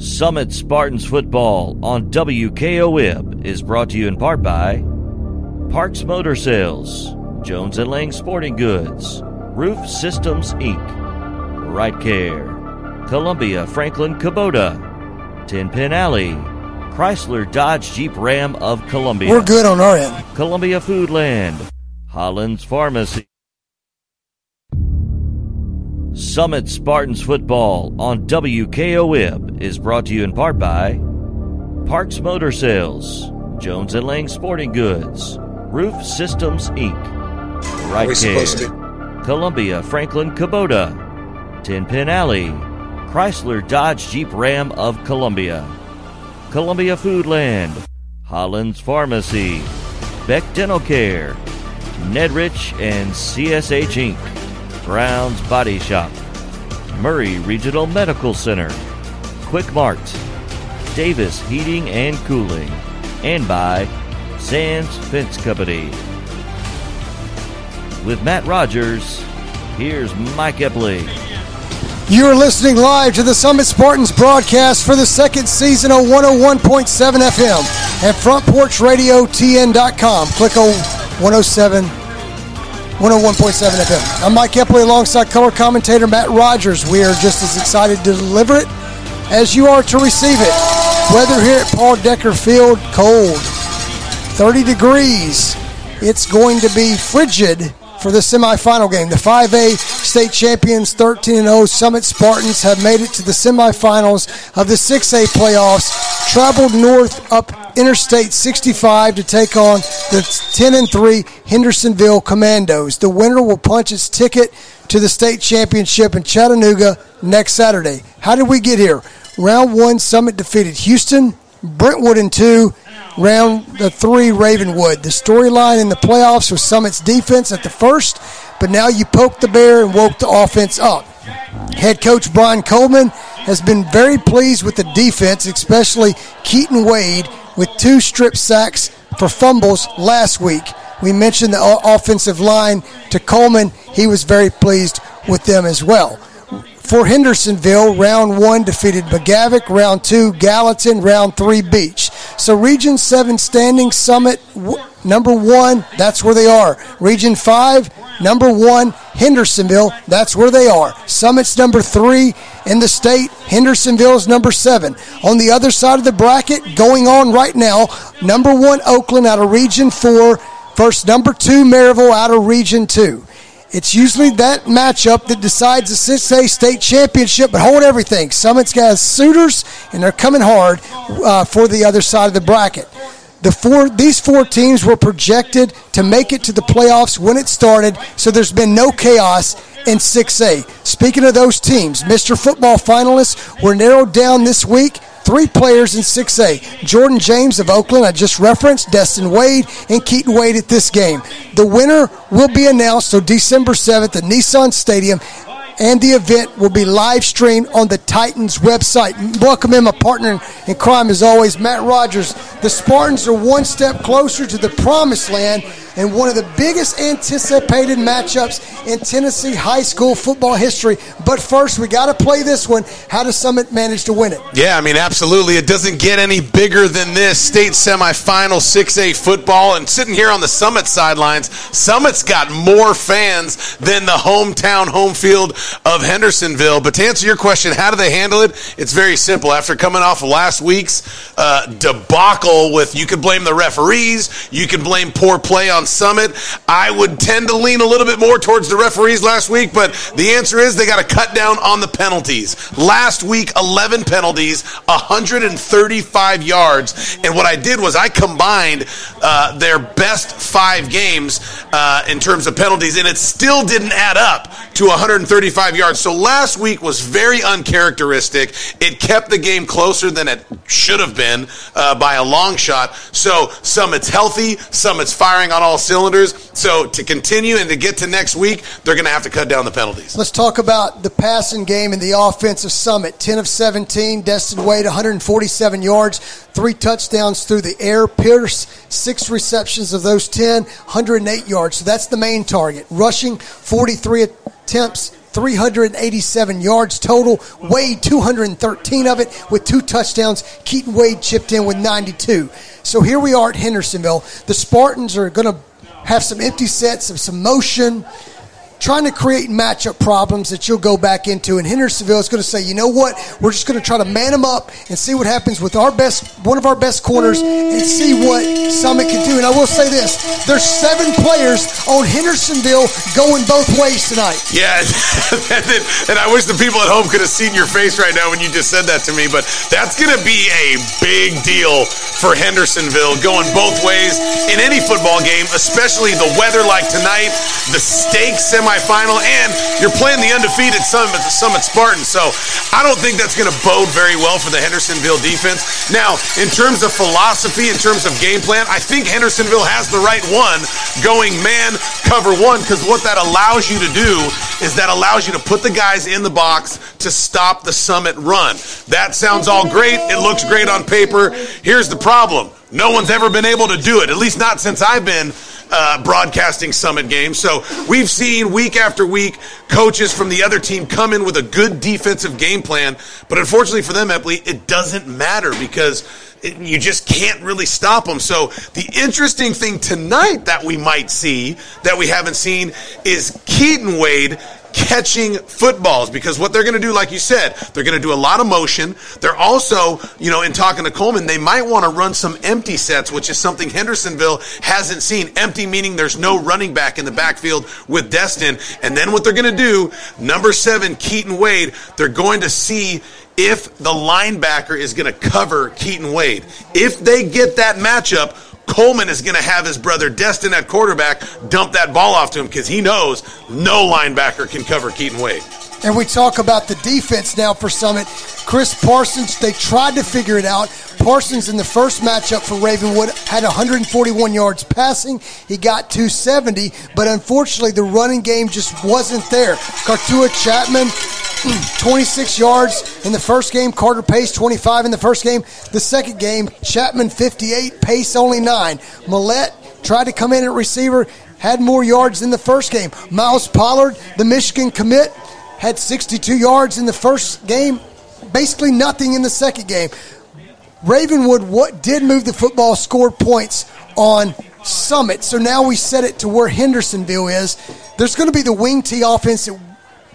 Summit Spartans football on WKOM is brought to you in part by Parks Motor Sales, Jones and Lang Sporting Goods, Roof Systems Inc., Right Care, Columbia Franklin Kubota, Tin Pin Alley, Chrysler Dodge Jeep Ram of Columbia. We're good on our end. Columbia Foodland, Holland's Pharmacy. Summit Spartans football on WKOM is brought to you in part by Parks Motor Sales, Jones and Lang Sporting Goods, Roof Systems Inc., Right Care. Columbia Franklin Kubota, Tin Pin Alley, Chrysler Dodge Jeep Ram of Columbia, Columbia Foodland, Holland's Pharmacy, Beck Dental Care, Nedrich and CSH Inc., Brown's Body Shop, Maury Regional Medical Center, Quick Mart, Davis Heating and Cooling, and by Sands Fence Company. With Matt Rogers, here's Mike Epley. You are listening live to the Summit Spartans broadcast for the second season of 101.7 FM at frontporchradiotn.com. Click on 107, 101.7 FM. I'm Mike Epley alongside color commentator Matt Rogers. We are just as excited to deliver it as you are to receive it. Weather here at Paul Decker Field, cold. 30 degrees. It's going to be frigid for the semifinal game. The 5A state champions, 13 0 Summit Spartans, have made it to the semifinals of the 6A playoffs. Traveled north up Interstate 65 to take on the 10 and 3 Hendersonville Commandos. The winner will punch its ticket to the state championship in Chattanooga next Saturday. How did we get here? Round one, Summit defeated Houston, Brentwood in two, round the three Ravenwood. The storyline in the playoffs was Summit's defense at the first, but now you poked the bear and woke the offense up. Head coach Brian Coleman has been very pleased with the defense, especially Keaton Wade with two strip sacks for fumbles last week. We mentioned the offensive line to Coleman. He was very pleased with them as well for Hendersonville. Round one defeated McGavock. Round two, Gallatin. Round three, Beech. So Region seven standing Summit w- number one. That's where they are. Region five, number one, Hendersonville. That's where they are. Summit's number three in the state. Hendersonville's number seven. On the other side of the bracket, going on right now, number one, Oakland out of Region four. First, number two, Maryville out of Region two. It's usually that matchup that decides the 6A state championship, but hold everything. Summit's got suitors, and they're coming hard uh, for the other side of the bracket. The four, these four teams were projected to make it to the playoffs when it started, so there's been no chaos in 6A. Speaking of those teams, Mr. Football finalists were narrowed down this week three players in 6A. Jordan James of Oakland, I just referenced, Destin Wade, and Keaton Wade at this game. The winner will be announced on December 7th at Nissan Stadium. And the event will be live streamed on the Titans website. Welcome in my partner in crime, as always, Matt Rogers. The Spartans are one step closer to the promised land and one of the biggest anticipated matchups in Tennessee high school football history. But first, we got to play this one. How does Summit manage to win it? Yeah, I mean, absolutely. It doesn't get any bigger than this. State semifinal 6A football. And sitting here on the Summit sidelines, Summit's got more fans than the hometown home field of Hendersonville. But to answer your question, how do they handle it? It's very simple. After coming off of last week's uh, debacle with you could blame the referees, you could blame poor play on Summit. I would tend to lean a little bit more towards the referees last week, but the answer is they got to cut down on the penalties. Last week, 11 penalties, 135 yards. And what I did was I combined uh, their best five games uh, in terms of penalties, and it still didn't add up to 135 yards. So last week was very uncharacteristic. It kept the game closer than it should have been uh, by a long shot. So some it's healthy, some it's firing on all cylinders. So to continue and to get to next week, they're going to have to cut down the penalties. Let's talk about the passing game and the offensive summit. 10 of 17, Destin Wade, 147 yards, three touchdowns through the air. Pierce, six receptions of those 10, 108 yards. So that's the main target. Rushing, 43 attempts, 387 yards total. Wade 213 of it with two touchdowns. Keaton Wade chipped in with 92. So here we are at Hendersonville. The Spartans are going to have some empty sets of some motion trying to create matchup problems that you'll go back into. And Hendersonville is going to say, you know what? We're just going to try to man them up and see what happens with our best, one of our best corners, and see what Summit can do. And I will say this: there's seven players on Hendersonville going both ways tonight. Yeah, and I wish the people at home could have seen your face right now when you just said that to me. But that's going to be a big deal for Hendersonville going both ways in any football game, especially the weather like tonight, the stakes semi semifinal, and you're playing the undefeated Summit, Summit Spartans. So I don't think that's going to bode very well for the Hendersonville defense. Now, in terms of philosophy, in terms of game plan, I think Hendersonville has the right one going man cover one because what that allows you to do is that allows you to put the guys in the box to stop the Summit run. That sounds all great. It looks great on paper. Here's the problem. No one's ever been able to do it, at least not since I've been uh, broadcasting Summit games. So we've seen week after week coaches from the other team come in with a good defensive game plan, but unfortunately for them, Epley, it doesn't matter because it, you just can't really stop them. So the interesting thing tonight that we might see that we haven't seen is Keaton Wade catching footballs because what they're going to do, like you said, they're going to do a lot of motion. They're also, you know, in talking to Coleman, they might want to run some empty sets, which is something Hendersonville hasn't seen. Empty meaning there's no running back in the backfield with Destin. And then what they're going to do, number seven, Keaton Wade, they're going to see if the linebacker is going to cover Keaton Wade. If they get that matchup, Coleman is going to have his brother Destin at quarterback dump that ball off to him because he knows no linebacker can cover Keaton Wade. And we talk about the defense now for Summit. Chris Parsons, they tried to figure it out. Parsons in the first matchup for Ravenwood had 141 yards passing. He got 270, but unfortunately the running game just wasn't there. Cartua Chapman 26 yards in the first game. Carter Pace, 25 in the first game. The second game, Chapman, 58. Pace, only 9. Millette tried to come in at receiver, had more yards in the first game. Miles Pollard, the Michigan commit, had 62 yards in the first game. Basically nothing in the second game. Ravenwood what did move the football, scored points on Summit. So now we set it to where Hendersonville is. There's going to be the wing T offense that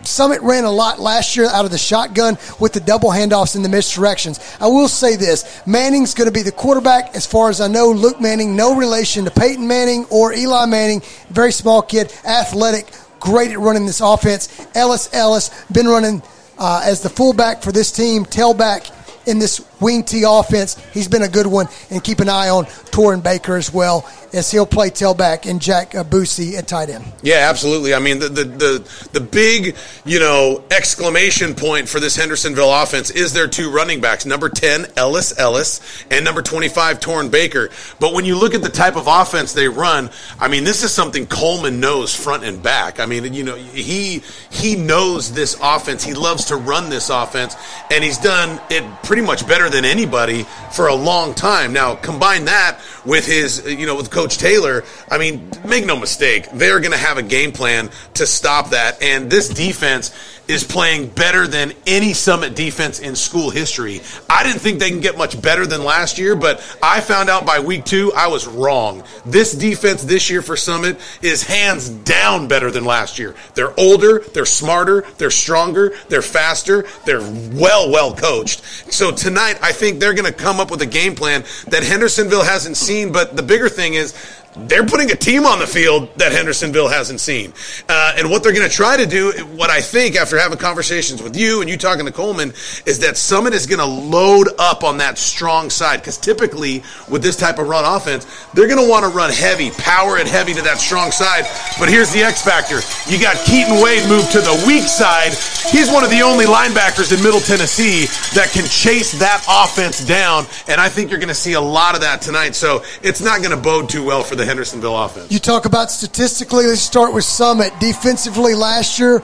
Summit ran a lot last year out of the shotgun with the double handoffs and the misdirections. I will say this Manning's going to be the quarterback. As far as I know, Luke Manning, no relation to Peyton Manning or Eli Manning. Very small kid, athletic, great at running this offense. Ellis Ellis, been running uh, as the fullback for this team, tailback in this wing T offense. He's been a good one, and keep an eye on Torin Baker as well as he'll play tailback and Jack Boosie at tight end. Yeah, absolutely. I mean, the, the, the the big you know exclamation point for this Hendersonville offense is their two running backs, number ten Ellis Ellis and number twenty five Torin Baker. But when you look at the type of offense they run, I mean, this is something Coleman knows front and back. I mean, you know, he he knows this offense. He loves to run this offense, and he's done it pretty much better than anybody for a long time. Now, combine that with his, you know, with Coach Taylor, I mean, make no mistake, they're going to have a game plan to stop that. And this defense is playing better than any Summit defense in school history. I didn't think they can get much better than last year, but I found out by week two I was wrong. This defense this year for Summit is hands down better than last year. They're older, they're smarter, they're stronger, they're faster, they're well, well coached. So tonight, I think they're going to come up with a game plan that Hendersonville hasn't seen, but the bigger thing is they're putting a team on the field that Hendersonville hasn't seen. Uh, and what they're going to try to do, what I think after having conversations with you and you talking to Coleman, is that Summit is going to load up on that strong side. Because typically, with this type of run offense, they're going to want to run heavy, power it heavy to that strong side. But here's the X factor you got Keaton Wade moved to the weak side. He's one of the only linebackers in Middle Tennessee that can chase that offense down. And I think you're going to see a lot of that tonight. So it's not going to bode too well for the Hendersonville offense. You talk about statistically, let's start with Summit. Defensively, last year,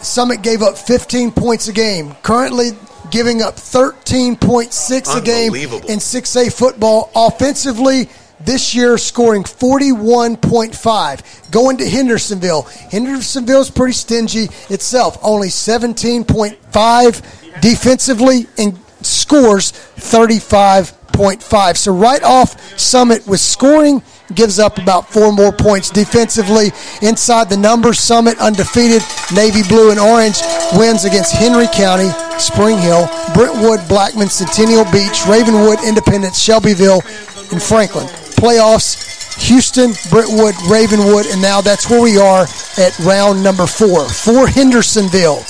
Summit gave up 15 points a game. Currently, giving up 13.6 a game in 6A football. Offensively, this year scoring 41.5. Going to Hendersonville. Hendersonville's pretty stingy itself, only 17.5 defensively and scores 35.5. So right off Summit with scoring gives up about four more points defensively. Inside the numbers, Summit undefeated, Navy blue and orange wins against Henry County, Spring Hill, Brentwood, Blackman, Centennial Beech, Ravenwood, Independence, Shelbyville, and Franklin. Playoffs. Houston, Brentwood, Ravenwood, and now that's where we are at round number four. For Hendersonville,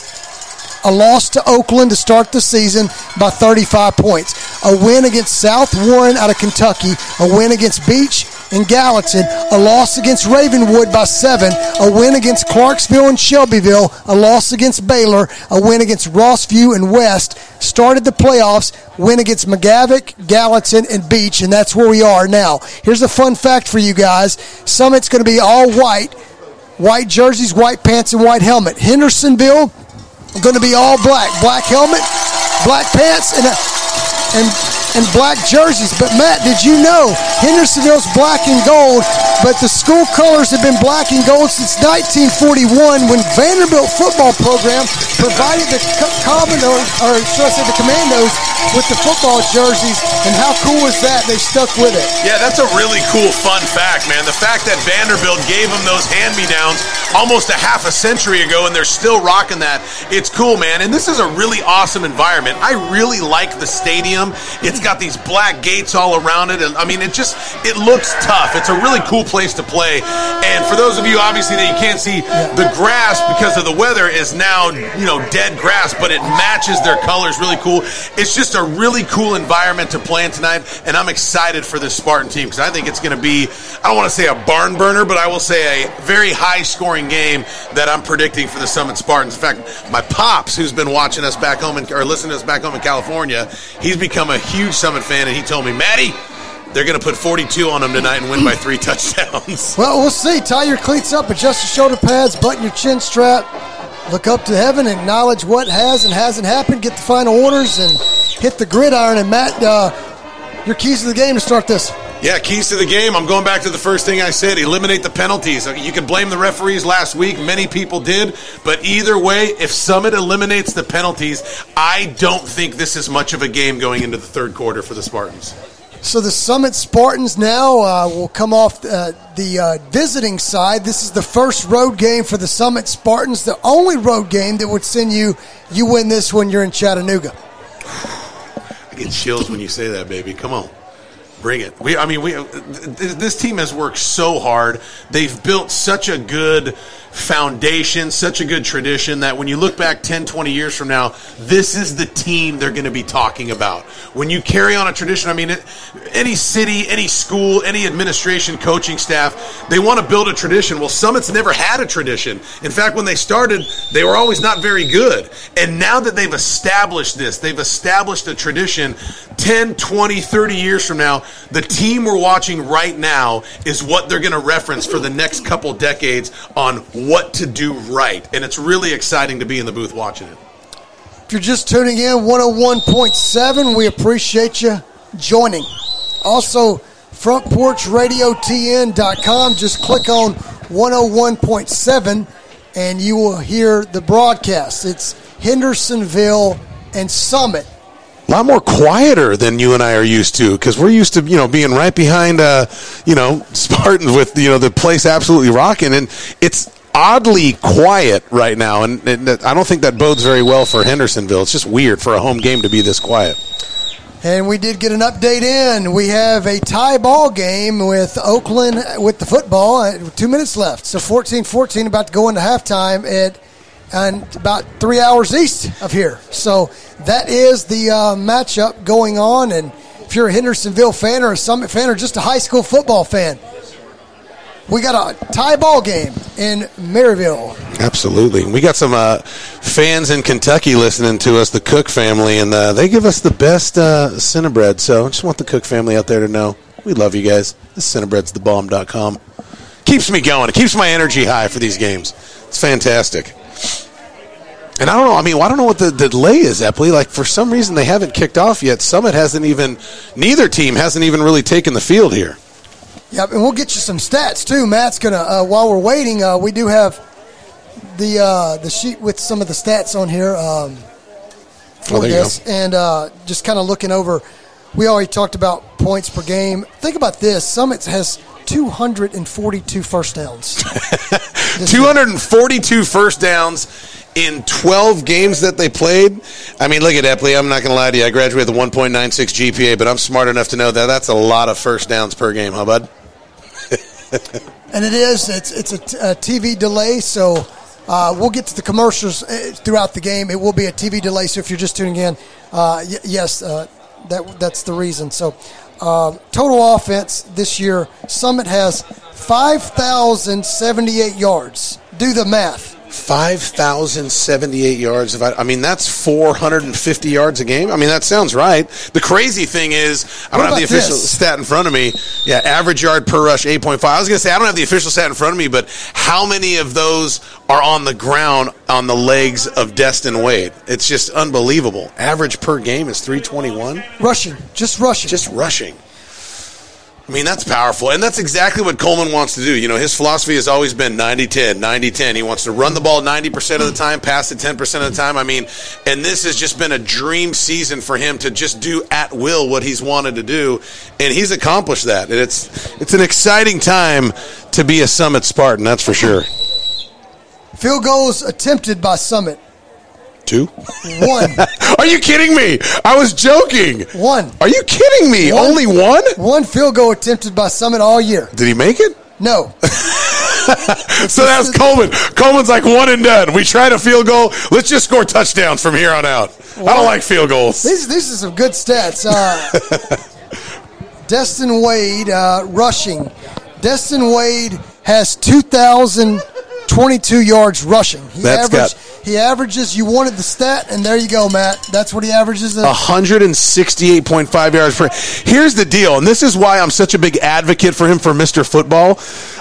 a loss to Oakland to start the season by 35 points. A win against South Warren out of Kentucky. A win against Beech and Gallatin. A loss against Ravenwood by seven. A win against Clarksville and Shelbyville. A loss against Baylor. A win against Rossview and West. Started the playoffs. Win against McGavock, Gallatin, and Beech, and that's where we are now. Here's a fun fact for you guys Summit's going to be all white. White jerseys, white pants, and white helmet. Hendersonville going to be all black. Black helmet, black pants, and, uh, and and black jerseys. But Matt, did you know Hendersonville's black and gold, but the school colors have been black and gold since 1941 when Vanderbilt football program provided the Commandos, or should I say the Commandos, with the football jerseys. And how cool is that? They stuck with it. Yeah, that's a really cool, fun fact, man. The fact that Vanderbilt gave them those hand-me-downs almost a half a century ago, and they're still rocking that. It's cool, man. And this is a really awesome environment. I really like the stadium. It's got these black gates all around it, and I mean, it just it looks tough. It's a really cool place to play. And for those of you, obviously, that you can't see, the grass because of the weather is now you know dead grass, but it matches their colors really cool. It's just a really cool environment to play in tonight, and I'm excited for this Spartan team because I think it's going to be I don't want to say a barn burner, but I will say a very high scoring game that I'm predicting for the Summit Spartans. In fact, my pops, who's been watching us back home in, or listening to us back home in California, he's become a huge Summit fan, and he told me, Maddie, they're going to put 42 on them tonight and win by three touchdowns. Well, we'll see. Tie your cleats up, adjust your shoulder pads, button your chin strap, look up to heaven, acknowledge what has and hasn't happened, get the final orders, and hit the gridiron. And Matt, uh, your keys to the game to start this. Yeah, keys to the game. I'm going back to the first thing I said eliminate the penalties. You can blame the referees last week. Many people did. But either way, if Summit eliminates the penalties, I don't think this is much of a game going into the third quarter for the Spartans. So the Summit Spartans now uh, will come off uh, the uh, visiting side. This is the first road game for the Summit Spartans, the only road game that would send you, you win this when you're in Chattanooga. I get chills when you say that, baby. Come on. Bring it. We, I mean, we. This team has worked so hard. They've built such a good foundation, such a good tradition that when you look back 10, 20 years from now, this is the team they're going to be talking about. When you carry on a tradition, I mean, it, any city, any school, any administration, coaching staff, they want to build a tradition. Well, Summit's never had a tradition. In fact, when they started, they were always not very good. And now that they've established this, they've established a tradition 10, 20, 30 years from now, the team we're watching right now is what they're going to reference for the next couple decades on what to do right. And it's really exciting to be in the booth watching it. If you're just tuning in, 101.7, we appreciate you joining. Also, frontporchradiotn.com, just click on 101.7 and you will hear the broadcast. It's Hendersonville and Summit a lot more quieter than you and I are used to because we're used to you know being right behind uh you know Spartans with you know the place absolutely rocking and it's oddly quiet right now, and, and I don't think that bodes very well for Hendersonville. It's just weird for a home game to be this quiet. And we did get an update in. We have a tie ball game with Oakland with the football. Uh, two minutes left. So 14 14, about to go into halftime at and about three hours east of here. So that is the uh, matchup going on. And if you're a Hendersonville fan or a Summit fan or just a high school football fan, we got a tie ball game in Maryville. Absolutely. We got some uh, fans in Kentucky listening to us, the Cook family, and uh, they give us the best uh, Cinebread. So I just want the Cook family out there to know we love you guys. This Cinebreadsthebomb.com. Keeps me going. It keeps my energy high for these games. It's fantastic. And I don't know. I mean, I don't know what the, the delay is, Epley. Like, for some reason, they haven't kicked off yet. Summit hasn't even, neither team hasn't even really taken the field here. Yep, and we'll get you some stats too. Matt's gonna. Uh, while we're waiting, uh, we do have the uh, the sheet with some of the stats on here um, for Oh, this, and uh, just kind of looking over. We already talked about points per game. Think about this: Summit has 242 first downs. This 242 first downs in 12 games that they played. I mean, look at Epley. I'm not going to lie to you. I graduated with a 1.96 GPA, but I'm smart enough to know that that's a lot of first downs per game, huh, bud? And it is. It's it's a, t- a TV delay, so uh, we'll get to the commercials uh, throughout the game. It will be a TV delay, so if you're just tuning in, uh, y- yes, uh, that that's the reason. So um, total offense this year, Summit has five thousand seventy-eight yards. Do the math. 5,078 yards. Of, I mean, that's 450 yards a game. I mean, that sounds right. The crazy thing is, I don't have the official this? stat in front of me. Yeah, average yard per rush, 8.5. I was going to say, I don't have the official stat in front of me, but how many of those are on the ground on the legs of Destin Wade? It's just unbelievable. Average per game is 321. Rushing, just rushing. Just rushing. I mean, that's powerful. And that's exactly what Coleman wants to do. You know, his philosophy has always been 90 10, 90 10. He wants to run the ball 90% of the time, pass it 10% of the time. I mean, and this has just been a dream season for him to just do at will what he's wanted to do. And he's accomplished that. And it's, it's an exciting time to be a Summit Spartan, that's for sure. Field goals attempted by Summit. Two? One. Are you kidding me? I was joking. One. Are you kidding me? One. Only one? One field goal attempted by Summit all year. Did he make it? No. So that's Coleman. Coleman's like one and done. We tried a field goal. Let's just score touchdowns from here on out. I don't like field goals. These these are some good stats. Uh, Destin Wade uh, rushing. Destin Wade has two thousand twenty-two yards rushing. He That's averaged, got- he averages. You wanted the stat, and there you go, Matt. That's what he averages. In. 168.5 yards per. Here's the deal, and this is why I'm such a big advocate for him for Mr. Football.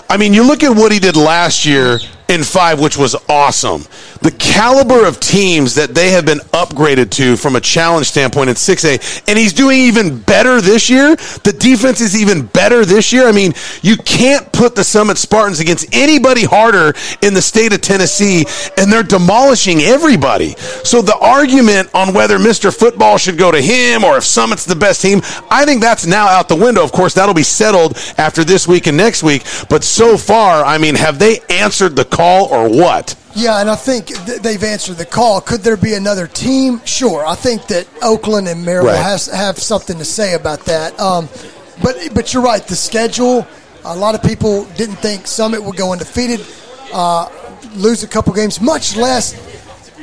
I mean, you look at what he did last year in five, which was awesome. The caliber of teams that they have been upgraded to from a challenge standpoint in 6A, and he's doing even better this year. The defense is even better this year. I mean, you can't put the Summit Spartans against anybody harder in the state of Tennessee, and they're demolishing everybody. So the argument on whether Mr. Football should go to him or if Summit's the best team, I think that's now out the window. Of course, that'll be settled after this week and next week. But so far, I mean, have they answered the call or what? Yeah, and I think th- they've answered the call. Could there be another team? Sure. I think that Oakland and Maryville Right. has have something to say about that. Um, but but you're right. The schedule. A lot of people didn't think Summit would go undefeated, uh, lose a couple games, much less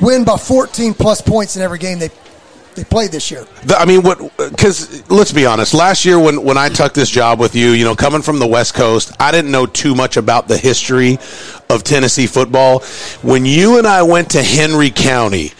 win by 14 plus points in every game they they played this year. The- I mean, what? Because let's be honest. Last year, when when I took this job with you, you know, coming from the West Coast, I didn't know too much about the history of Tennessee football. When you and I went to Henry County.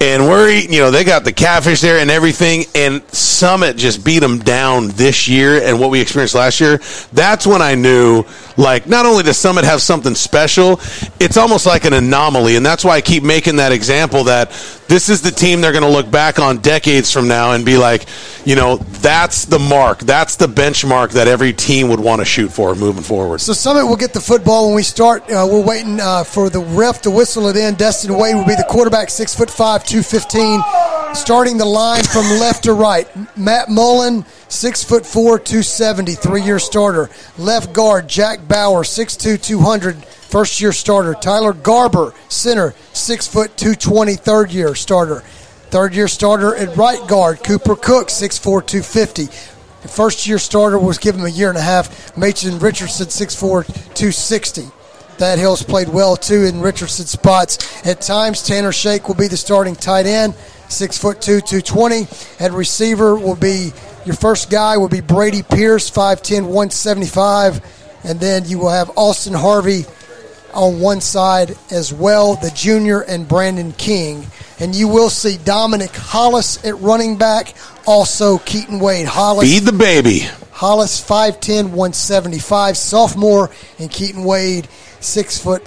And we're eating, you know, they got the catfish there and everything, and Summit just beat them down this year and what we experienced last year. That's when I knew, like, not only does Summit have something special, it's almost like an anomaly. And that's why I keep making that example that this is the team they're going to look back on decades from now and be like, you know, that's the mark, that's the benchmark that every team would want to shoot for moving forward. So Summit will get the football when we start. Uh, we're waiting uh, for the ref to whistle it in. Destin Wade will be the quarterback, six foot five, two fifteen. Starting the line from left to right. Matt Mullen, six foot four, two seventy, three year starter. Left guard Jack Bauer, 6'2", 200, first year starter. Tyler Garber, center, six foot two twenty, third year starter. Third year starter at right guard Cooper Cook, 6'4", 250. The first year starter was given a year and a half. Mason Richardson, 6'4", 260. Thad Hills played well too in Richardson's spots. At times, Tanner Shake will be the starting tight end, six foot two, 220. At receiver will be your first guy will be Brady Pierce, 5'10", 175. And then you will have Austin Harvey on one side as well, the junior and Brandon King. And you will see Dominic Hollis at running back, also Keaton Wade. Hollis Feed the baby. Hollis, 5'10", 175, sophomore, and Keaton Wade, six foot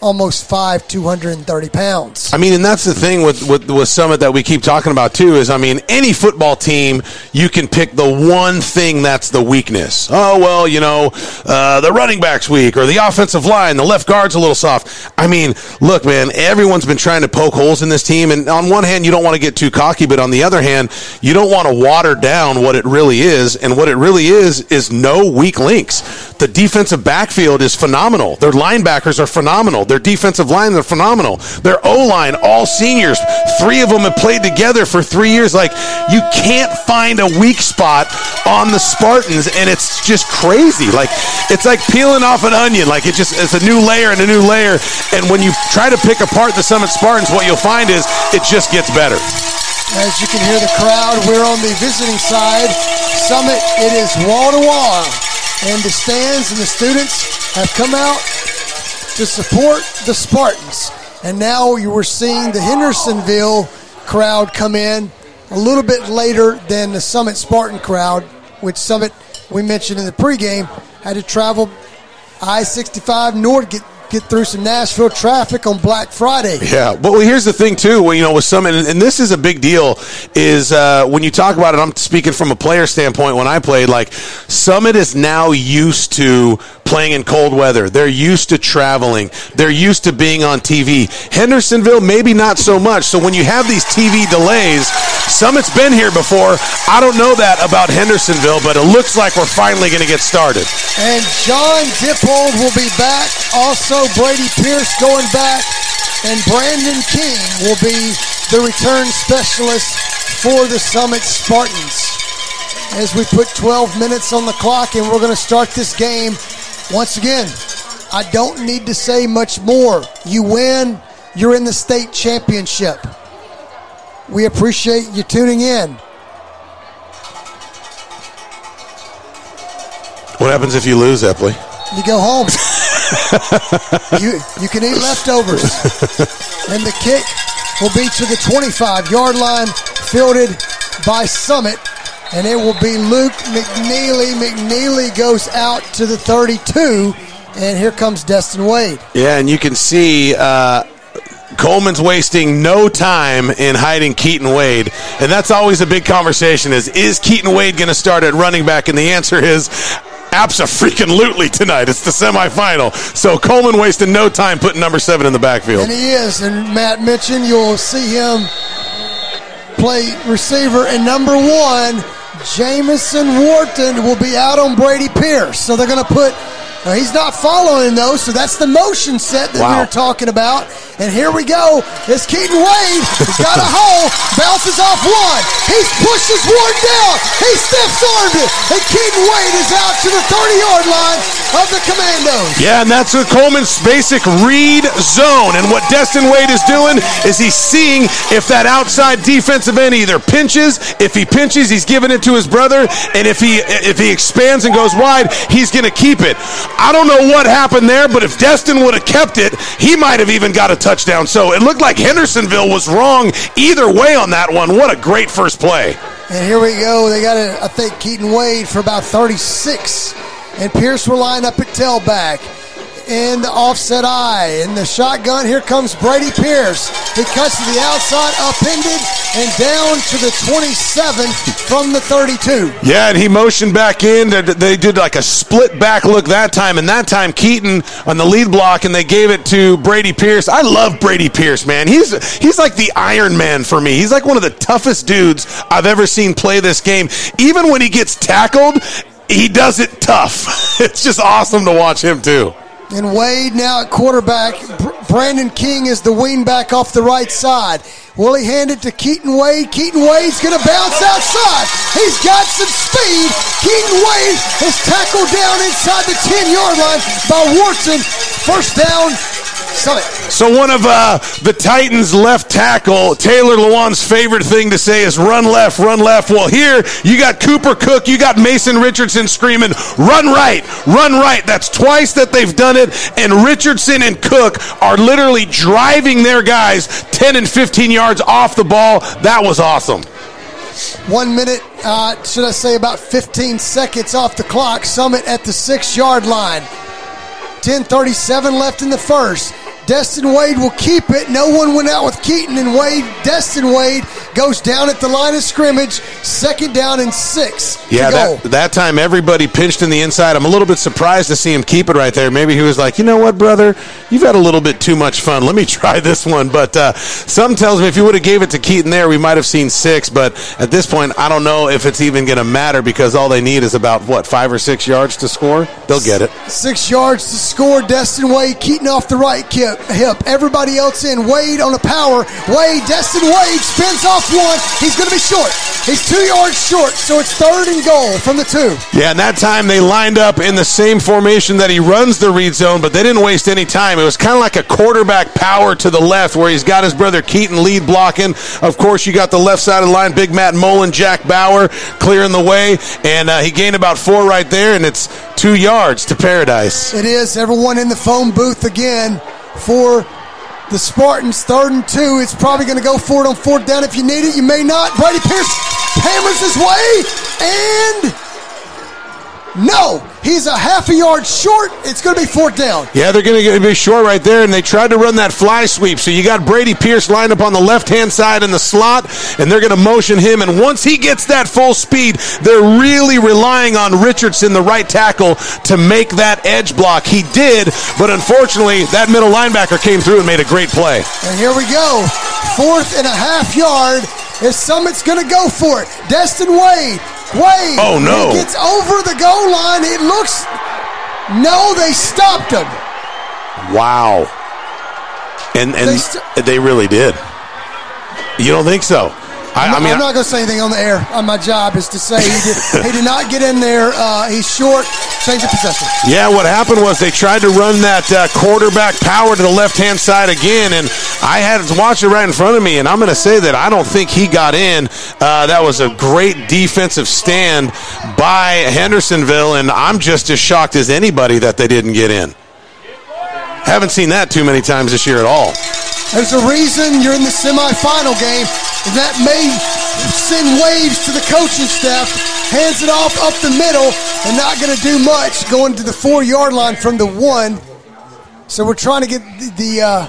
almost five, 230 pounds. I mean, and that's the thing with, with with Summit that we keep talking about too. Is I mean, any football team you can pick the one thing that's the weakness. Oh well, you know, uh, the running backs weak or the offensive line, the left guard's a little soft. I mean, look, man, everyone's been trying to poke holes in this team, and on one hand, you don't want to get too cocky, but on the other hand, you don't want to water down what it really is, and what it really is is no weak links. The defensive backfield is phenomenal. Their linebackers are phenomenal. Their defensive line, they're phenomenal. Their O line, all seniors. Three of them have played together for three years. Like you can't find a weak spot on the Spartans, and it's just crazy. Like it's like peeling off an onion. Like it just it's a new layer and a new layer. And when you try to pick apart the Summit Spartans, what you'll find is it just gets better. As you can hear the crowd, we're on the visiting side. Summit, it is wall to wall. And the stands and the students have come out to support the Spartans. And now you were seeing the Hendersonville crowd come in a little bit later than the Summit Spartan crowd, which Summit, we mentioned in the pregame, had to travel I 65 north, get get through some Nashville traffic on Black Friday. Yeah, but well, here's the thing too. Well, you know, with some, and, and this is a big deal. Is uh, when you talk about it, I'm speaking from a player standpoint. When I played, like Summit is now used to playing in cold weather. They're used to traveling. They're used to being on TV. Hendersonville, maybe not so much. So when you have these TV delays, Summit's been here before. I don't know that about Hendersonville, but it looks like we're finally going to get started. And John Dippold will be back. Also, Brady Pierce going back. And Brandon King will be the return specialist for the Summit Spartans. As we put 12 minutes on the clock, and we're going to start this game once again, I don't need to say much more. You win, you're in the state championship. We appreciate you tuning in. What happens if you lose, Epley? You go home. you you can eat leftovers. and the kick will be to the 25 yard line, fielded by Summit and it will be Luke McNeely. McNeely goes out to the 32, and here comes Destin Wade. Yeah, and you can see uh, Coleman's wasting no time in hiding Keaton Wade, and that's always a big conversation: is is Keaton Wade going to start at running back? And the answer is. apps are freaking Absolutely tonight. It's the semifinal. So Coleman wasting no time putting number seven in the backfield. And he is. And Matt mentioned you'll see him play receiver. And number one, Jamison Wharton will be out on Brady Pierce. So they're going to put now, he's not following though, so that's the motion set that wow. we were talking about. And here we go. It's Keaton Wade. He's got a hole. Bounces off one. He pushes one down. He steps armed it. And Keaton Wade is out to the 30 yard line of the Commandos. Yeah, and that's the Coleman's basic read zone. And what Destin Wade is doing is he's seeing if that outside defensive end either pinches. If he pinches, he's giving it to his brother. And if he if he expands and goes wide, he's going to keep it. I don't know what happened there, but if Destin would have kept it, he might have even got a touchdown. So it looked like Hendersonville was wrong either way on that one. What a great first play. And here we go. They got, a, I think, Keaton Wade for about 36. And Pierce will line up at tailback in the offset eye. In the shotgun, here comes Brady Pierce. He cuts to the outside, upended, and down to the 27 from the 32. Yeah, and he motioned back in. They did like a split back look that time, and that time Keaton on the lead block, and they gave it to Brady Pierce. I love Brady Pierce, man. He's he's like the Iron Man for me. He's like one of the toughest dudes I've ever seen play this game. Even when he gets tackled, he does it tough. It's just awesome to watch him too. And Wade now at quarterback. Brandon King is the wing back off the right side. Will he hand it to Keaton Wade? Keaton Wade's going to bounce outside. He's got some speed. Keaton Wade is tackled down inside the 10 yard line by Wharton. First down. So one of uh, the Titans' left tackle, Taylor Lewan's favorite thing to say is "run left, run left." Well, here you got Cooper Cook, you got Mason Richardson screaming "run right, run right." That's twice that they've done it, and Richardson and Cook are literally driving their guys 10 and 15 yards off the ball. That was awesome. One minute, uh, should I say about 15 seconds off the clock. Summit at the six yard line. 10:37 left in the first. Destin Wade will keep it. No one went out with Keaton, and Wade, Destin Wade, goes down at the line of scrimmage. Second down and six. Yeah, that, that time everybody pinched in the inside. I'm a little bit surprised to see him keep it right there. Maybe he was like, you know what, brother, you've had a little bit too much fun. Let me try this one. But uh, something tells me if you would have gave it to Keaton there, we might have seen six. But at this point, I don't know if it's even going to matter because all they need is about what five or six yards to score. They'll get it. Six yards to score. Destin Wade, Keaton off the right kip hip. Everybody else in. Wade on a power. Wade, Destin Wade spins off one. He's going to be short. He's two yards short, so it's third and goal from the two. Yeah, and that time they lined up in the same formation that he runs the read zone, but they didn't waste any time. It was kind of like a quarterback power to the left where he's got his brother Keaton lead blocking. Of course, you got the left side of the line, Big Matt Mullen, Jack Bauer clearing the way, and uh, he gained about four right there, and it's two yards to paradise. It is. Everyone in the phone booth again for the Spartans. Third and two. It's probably going to go for it on fourth down if you need it. You may not. Brady Pierce hammers his way and no, he's a half a yard short. It's going to be fourth down. Yeah, they're going to be short right there, and they tried to run that fly sweep. So you got Brady Pierce lined up on the left hand side in the slot, and they're going to motion him. And once he gets that full speed, they're really relying on Richardson, the right tackle, to make that edge block. He did, but unfortunately, that middle linebacker came through and made a great play. And here we go. Fourth and a half yard. If Summit's going to go for it. Destin Wade Wade. Oh no! He gets over the goal line. It looks. No, they stopped him. Wow. And and they, st- they really did. You don't think so? I, I mean, I'm not going to say anything on the air. Uh, my job is to say he did, he did not get in there. Uh, he's short. Change of possession. Yeah, what happened was they tried to run that uh, quarterback power to the left hand side again, and I had to watch it right in front of me. And I'm going to say that I don't think he got in. Uh, that was a great defensive stand by Hendersonville, and I'm just as shocked as anybody that they didn't get in. Haven't seen that too many times this year at all. There's a reason you're in the semifinal game, and that may send waves to the coaching staff. Hands it off up the middle, and not going to do much going to the four yard line from the one. So we're trying to get the, the uh,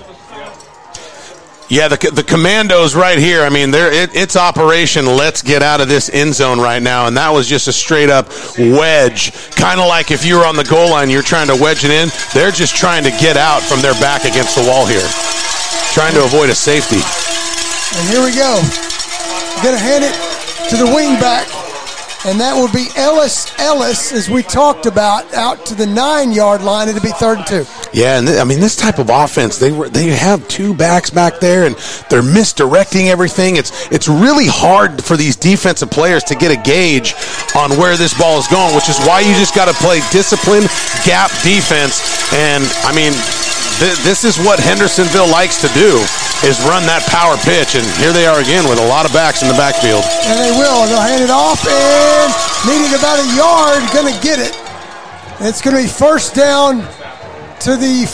yeah, the, the commandos right here. I mean, they're, it, it's Operation Let's Get Out of This End Zone right now, and that was just a straight up wedge. Kind of like if you were on the goal line, you're trying to wedge it in. They're just trying to get out from their back against the wall here, trying to avoid a safety. And here we go. Going to hand it to the wing back and that will be Ellis Ellis, as we talked about, out to the nine yard line. It'll be third and two. Yeah, and th- I mean this type of offense, they were they have two backs back there, and they're misdirecting everything. It's it's really hard for these defensive players to get a gauge on where this ball is going, which is why you just got to play disciplined gap defense. And I mean, th- this is what Hendersonville likes to do is run that power pitch. And here they are again with a lot of backs in the backfield. And they will. They'll hand it off and needing about a yard, going to get it. It's going to be first down to the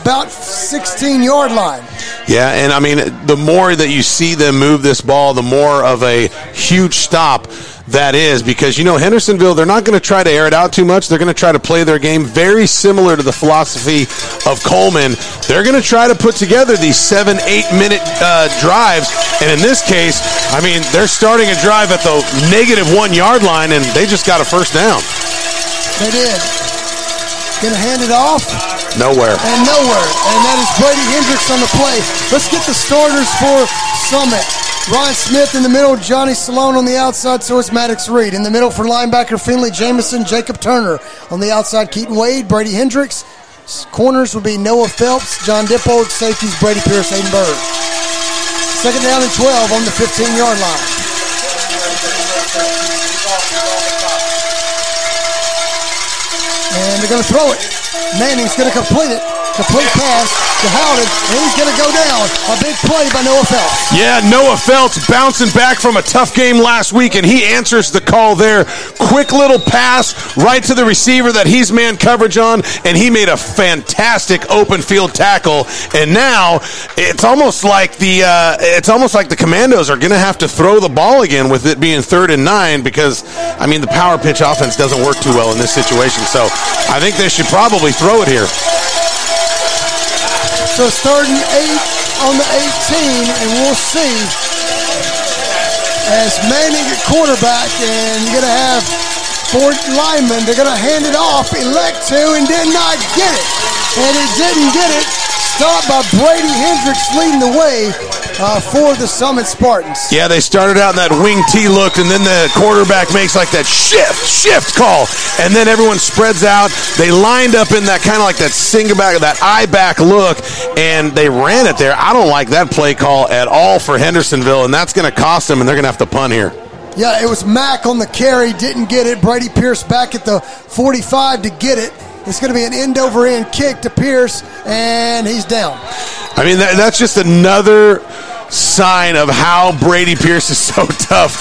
about 16 yard line. Yeah, and I mean, the more that you see them move this ball, the more of a huge stop that is because you know Hendersonville they're not going to try to air it out too much. They're going to try to play their game very similar to the philosophy of Coleman. They're going to try to put together these seven eight minute uh, drives and in this case I mean they're starting a drive at the negative one yard line and they just got a first down. They did. Gonna hand it off? Nowhere. And nowhere. And that is Brady Hendricks on the play. Let's get the starters for Summit Ryan Smith in the middle, Johnny Salone on the outside, so it's Maddox Reed. In the middle for linebacker Finley Jamison, Jacob Turner. On the outside, Keaton Wade, Brady Hendricks. Corners would be Noah Phelps, John Dippold, safeties Brady Pierce, Aiden Bird. Second down and 12 on the 15 yard line. And they're going to throw it. Manning's going to complete it. Complete pass to Howden, and he's going to go down. A big play by Noah Phelps. Yeah, Noah Phelps bouncing back from a tough game last week, and he answers the call there. Quick little pass right to the receiver that he's man coverage on, and he made a fantastic open field tackle. And now it's almost like the uh, it's almost like the Commandos are going to have to throw the ball again with it being third and nine because I mean the power pitch offense doesn't work too well in this situation. So I think they should probably throw it here. So it's third and eight on the 18, and we'll see as Manning at quarterback, and you're going to have four linemen. They're going to hand it off, elect to, and did not get it. And he didn't get it. Stopped by Brady Hendricks leading the way uh, for the Summit Spartans. Yeah, they started out in that wing T look, and then the quarterback makes like that shift, shift call, and then everyone spreads out. They lined up in that kind of like that single back, that eye back look, and they ran it there. I don't like that play call at all for Hendersonville, and that's going to cost them, and they're going to have to punt here. Yeah, it was Mack on the carry, didn't get it. Brady Pierce back at the 45 to get it. It's going to be an end over end kick to Pierce, and he's down. I mean, that, that's just another sign of how Brady Pierce is so tough.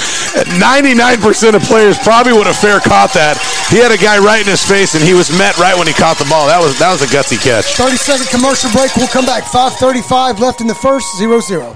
99% of players probably would have fair caught that. He had a guy right in his face, and he was met right when he caught the ball. That was that was a gutsy catch. 30 second commercial break. We'll come back. 5:35 left in the first. 0-0.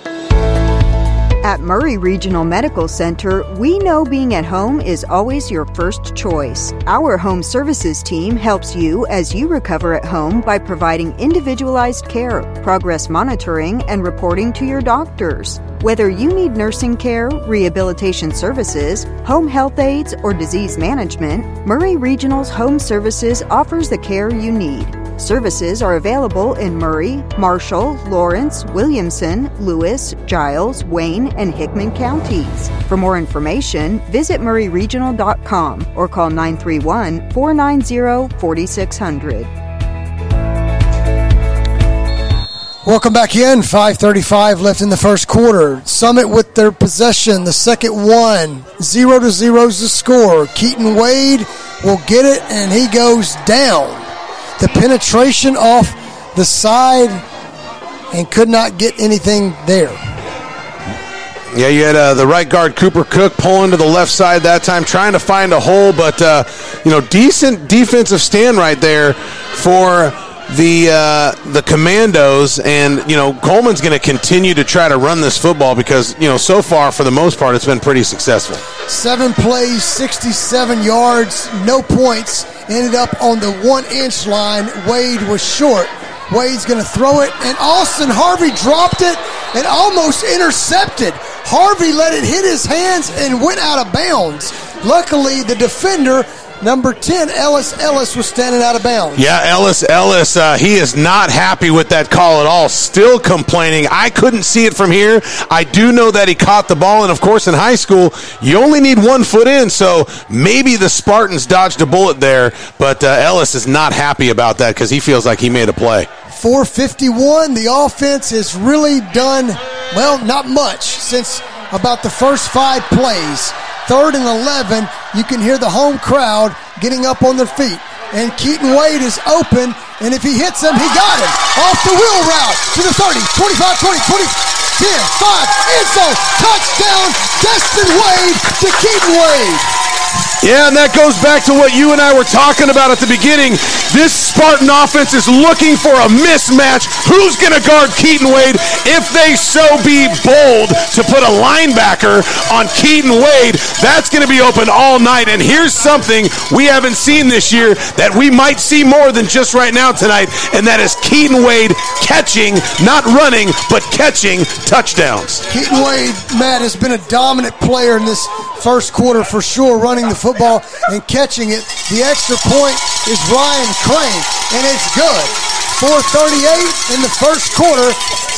At Maury Regional Medical Center, we know being at home is always your first choice. Our home services team helps you as you recover at home by providing individualized care, progress monitoring, and reporting to your doctors. Whether you need nursing care, rehabilitation services, home health aides, or disease management, Maury Regional's Home Services offers the care you need. Services are available in Maury, Marshall, Lawrence, Williamson, Lewis, Giles, Wayne, and Hickman counties. For more information, visit mauryregional.com or call 931 490 4600. Welcome back in. 5:35 left in the first quarter. Summit with their possession. The second one, zero to zero is the score. Keaton Wade will get it, and he goes down. The penetration off the side, and could not get anything there. Yeah, you had uh, the right guard Cooper Cook pulling to the left side that time, trying to find a hole, but uh, you know, decent defensive stand right there for the uh, the Commandos, and you know, Coleman's going to continue to try to run this football because you know, so far for the most part, it's been pretty successful. Seven plays, 67 yards, no points. Ended up on the one inch line. Wade was short. Wade's going to throw it, and Austin Harvey dropped it and almost intercepted. Harvey let it hit his hands and went out of bounds. Luckily, the defender, number 10, Ellis Ellis, was standing out of bounds. Yeah, Ellis Ellis, uh, he is not happy with that call at all. Still complaining. I couldn't see it from here. I do know that he caught the ball, and of course, in high school, you only need one foot in, so maybe the Spartans dodged a bullet there, but uh, Ellis is not happy about that because he feels like he made a play. 451. The offense has really done, well, not much since about the first five plays. Third and 11, you can hear the home crowd getting up on their feet. And Keaton Wade is open, and if he hits him, he got him. Off the wheel route to the 30, 25, 20, 20, 10, 5, end touchdown, Destin Wade to Keaton Wade. Yeah, and that goes back to what you and I were talking about at the beginning. This Spartan offense is looking for a mismatch. Who's going to guard Keaton Wade if they so be bold to put a linebacker on Keaton Wade? That's going to be open all night. And here's something we haven't seen this year that we might see more than just right now tonight, and that is Keaton Wade catching, not running, but catching touchdowns. Keaton Wade, Matt, has been a dominant player in this first quarter for sure, running the football and catching it. The extra point is Ryan Crane, and it's good. 438 in the first quarter.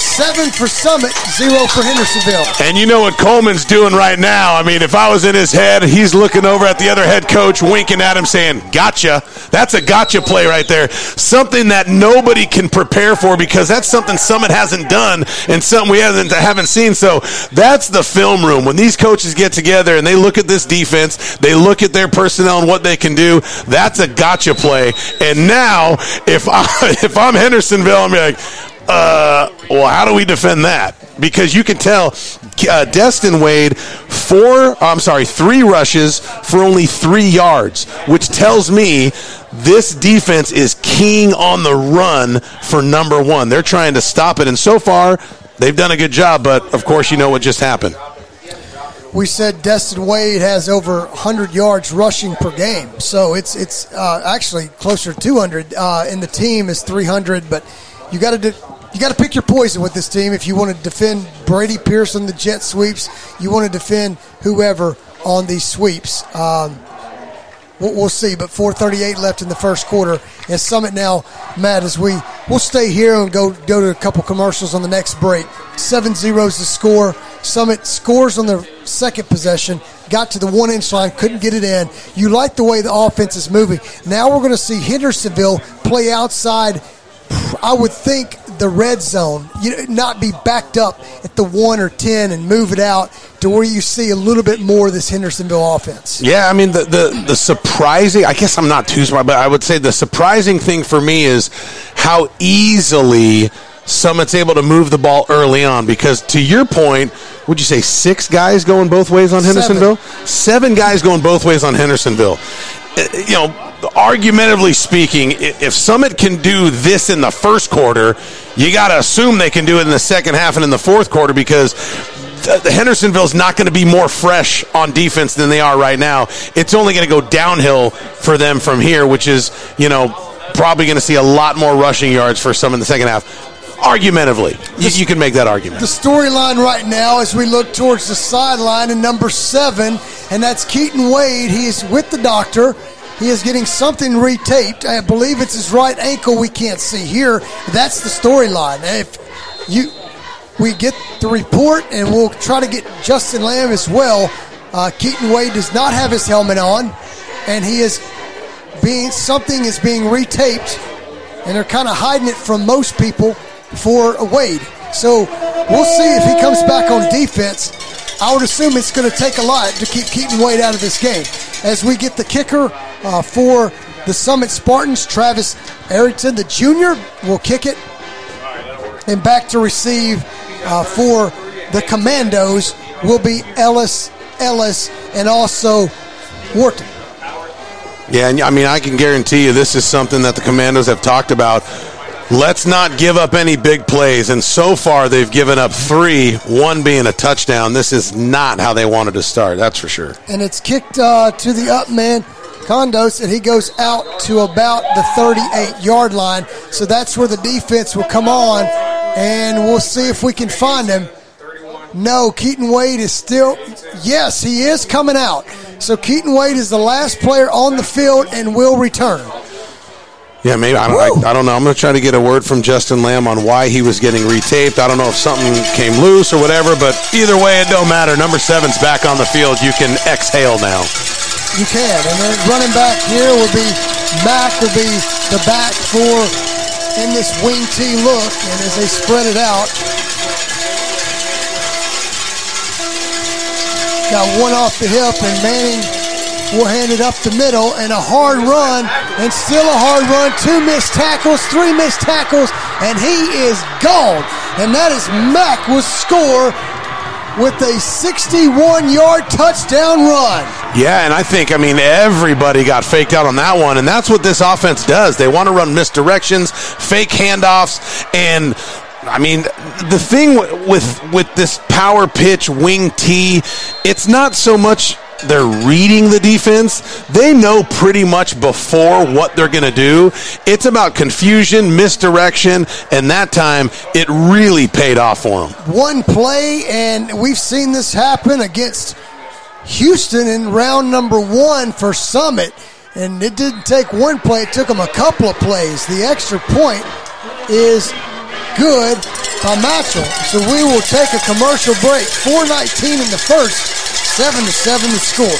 Seven for Summit, zero for Hendersonville. And you know what Coleman's doing right now. I mean, if I was in his head, he's looking over at the other head coach, winking at him, saying, Gotcha. That's a gotcha play right there. Something that nobody can prepare for because that's something Summit hasn't done and something we haven't, haven't seen. So that's the film room. When these coaches get together and they look at this defense, they look at their personnel and what they can do, that's a gotcha play. And now, if, I, if I'm Hendersonville, I'm like, uh, well, how do we defend that? Because you can tell uh, Destin Wade four, I'm sorry, three rushes for only three yards, which tells me this defense is keying on the run for number one. They're trying to stop it, and so far they've done a good job. But of course, you know what just happened. We said Destin Wade has over 100 yards rushing per game, so it's it's uh, actually closer to 200. Uh, and the team is 300, but you got to you got to pick your poison with this team if you want to defend Brady Pierce on the jet sweeps. You want to defend whoever on these sweeps. Um, we'll, we'll, see, but 4:38 left in the first quarter, and Summit now, Matt, as we we'll stay here and go go to a couple commercials on the next break. Seven zeros to score. Summit scores on their second possession. Got to the one inch line, couldn't get it in. You like the way the offense is moving. Now we're going to see Hendersonville play outside I would think the red zone, you not be backed up at the one or ten and move it out to where you see a little bit more of this Hendersonville offense. Yeah, I mean the the, the surprising. I guess I'm not too smart, but I would say the surprising thing for me is how easily Summit's able to move the ball early on. Because to your point, would you say six guys going both ways on Hendersonville? Seven, Seven guys going both ways on Hendersonville. Uh, you know argumentatively speaking, if Summit can do this in the first quarter, you got to assume they can do it in the second half and in the fourth quarter because Hendersonville's not going to be more fresh on defense than they are right now. It's only going to go downhill for them from here, which is, you know, probably going to see a lot more rushing yards for some in the second half. Argumentatively, you, you can make that argument. The storyline right now as we look towards the sideline in number seven, and that's Keaton Wade. He is with the doctor. He is getting something retaped. I believe it's his right ankle. We can't see here. That's the storyline. If you, we get the report, and we'll try to get Justin Lamb as well. Uh, Keaton Wade does not have his helmet on, and he is being something is being retaped, and they're kind of hiding it from most people for Wade. So we'll see if he comes back on defense. I would assume it's going to take a lot to keep Keaton Wade out of this game. As we get the kicker uh, for the Summit Spartans. Travis Arrington, the junior, will kick it. And back to receive uh, for the Commandos will be Ellis, Ellis, and also Wharton. Yeah, and I mean, I can guarantee you this is something that the Commandos have talked about. Let's not give up any big plays. And so far, they've given up three, one being a touchdown. This is not how they wanted to start, that's for sure. And it's kicked uh, to the up man Condos, and he goes out to about the 38 yard line. So that's where the defense will come on, and we'll see if we can find him. No, Keaton Wade is still, yes, he is coming out. So Keaton Wade is the last player on the field and will return. Yeah, maybe I don't. I, I, don't know. I'm going to try to get a word from Justin Lamb on why he was getting retaped. I don't know if something came loose or whatever, but either way, it don't matter. Number seven's back on the field. You can exhale now. You can. And then running back here will be Mack will be the back for in this wing T look. And as they spread it out, got one off the hip and Manning will hand it up the middle and a hard run and still a hard run. Two missed tackles, three missed tackles, and he is gone. And that is Mack will score with a 61 yard touchdown run. Yeah, and I think, I mean, everybody got faked out on that one, and that's what this offense does. They want to run misdirections, fake handoffs, and I mean, the thing with with this power pitch wing T, it's not so much they're reading the defense. They know pretty much before what they're going to do. It's about confusion, misdirection, and that time it really paid off for them. One play, and we've seen this happen against Houston in round number one for Summit. And it didn't take one play, it took them a couple of plays. The extra point is good by Matchell. So we will take a commercial break. 419 in the first, 7 to 7 the score.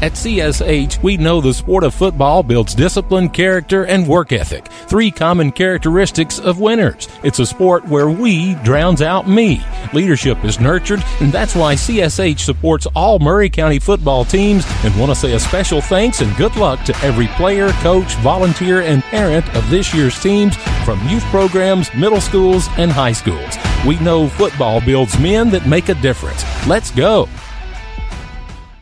At CSH, we know the sport of football builds discipline, character, and work ethic. Three common characteristics of winners. It's a sport where we drowns out me. Leadership is nurtured, and that's why CSH supports all Maury County football teams and want to say a special thanks and good luck to every player, coach, volunteer, and parent of this year's teams from youth programs, middle schools, and high schools. We know football builds men that make a difference. Let's go.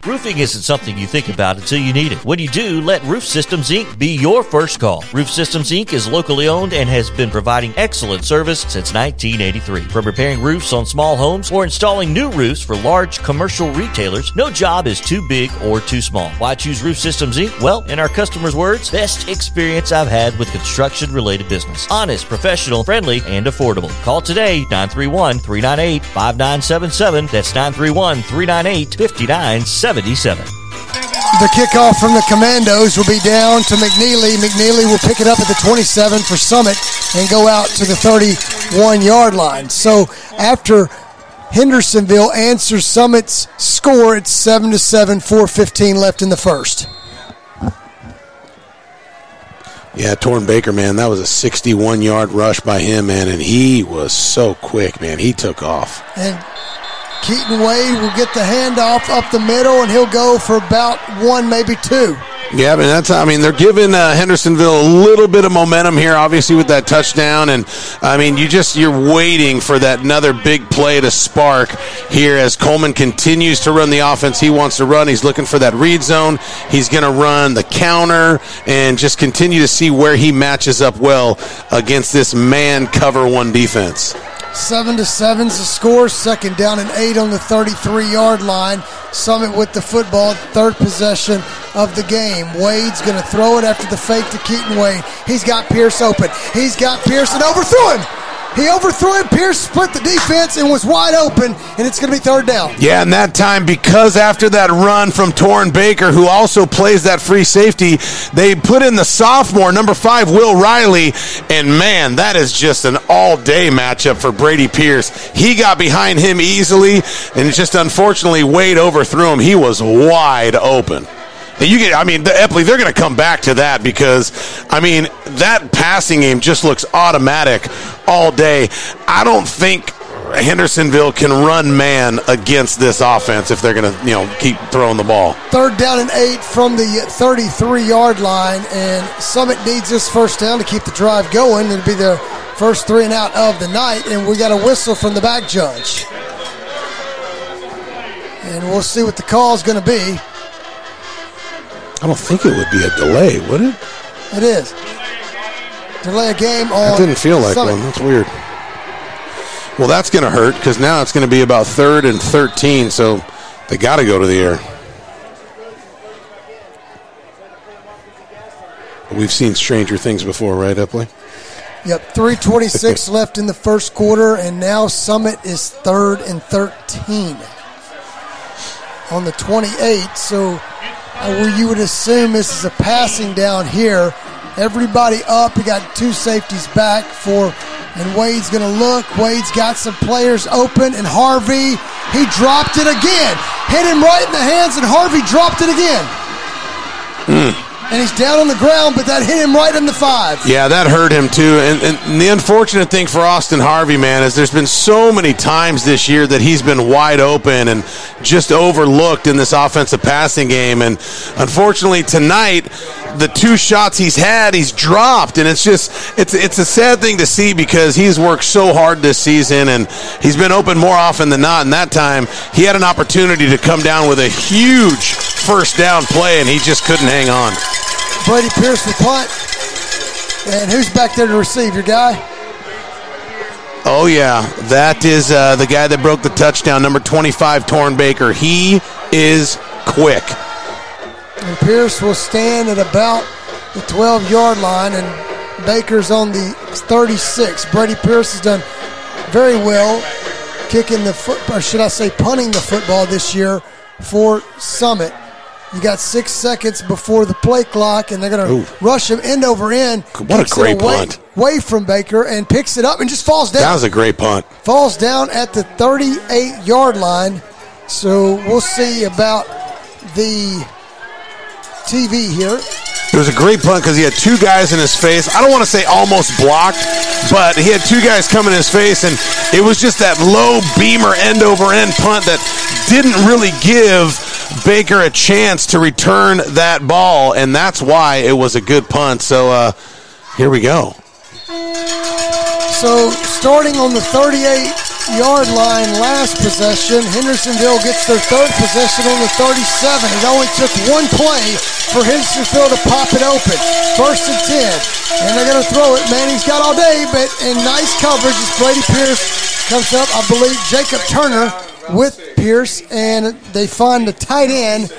Roofing isn't something you think about until you need it. When you do, let Roof Systems Inc. be your first call. Roof Systems Inc. is locally owned and has been providing excellent service since 1983. From repairing roofs on small homes or installing new roofs for large commercial retailers, no job is too big or too small. Why choose Roof Systems Inc.? Well, in our customers' words, best experience I've had with construction related business. Honest, professional, friendly, and affordable. Call today 931 398 5977. That's 931 398 5977. 77. The kickoff from the Commandos will be down to McNeely. McNeely will pick it up at the 27 for Summit and go out to the 31 yard line. So after Hendersonville answers Summit's score, it's 7 to 7, 4.15 left in the first. Yeah, Torn Baker, man, that was a 61 yard rush by him, man, and he was so quick, man. He took off. And Keaton Wade will get the handoff up the middle, and he'll go for about one, maybe two. Yeah, I mean that's. I mean they're giving uh, Hendersonville a little bit of momentum here, obviously with that touchdown, and I mean you just you're waiting for that another big play to spark here as Coleman continues to run the offense he wants to run. He's looking for that read zone. He's going to run the counter and just continue to see where he matches up well against this man cover one defense. Seven to seven's the score. Second down and eight on the 33 yard line. Summit with the football, third possession of the game. Wade's going to throw it after the fake to Keaton Wade. He's got Pierce open. He's got Pearson overthrew him. He overthrew him. Pierce split the defense and was wide open, and it's going to be third down. Yeah, and that time, because after that run from Torn Baker, who also plays that free safety, they put in the sophomore, number five, Will Riley. And man, that is just an all day matchup for Brady Pierce. He got behind him easily, and just unfortunately, Wade overthrew him. He was wide open. You get, I mean, the Epley, they're going to come back to that because, I mean, that passing game just looks automatic all day. I don't think Hendersonville can run man against this offense if they're going to, you know, keep throwing the ball. Third down and eight from the 33 yard line, and Summit needs this first down to keep the drive going. It'll be their first three and out of the night, and we got a whistle from the back judge. And we'll see what the call is going to be. I don't think it would be a delay, would it? It is. Delay a game on. It didn't feel like Summit. one. That's weird. Well, that's going to hurt because now it's going to be about third and 13, so they got to go to the air. We've seen stranger things before, right, Epley? Yep, 326 left in the first quarter, and now Summit is third and 13 on the 28. So where you would assume this is a passing down here. Everybody up. You got two safeties back for And Wade's going to look. Wade's got some players open, and Harvey, he dropped it again. Hit him right in the hands, and Harvey dropped it again. Mm and he's down on the ground, but that hit him right in the five. Yeah, that hurt him too. And, and, the unfortunate thing for Austin Harvey, man, is there's been so many times this year that he's been wide open and just overlooked in this offensive passing game. And unfortunately, tonight, the two shots he's had, he's dropped, and it's just it's it's a sad thing to see because he's worked so hard this season and he's been open more often than not. And that time, he had an opportunity to come down with a huge first down play, and he just couldn't hang on. Brady Pierce the punt. And who's back there to receive? Your guy? Oh, yeah. That is uh, the guy that broke the touchdown, number 25, Torn Baker. He is quick. And Pierce will stand at about the 12 yard line, and Baker's on the 36. Brady Pierce has done very well kicking the foot, or should I say, punting the football this year for Summit. You got six seconds before the play clock, and they're going to rush him end over end. What a great away, punt! Away from Baker and picks it up and just falls down. That was a great punt. Falls down at the 38 yard line. So we'll see about the TV here. It was a great punt because he had two guys in his face. I don't want to say almost blocked, but he had two guys coming in his face, and it was just that low beamer end over end punt that didn't really give Baker a chance to return that ball, and that's why it was a good punt. So uh, here we go. So starting on the 38 yard line last possession, Hendersonville gets their third possession on the 37. It only took one play for Hendersonville to pop it open. First and 10. And they're going to throw it. Manning's got all day, but in nice coverage as Brady Pierce comes up. I believe Jacob Turner with Pierce, and they find the tight end.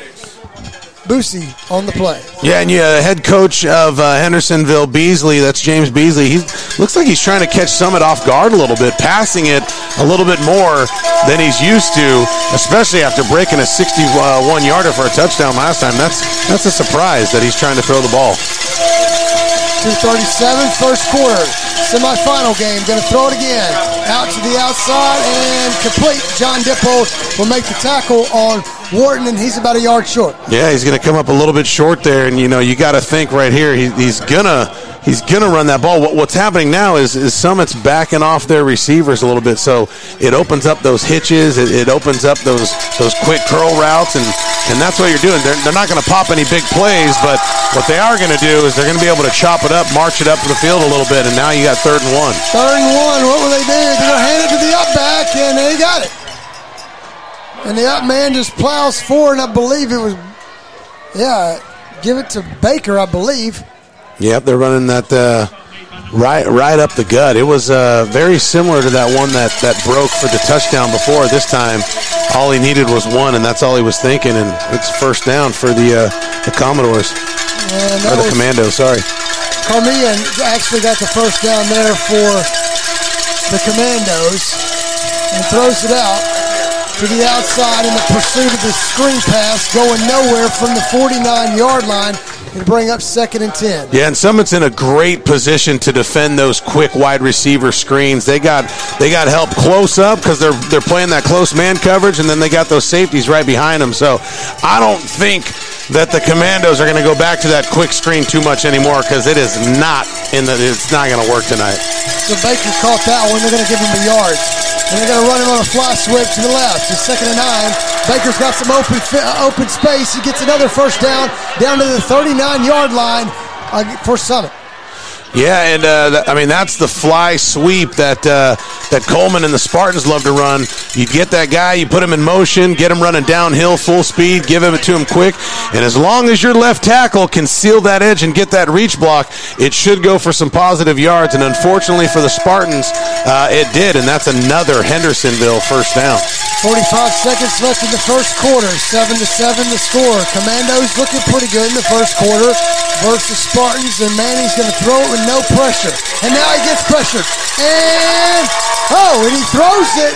Boosie on the play. Yeah, and yeah, head coach of uh, Hendersonville, Beasley, that's James Beasley. He looks like he's trying to catch Summit off guard a little bit, passing it a little bit more than he's used to, especially after breaking a 61 yarder for a touchdown last time. That's that's a surprise that he's trying to throw the ball. 237, first quarter, semifinal game. Going to throw it again. Out to the outside and complete. John Dipple will make the tackle on Wharton, and he's about a yard short. Yeah, he's going to come up a little bit short there, and you know you got to think right here. He, he's gonna he's gonna run that ball. What, what's happening now is, is Summit's backing off their receivers a little bit, so it opens up those hitches. It, it opens up those those quick curl routes, and and that's what you're doing. They're, they're not going to pop any big plays, but what they are going to do is they're going to be able to chop it up, march it up the field a little bit, and now you got third and one. Third and one. What will they do? They're going to hand it to the up back, and they got it. And the up man just plows forward, and I believe it was, yeah, give it to Baker, I believe. Yep, they're running that uh, right right up the gut. It was uh, very similar to that one that, that broke for the touchdown before. This time, all he needed was one, and that's all he was thinking. And it's first down for the uh, the Commodores or the Commandos. Sorry, Carmia actually got the first down there for the Commandos and throws it out to the outside in the pursuit of the screen pass, going nowhere from the 49 yard line and bring up second and 10. Yeah, and Summit's in a great position to defend those quick wide receiver screens. They got they got help close up because they're they're playing that close man coverage, and then they got those safeties right behind them. So I don't think that the Commandos are going to go back to that quick screen too much anymore because it is not in the it's not going to work tonight. So Baker caught that one. They're going to give him a yard. And they're going to run him on a fly switch to the left. It's second and nine. Baker's got some open uh, open space. He gets another first down down to the 39 yard line uh, for Summit. Yeah, and uh, I mean that's the fly sweep that uh, that Coleman and the Spartans love to run. You get that guy, you put him in motion, get him running downhill full speed, give him it to him quick, and as long as your left tackle can seal that edge and get that reach block, it should go for some positive yards. And unfortunately for the Spartans, uh, it did, and that's another Hendersonville first down. 45 seconds left in the first quarter. 7 to 7 the score. Commandos looking pretty good in the first quarter versus Spartans, and Manning's going to throw it no pressure. And now he gets pressured. And, oh, and he throws it.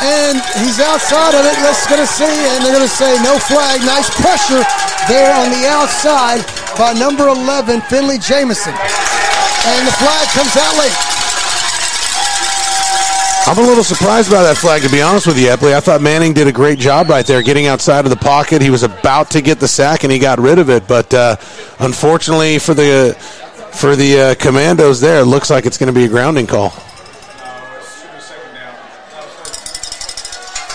And he's outside of it. Let's going to see. And they're going to say no flag. Nice pressure there on the outside by number 11, Finley Jamison. And the flag comes out late. I'm a little surprised by that flag, to be honest with you, Epley. I thought Manning did a great job right there, getting outside of the pocket. He was about to get the sack, and he got rid of it. But uh, unfortunately for the for the uh, Commandos, there, it looks like it's going to be a grounding call.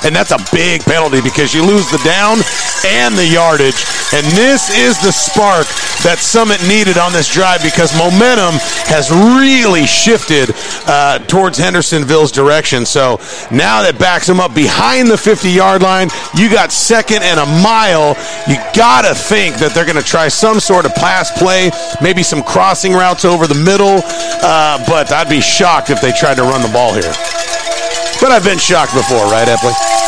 And that's a big penalty because you lose the down and the yardage. And this is the spark that Summit needed on this drive because momentum has really shifted uh, towards Hendersonville's direction. So now that backs them up behind the 50 yard line, you got second and a mile. You got to think that they're going to try some sort of pass play, maybe some crossing routes over the middle. Uh, but I'd be shocked if they tried to run the ball here. But I've been shocked before, right, Epley?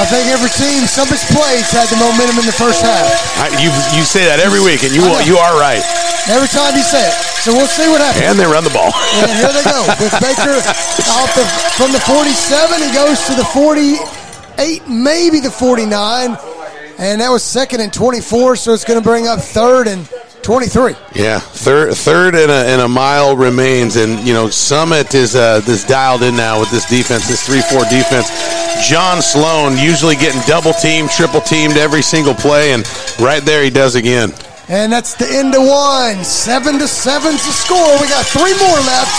I think every team, some of its plays had the momentum in the first half. I, you you say that every week, and you you are right. Every time you say it. So we'll see what happens. And they run the ball. and here they go with Baker out the, from the 47. He goes to the 48, maybe the 49, and that was second and 24. So it's going to bring up third and 23. Yeah, third, third and a, and a mile remains, and you know Summit is uh, this dialed in now with this defense, this three-four defense. John Sloan usually getting double teamed, triple teamed every single play, and right there he does again. And that's the end of one. Seven to seven's the score. We got three more left,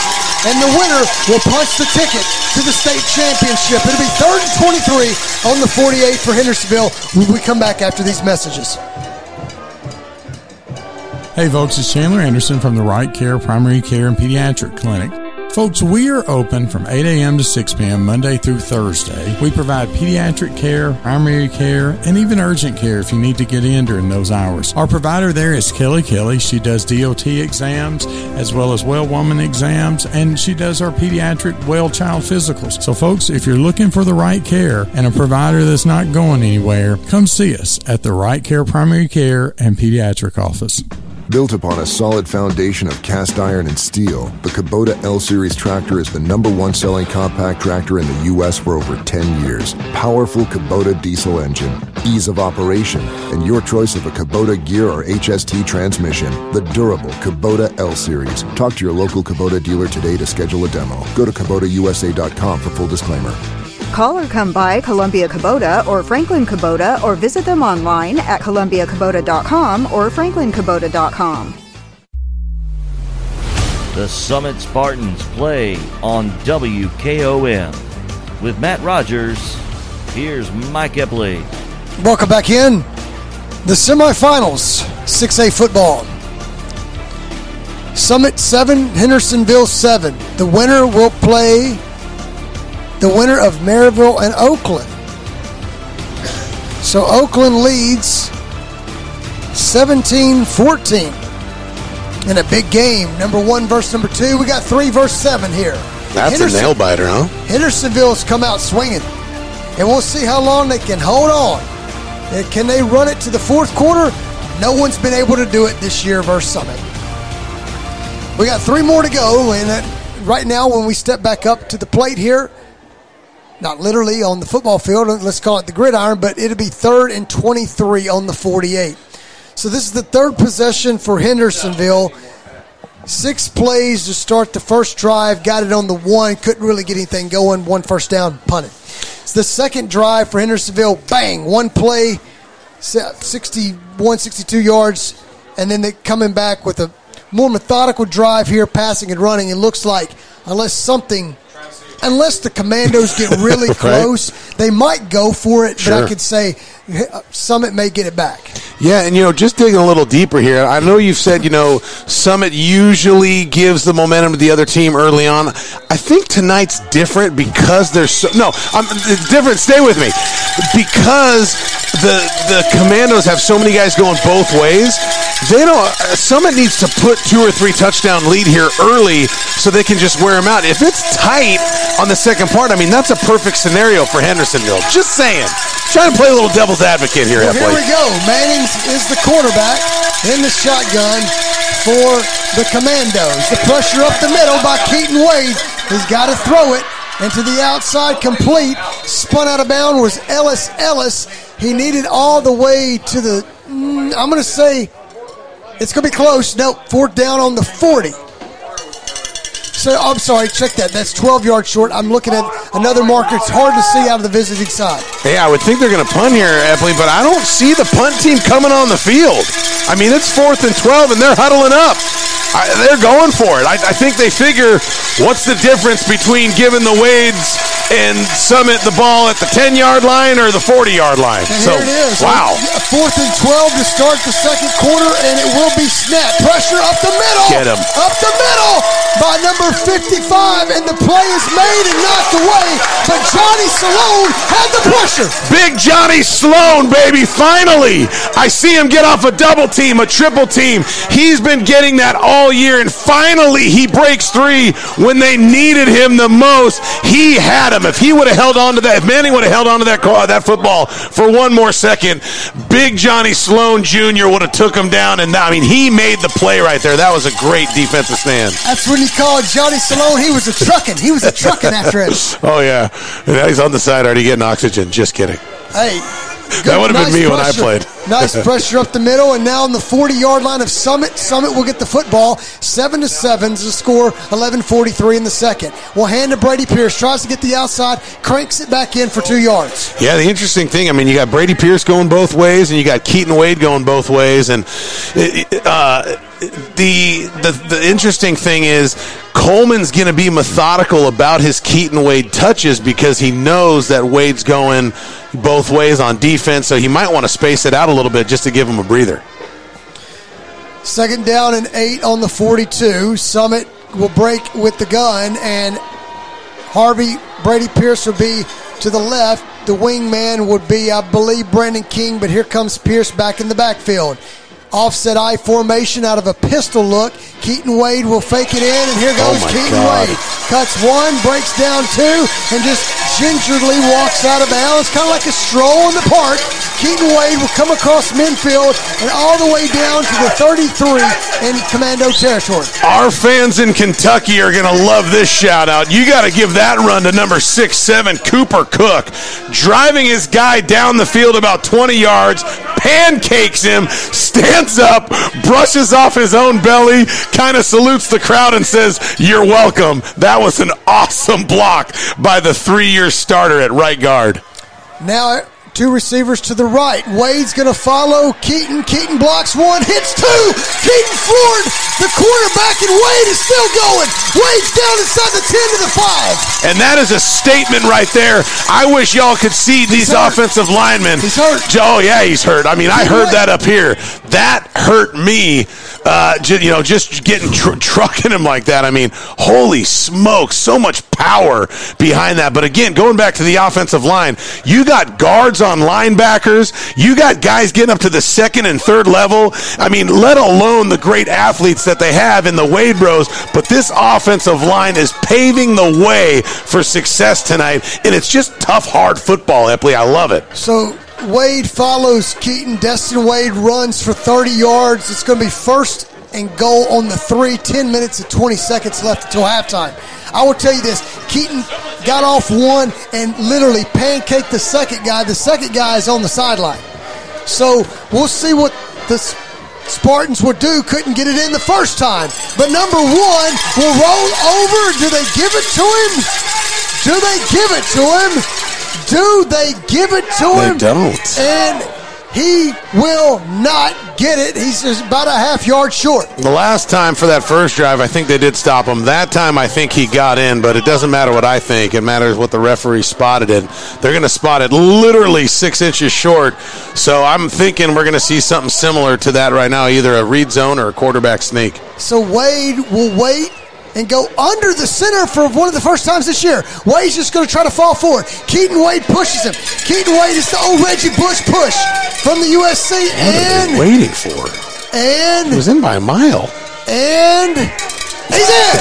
and the winner will punch the ticket to the state championship. It'll be third and 23 on the 48 for Hendersonville when we come back after these messages. Hey folks, it's Chandler Anderson from the Right Care Primary Care and Pediatric Clinic. Folks, we are open from 8 a.m. to 6 p.m. Monday through Thursday. We provide pediatric care, primary care, and even urgent care if you need to get in during those hours. Our provider there is Kelly Kelly. She does DOT exams as well as well woman exams, and she does our pediatric well child physicals. So, folks, if you're looking for the right care and a provider that's not going anywhere, come see us at the Right Care Primary Care and Pediatric Office. Built upon a solid foundation of cast iron and steel, the Kubota L Series tractor is the number one selling compact tractor in the U.S. for over 10 years. Powerful Kubota diesel engine, ease of operation, and your choice of a Kubota gear or HST transmission. The durable Kubota L Series. Talk to your local Kubota dealer today to schedule a demo. Go to KubotaUSA.com for full disclaimer. Call or come by Columbia Kubota or Franklin Kubota or visit them online at columbiakubota.com or franklinkubota.com. The Summit Spartans play on WKOM. With Matt Rogers, here's Mike Epley. Welcome back in. The semifinals, 6A football. Summit 7, Hendersonville 7. The winner will play the winner of Maryville and Oakland. So Oakland leads 17 14 in a big game. Number one versus number two. We got three versus seven here. That's a nail biter, huh? Hendersonville's come out swinging. And we'll see how long they can hold on. Can they run it to the fourth quarter? No one's been able to do it this year versus Summit. We got three more to go. And uh, right now, when we step back up to the plate here, not literally on the football field, let's call it the gridiron, but it'll be third and 23 on the 48. So this is the third possession for Hendersonville. Six plays to start the first drive, got it on the one, couldn't really get anything going. One first down, punted. It's the second drive for Hendersonville. Bang, one play, 61, 62 yards, and then they coming back with a more methodical drive here, passing and running. It looks like unless something unless the commandos get really right. close, they might go for it. Sure. But I could say Summit may get it back. Yeah, and you know, just digging a little deeper here. I know you've said you know Summit usually gives the momentum to the other team early on. I think tonight's different because there's so no. I'm it's different. Stay with me because the the Commandos have so many guys going both ways. They don't. Summit needs to put two or three touchdown lead here early so they can just wear them out. If it's tight on the second part, I mean that's a perfect scenario for Hendersonville. Just saying. Trying to play a little devil's advocate here. Well, here we go. Mannings is the quarterback in the shotgun for the Commandos. The pressure up the middle by Keaton Wade. He's got to throw it into the outside complete. Spun out of bounds was Ellis Ellis. He needed all the way to the, mm, I'm going to say, it's going to be close. Nope, fourth down on the 40. So I'm sorry, check that. That's 12 yards short. I'm looking at another marker. It's hard to see out of the visiting side. Yeah, I would think they're going to punt here, Epley, but I don't see the punt team coming on the field. I mean, it's fourth and 12, and they're huddling up. I, they're going for it. I, I think they figure what's the difference between giving the Wades and Summit the ball at the 10 yard line or the 40 yard line. And so, here it is. wow. Fourth and 12 to start the second quarter, and it will be snap. Pressure up the middle. Get him. Up the middle by number 55, and the play is made and knocked away, but Johnny Salone had the pressure. Big Johnny Sloan, baby, finally. I see him get off a double team, a triple team. He's been getting that all year, and finally he breaks three when they needed him the most. He had him. If he would have held on to that, if Manning would have held on to that, call, uh, that football for one more second, Big Johnny Sloan Jr. would have took him down. And I mean, he made the play right there. That was a great defensive stand. That's when you call Johnny Salone. He was a trucking. He was a trucking after it. Oh yeah, and now he's on the side already getting oxygen. Just kidding. Hey, That would have nice been me when I played. Nice pressure up the middle, and now on the 40 yard line of Summit. Summit will get the football. 7 to 7 is the score, 11.43 in the second. We'll hand to Brady Pierce, tries to get the outside, cranks it back in for two yards. Yeah, the interesting thing, I mean, you got Brady Pierce going both ways, and you got Keaton Wade going both ways, and uh, the, the the interesting thing is Coleman's going to be methodical about his Keaton Wade touches because he knows that Wade's going both ways on defense, so he might want to space it out a little bit just to give him a breather. Second down and eight on the 42. Summit will break with the gun, and Harvey Brady Pierce will be to the left. The wingman would be, I believe, Brandon King, but here comes Pierce back in the backfield. Offset I formation out of a pistol look. Keaton Wade will fake it in, and here Oh goes my Keaton God. Wade. Cuts one, breaks down two, and just gingerly walks out of bounds, kind of like a stroll in the park. Keaton Wade will come across midfield and all the way down to the 33 in commando territory. Our fans in Kentucky are going to love this shout out. You got to give that run to number six seven Cooper Cook, driving his guy down the field about 20 yards, pancakes him, stands up, brushes off his own belly, kind of salutes the crowd and says, "You're welcome." That was an awesome block by the three-year starter at right guard. Now, two receivers to the right. Wade's going to follow Keaton. Keaton blocks one, hits two. Keaton floored the quarterback, and Wade is still going. Wade's down inside the 10 to the 5. And that is a statement right there. I wish y'all could see these hurt. offensive linemen. He's hurt. Oh yeah, he's hurt. I mean, I heard that up here. That hurt me. Uh, you know, just getting tr- trucking him like that. I mean, holy smoke, so much power behind that. But again, going back to the offensive line, you got guards on linebackers. You got guys getting up to the second and third level. I mean, let alone the great athletes that they have in the Wade Bros. But this offensive line is paving the way for success tonight, and it's just tough, hard football. Epley, I love it. So Wade follows Keaton. Destin Wade runs for 30 yards. It's going to be first and goal on the three. 10 minutes and 20 seconds left until halftime. I will tell you this Keaton got off one and literally pancaked the second guy. The second guy is on the sideline. So we'll see what the Spartans would do. Couldn't get it in the first time. But number one will roll over. Do they give it to him? Do they give it to him? Do they give it to They him? They don't. And he will not get it. He's just about a half yard short. The last time for that first drive, I think they did stop him. That time, I think he got in, but it doesn't matter what I think. It matters what the referee spotted it. They're going to spot it literally six inches short. So I'm thinking we're going to see something similar to that right now, either a read zone or a quarterback sneak. So Wade will wait and go under the center for one of the first times this year. Wade's just going to try to fall forward. Keaton Wade pushes him. Keaton Wade is the old Reggie Bush push from the USC, What are they and waiting for? He and was in by a mile. and he's in.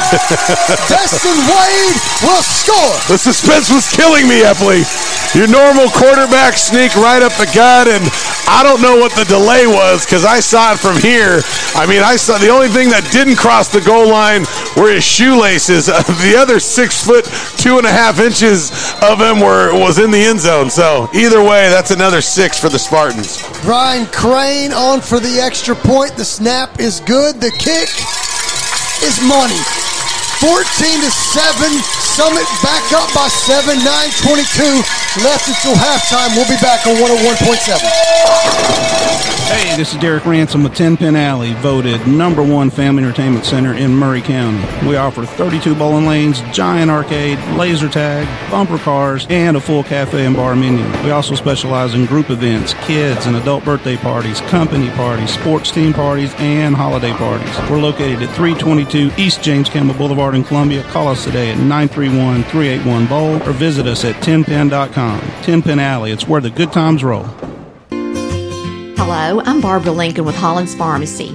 Destin Wade will score. The suspense was killing me, Epley. Your normal quarterback sneak right up the gut, and I don't know what the delay was because I saw it from here. I mean, I saw the only thing that didn't cross the goal line were his shoelaces. The other six foot two and a half inches of him were was in the end zone. So either way, that's another six for the Spartans. Brian Crane on for the extra point. The snap is good. The kick is money. 14 to 7. Summit back up by 7, 9.22 left until halftime. We'll be back on 101.7. Hey, this is Derek Ransom with 10 Pin Alley, voted number one family entertainment center in Maury County. We offer 32 bowling lanes, giant arcade, laser tag, bumper cars, and a full cafe and bar menu. We also specialize in group events, kids and adult birthday parties, company parties, sports team parties, and holiday parties. We're located at 322 East James Campbell Boulevard in Columbia. Call us today at 931 381 Bowl or visit us at 10pin.com. 10 Pin Alley, it's where the good times roll. Hello, I'm Barbara Lincoln with Hollins Pharmacy.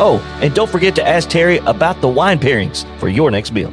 Oh, and don't forget to ask Terry about the wine pairings for your next meal.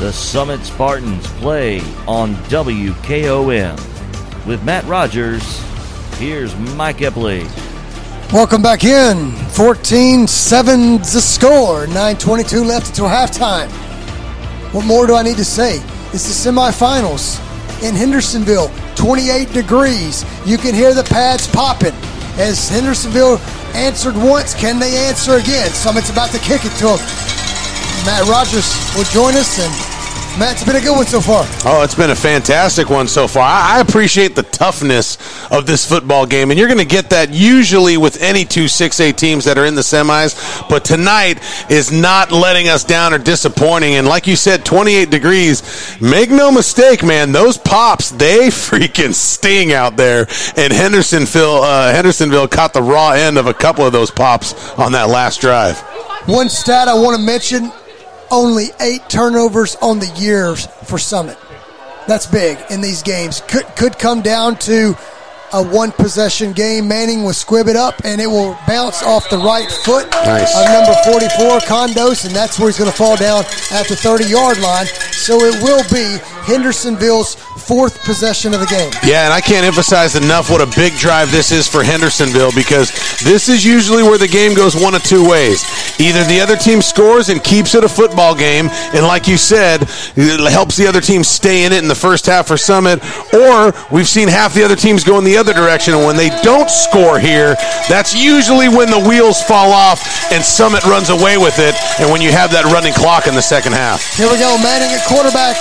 The Summit Spartans play on WKOM. With Matt Rogers, here's Mike Epley. Welcome back in. 14 7 the score. 9.22 left until halftime. What more do I need to say? It's the semifinals in Hendersonville. 28 degrees. You can hear the pads popping. As Hendersonville answered once, can they answer again? Summit's about to kick it to them. Matt Rogers will join us and Matt, it's been a good one so far. Oh, it's been a fantastic one so far. I appreciate the toughness of this football game, and you're going to get that usually with any two 6A teams that are in the semis. But tonight is not letting us down or disappointing. And like you said, 28 degrees. Make no mistake, man, those pops they freaking sting out there. And Hendersonville, uh, Hendersonville caught the raw end of a couple of those pops on that last drive. One stat I want to mention only eight turnovers on the years for Summit. That's big in these games. Could could come down to a one possession game. Manning will squib it up and it will bounce off the right foot nice. of number 44, Condos, and that's where he's going to fall down at the 30 yard line. So it will be Hendersonville's fourth possession of the game. Yeah, and I can't emphasize enough what a big drive this is for Hendersonville because this is usually where the game goes one of two ways. Either the other team scores and keeps it a football game, and like you said, it helps the other team stay in it in the first half for Summit, or we've seen half the other teams go in the other direction, and when they don't score here, that's usually when the wheels fall off and Summit runs away with it, and when you have that running clock in the second half. Here we go, Manning at quarterback.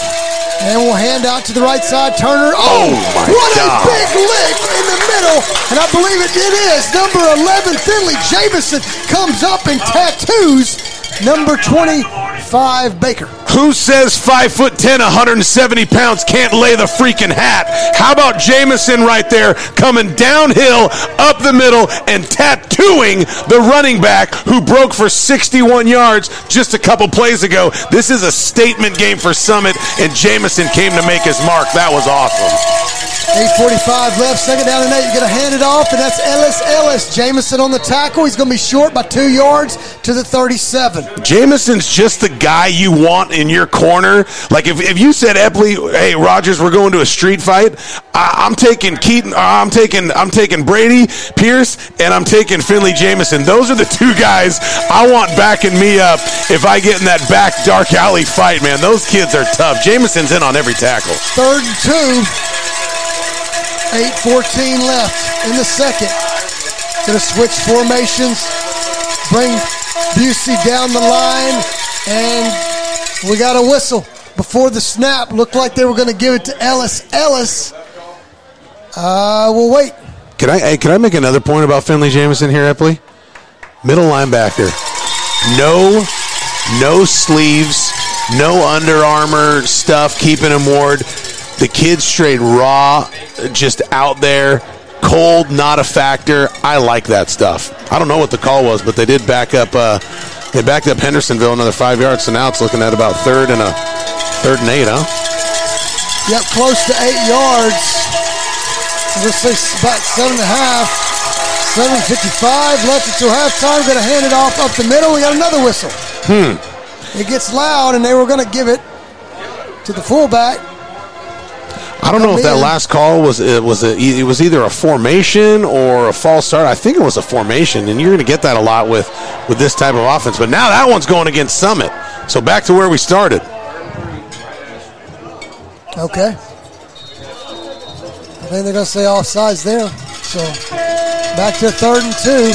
And we'll hand out to the right side. Turner. Oh, oh my what God. a big lick in the middle. And I believe it, it is. Number 11, Finley Jamison comes up and tattoos number 25, Baker. Who says 5 foot 10, 170 pounds can't lay the freaking hat? How about Jamison right there coming downhill up the middle and tattooing the running back who broke for 61 yards just a couple plays ago? This is a statement game for Summit, and Jamison came to make his mark. That was awesome. 8.45 left, second down and eight. You're going to hand it off, and that's Ellis Ellis. Jamison on the tackle. He's going to be short by two yards to the 37. Jamison's just the guy you want in your corner. Like if, if you said Epley, hey Rogers, we're going to a street fight. I, I'm taking Keaton. Uh, I'm taking I'm taking Brady Pierce, and I'm taking Finley Jamison. Those are the two guys I want backing me up if I get in that back dark alley fight. Man, those kids are tough. Jamison's in on every tackle. Third and two. 8.14 left in the second. Going to switch formations. Bring Busey down the line. And we got a whistle before the snap. Looked like they were going to give it to Ellis. Ellis. Uh, we'll wait. Can I hey, can I make another point about Finley Jamison here, Epley? Middle linebacker. No no sleeves, no Under Armour stuff keeping him ward. The kid straight raw, just out there, cold, not a factor. I like that stuff. I don't know what the call was, but they did back up. Uh, they backed up Hendersonville another five yards, so now it's looking at about third and a third and eight, huh? Yep, close to eight yards. Let's say about seven and a half. 7.55 left until halftime. Going to hand it off up the middle. We got another whistle. Hmm. It gets loud, and they were going to give it to the fullback. I don't know if that last call was it was a, it was either a formation or a false start. I think it was a formation, and you're going to get that a lot with with this type of offense. But now that one's going against Summit, so back to where we started. Okay. I think they're going to say offsides there. So back to third and two.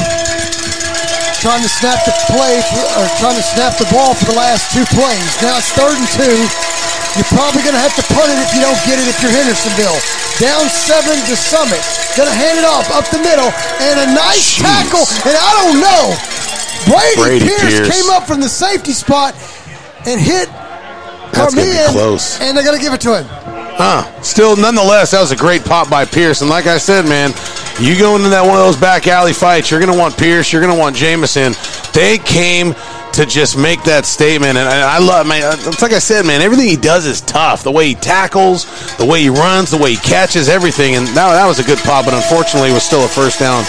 Trying to snap the play for, or trying to snap the ball for the last two plays. Now it's third and two. You're probably going to have to punt it if you don't get it if you're Hendersonville. Down seven to Summit. Going to hand it off up the middle. And a nice Jeez. tackle. And I don't know. Brady, Brady Pierce, Pierce, came up from the safety spot and hit That's Carmian. close. And they're going to give it to him. Huh. Still, nonetheless, that was a great pop by Pierce. And like I said, man, you go into that one of those back alley fights, you're going to want Pierce, you're going to want Jamison. They came to just make that statement. And I, I love, man, uh, it's like I said, man, everything he does is tough. The way he tackles, the way he runs, the way he catches, everything. And that, that was a good pop, but unfortunately, it was still a first down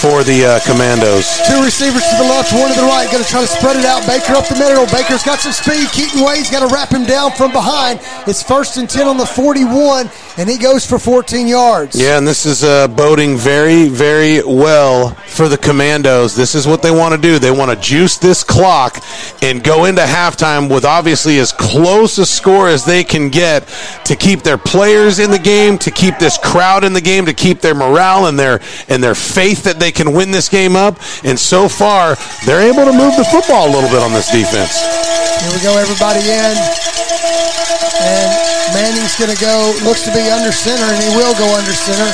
for the uh, Commandos. Two receivers to the left, one to the right. Going to try to spread it out. Baker up the middle. Baker's got some speed. Keaton Wade's got to wrap him down from behind. It's first and 10 on the 41, and he goes for 14 yards. Yeah, and this is uh, boding very, very well for the Commandos. This is what they want to do. They want to juice this clock and go into halftime with obviously as close a score as they can get to keep their players in the game, to keep this crowd in the game, to keep their morale and their and their faith that they they can win this game up. And so far, they're able to move the football a little bit on this defense. Here we go, everybody in. And Manning's going to go, looks to be under center, and he will go under center.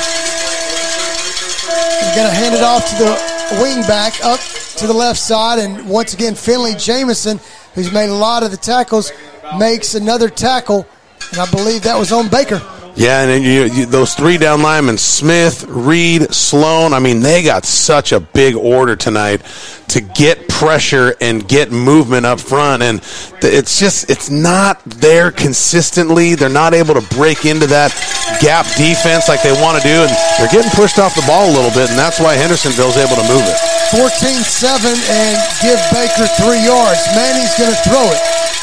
He's going to hand it off to the wing back up to the left side. And once again, Finley Jamison, who's made a lot of the tackles, makes another tackle. And I believe that was on Baker. Yeah, and you, you, those three down linemen, Smith, Reed, Sloan, I mean, they got such a big order tonight to get pressure and get movement up front. And it's just, it's not there consistently. They're not able to break into that gap defense like they want to do. And they're getting pushed off the ball a little bit, and that's why Hendersonville's able to move it. 14 7 and give Baker three yards. Manning's going to throw it.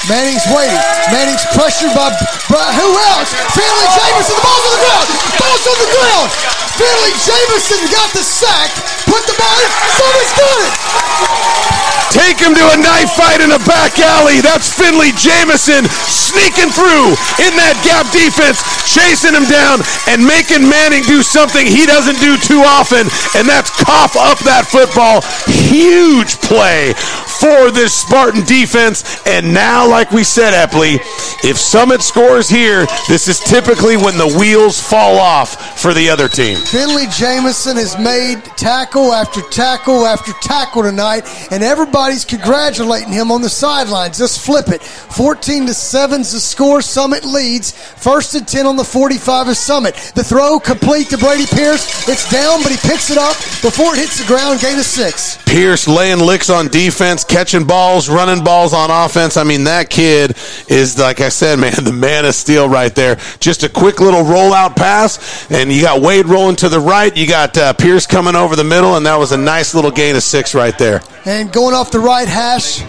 Manning's waiting. Manning's pressured by, by who else? Finley Jamison. The ball's on the ground. Ball's on the ground. Finley Jamison got the sack. Put the ball in. Somebody's got it. Take him to a knife fight in a back alley. That's Finley Jamison sneaking through in that gap defense, chasing him down and making Manning do something he doesn't do too often, and that's cough up that football. Huge play for this Spartan defense. And now, like we said, Epley, if Summit scores here, this is typically when the wheels fall off for the other team. Finley Jamison has made tackle after tackle after tackle tonight, and everybody's congratulating him on the sidelines. Just flip it. 14 to 7's the score. Summit leads. First and 10 on the 45 of Summit. The throw complete to Brady Pierce. It's down, but he picks it up before it hits the ground. Gain of six. Pierce laying licks on defense catching balls, running balls on offense. I mean, that kid is, like I said, man, the man of steel right there. Just a quick little rollout pass, and you got Wade rolling to the right. You got uh, Pierce coming over the middle, and that was a nice little gain of six right there. And going off the right hash,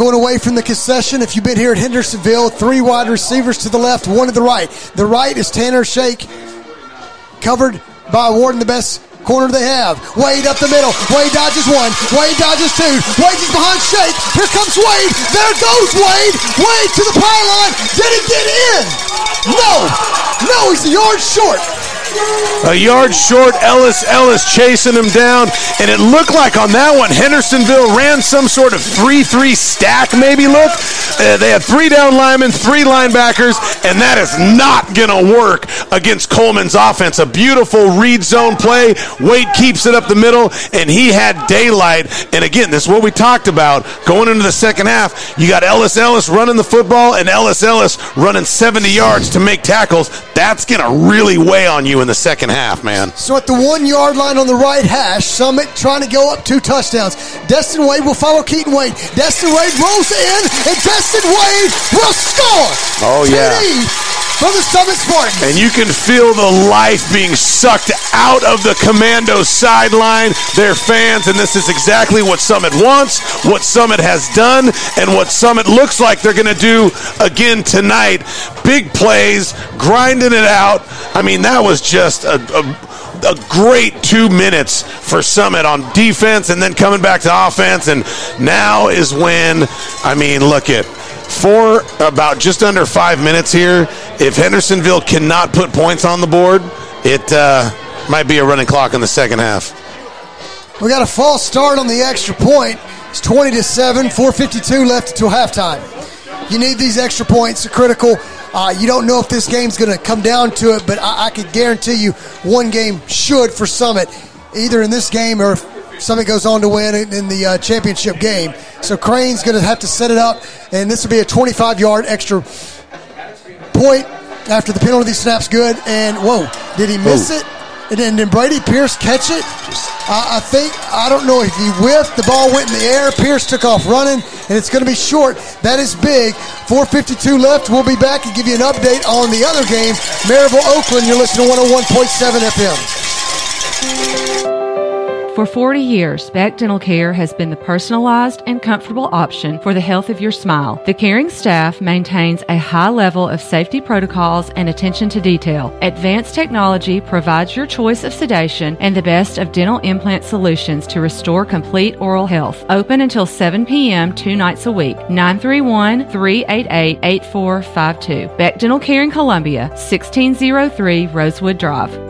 Going away from the concession, if you've been here at Hendersonville, three wide receivers to the left, one to the right. The right is Tanner Shake, covered by Warden, the best corner they have. Wade up the middle. Wade dodges one. Wade dodges two. Wade is behind Shake. Here comes Wade. There goes Wade. Wade to the pylon. Did he get in? No. No, he's a yard short. A yard short, Ellis Ellis chasing him down, and it looked like on that one, Hendersonville ran some sort of 3 3 stack, maybe. Look, uh, they had three down linemen, three linebackers, and that is not going to work against Coleman's offense. A beautiful read zone play. Wade keeps it up the middle, and he had daylight. And again, this is what we talked about going into the second half. You got Ellis Ellis running the football, and Ellis Ellis running 70 yards to make tackles. That's going to really weigh on you in the second half, man. So at the one yard line on the right hash, Summit trying to go up two touchdowns. Destin Wade will follow Keaton Wade. Destin Wade rolls in, and Destin Wade will score. Oh, yeah. From the Summit Spartans. And you can feel the life being sucked out of the commando sideline, their fans, and this is exactly what Summit wants, what Summit has done, and what Summit looks like they're going to do again tonight. Big plays, grinding it out. I mean, that was just a, a, a great two minutes for Summit on defense and then coming back to offense. And now is when, I mean, look at for about just under five minutes here. If Hendersonville cannot put points on the board, it uh, might be a running clock in the second half. We got a false start on the extra point. It's 20 to 7, 452 left until halftime. You need these extra points, they're critical. Uh, you don't know if this game's going to come down to it, but I, I could guarantee you one game should for Summit, either in this game or if Summit goes on to win in, in the uh, championship game. So Crane's going to have to set it up, and this will be a 25 yard extra point after the penalty snap's good. And whoa, did he miss Whoa. it? And then did Brady Pierce catch it? I, I think I don't know if he whiffed. The ball went in the air. Pierce took off running, and it's going to be short. That is big. 4:52 left. We'll be back and give you an update on the other game, Maryville Oakland. You're listening to 101.7 FM. For 40 years, Beck Dental Care has been the personalized and comfortable option for the health of your smile. The caring staff maintains a high level of safety protocols and attention to detail. Advanced technology provides your choice of sedation and the best of dental implant solutions to restore complete oral health. Open until 7 p.m. two nights a week. 931 388 8452. Beck Dental Care in Columbia, 1603 Rosewood Drive.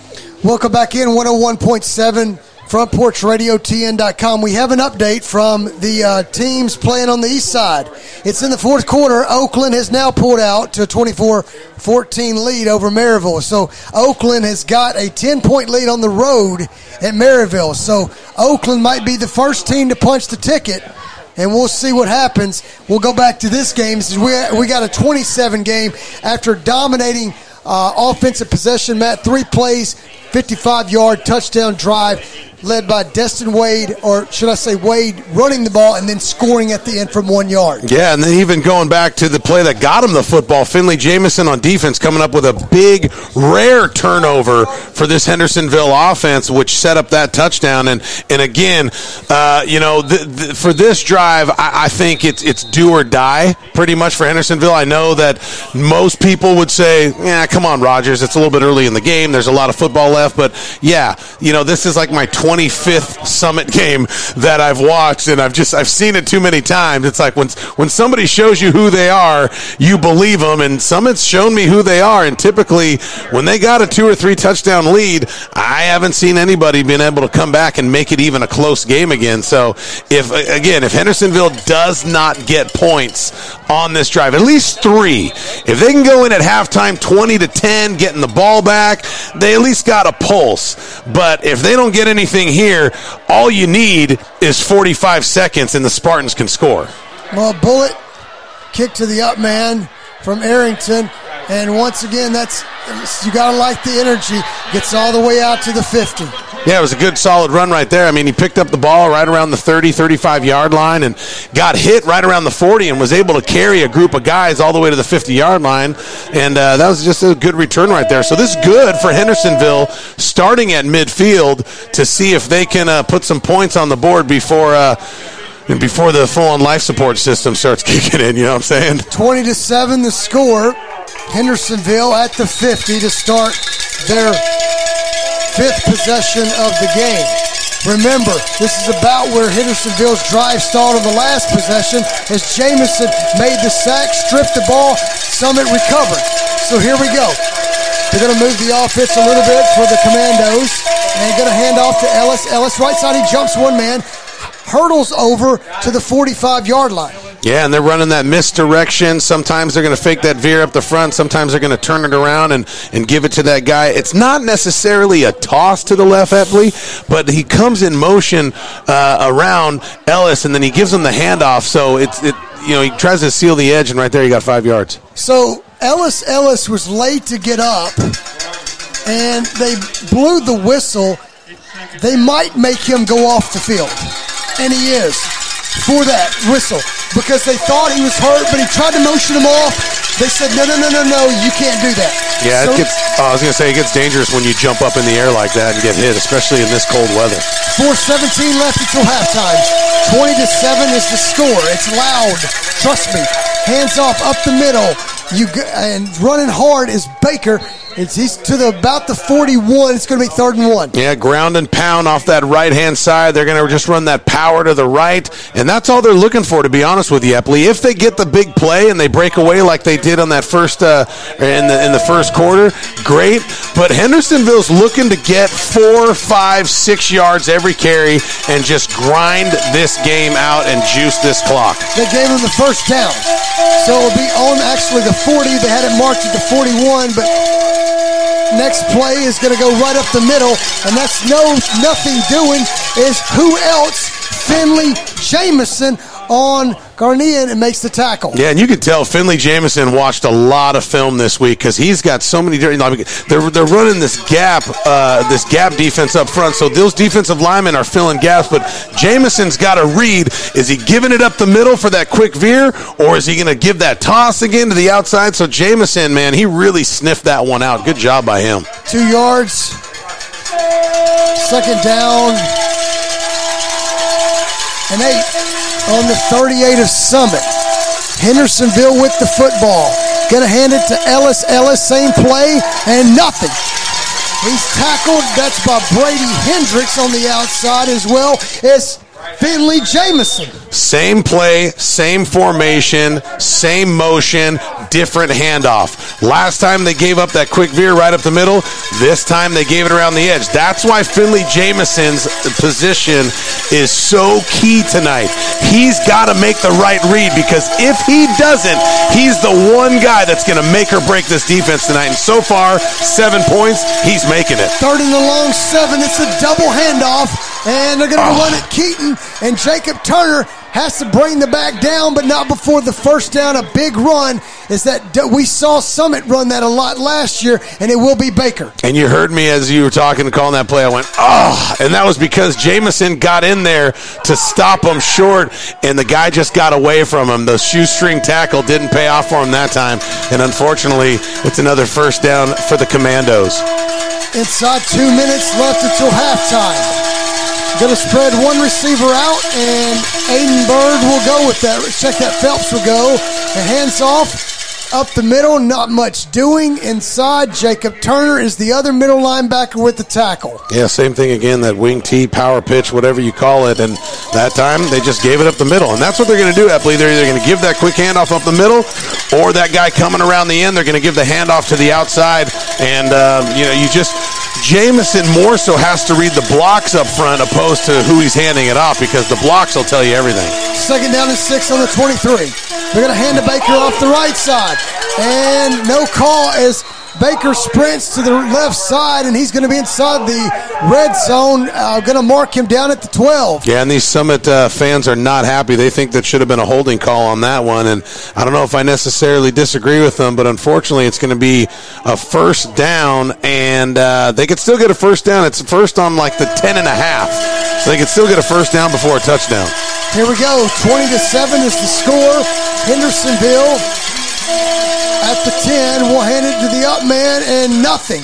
Welcome back in 101.7 Front Porch Radio TN.com. We have an update from the uh, teams playing on the east side. It's in the fourth quarter. Oakland has now pulled out to a 24 14 lead over Maryville. So Oakland has got a 10 point lead on the road at Maryville. So Oakland might be the first team to punch the ticket. And we'll see what happens. We'll go back to this game. We we got a 27 game after dominating uh, offensive possession, Matt. Three plays, 55 yard touchdown drive led by Destin Wade, or should I say Wade, running the ball and then scoring at the end from one yard. Yeah, and then even going back to the play that got him the football, Finley Jamison on defense coming up with a big, rare turnover for this Hendersonville offense, which set up that touchdown. And and again, uh, you know, for this drive, I-, I think it's it's do or die pretty much for Hendersonville. I know that most people would say, "Yeah, come on, Rogers, it's a little bit early in the game. There's a lot of football left." But yeah, you know, this is like my 25th Summit game that I've watched, and I've just I've seen it too many times. It's like when when somebody shows you who they are, you believe them, and Summit's shown me who they are. And typically, when they got a two or three touchdown lead, I haven't seen anybody being able to come back and make it even a close game again. So if again, if Hendersonville does not get points on this drive, at least three, if they can go in at halftime 20 to 10, getting the ball back, they at least got a pulse. But if they don't get anything thing here. All you need is 45 seconds, and the Spartans can score. Well, bullet kick to the up man from Arrington. And once again, that's you got to like the energy. Gets all the way out to the 50. Yeah, it was a good solid run right there. I mean, he picked up the ball right around the 30, 35 yard line and got hit right around the 40 and was able to carry a group of guys all the way to the 50 yard line. And uh, that was just a good return right there. So this is good for Hendersonville starting at midfield to see if they can uh, put some points on the board before. Uh, before the full-on life support system starts kicking in, you know what I'm saying? 20 to 7 the score. Hendersonville at the 50 to start their fifth possession of the game. Remember, this is about where Hendersonville's drive stalled on the last possession as Jamison made the sack, stripped the ball, Summit recovered. So here we go. They're going to move the offense a little bit for the Commandos and going to hand off to Ellis. Ellis, right side, he jumps one man, hurdles over to the 45 yard line. Yeah, and they're running that misdirection. Sometimes they're going to fake that veer up the front. Sometimes they're going to turn it around and, and give it to that guy. It's not necessarily a toss to the left, Epley, but he comes in motion uh, around Ellis, and then he gives him the handoff. So it's it, you know he tries to seal the edge, and right there he got five yards. So Ellis Ellis was late to get up, and they blew the whistle. They might make him go off the field, and he is for that whistle because they thought he was hurt, but he tried to motion him off. They said, no, no, no, no, no, you can't do that. Yeah, So- it gets. oh, I was going to say it gets dangerous when you jump up in the air like that and get hit, especially in this cold weather. 417 left until halftime. 20 to 7 is the score. It's loud. Trust me. Hands off up the middle. You and running hard is Baker. It's he's to the about the 41. It's going to be third and one. Yeah, ground and pound off that right hand side. They're going to just run that power to the right, and that's all they're looking for. To be honest with you, Epley, if they get the big play and they break away like they did on that first uh, in the in the first quarter, great. But Hendersonville's looking to get four, five, six yards every carry and just grind this game out and juice this clock. They gave him the first down. So it'll be on actually the 40. They had it marked at the 41, but next play is going to go right up the middle, and that's no nothing doing is who else? Finley Jameson on Garnier and makes the tackle. Yeah, and you can tell Finley Jameson watched a lot of film this week because he's got so many they're they're running this gap, uh, this gap defense up front. So those defensive linemen are filling gaps, but Jameson's got to read: is he giving it up the middle for that quick veer, or is he going to give that toss again to the outside? So Jameson, man, he really sniffed that one out. Good job by him. Two yards. Second down. And eight on the 38 of Summit. Hendersonville with the football. Gonna hand it to Ellis. Ellis, same play, and nothing. He's tackled. That's by Brady Hendricks on the outside as well as Finley Jameson. Same play, same formation, same motion, different handoff. Last time they gave up that quick veer right up the middle. This time they gave it around the edge. That's why Finley Jameson's position is so key tonight. He's got to make the right read because if he doesn't, he's the one guy that's going to make or break this defense tonight. And so far, seven points, he's making it. Third and the long seven. It's a double handoff, and they're going to run it. Keaton and Jacob Turner has to bring the back down, but not before the first down. A big run is that we saw Summit run that a lot last year, and it will be Baker. And you heard me as you were talking and calling that play. I went, oh, and that was because Jameson got in there to stop him short, and the guy just got away from him. The shoestring tackle didn't pay off for him that time, and unfortunately, it's another first down for the Commandos. Inside two minutes left until halftime. Going to spread one receiver out, and Aiden Bird will go with that. Check that Phelps will go. And hands off up the middle, not much doing. Inside, Jacob Turner is the other middle linebacker with the tackle. Yeah, same thing again, that wing T, power pitch, whatever you call it. And that time they just gave it up the middle. And that's what they're going to do, Epley. They're either going to give that quick handoff up the middle or that guy coming around the end, they're going to give the handoff to the outside. And, uh, you know, you just. Jamison more so has to read the blocks up front opposed to who he's handing it off because the blocks will tell you everything. Second down and six on the 23. They're going to hand to Baker off the right side. And no call as Baker sprints to the left side, and he's going to be inside the red zone. Uh, going to mark him down at the 12. Yeah, and these Summit uh, fans are not happy. They think that should have been a holding call on that one. And I don't know if I necessarily disagree with them, but unfortunately, it's going to be a first down, and uh, they could still get a first down. It's first on like the 10 and a half. So they could still get a first down before a touchdown. Here we go. 20 to 7 is the score. Hendersonville at the 10 We'll hand it to the up man and nothing.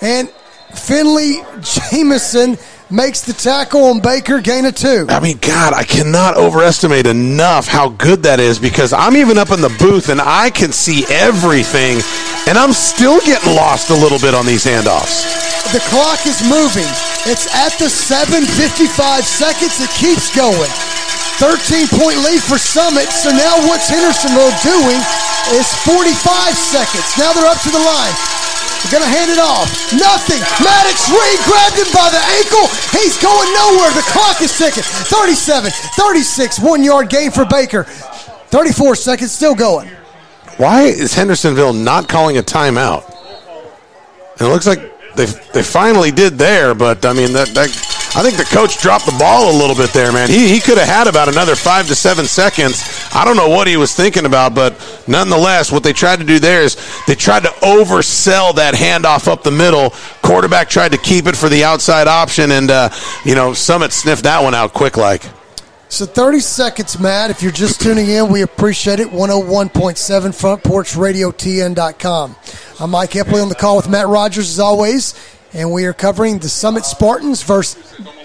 And Finley Jamison makes the tackle on Baker, gain of two. I mean, God, I cannot overestimate enough how good that is because I'm even up in the booth and I can see everything, and I'm still getting lost a little bit on these handoffs. The clock is moving. It's at the 7.55 seconds. It keeps going. 13 point lead for Summit. So now what's Hendersonville doing is 45 seconds. Now they're up to the line. They're going to hand it off. Nothing. Maddox Reed grabbed him by the ankle. He's going nowhere. The clock is ticking. 37, 36, one yard gain for Baker. 34 seconds, still going. Why is Hendersonville not calling a timeout? It looks like they they finally did there, but I mean that that I think the coach dropped the ball a little bit there, man. He he could have had about another five to seven seconds. I don't know what he was thinking about, but nonetheless, what they tried to do there is they tried to oversell that handoff up the middle. Quarterback tried to keep it for the outside option, and uh, you know Summit sniffed that one out quick like. So 30 seconds, Matt. If you're just tuning in, we appreciate it. 101.7 Front Porch Radio TN.com. I'm Mike Epley on the call with Matt Rogers as always, and we are covering the Summit Spartans versus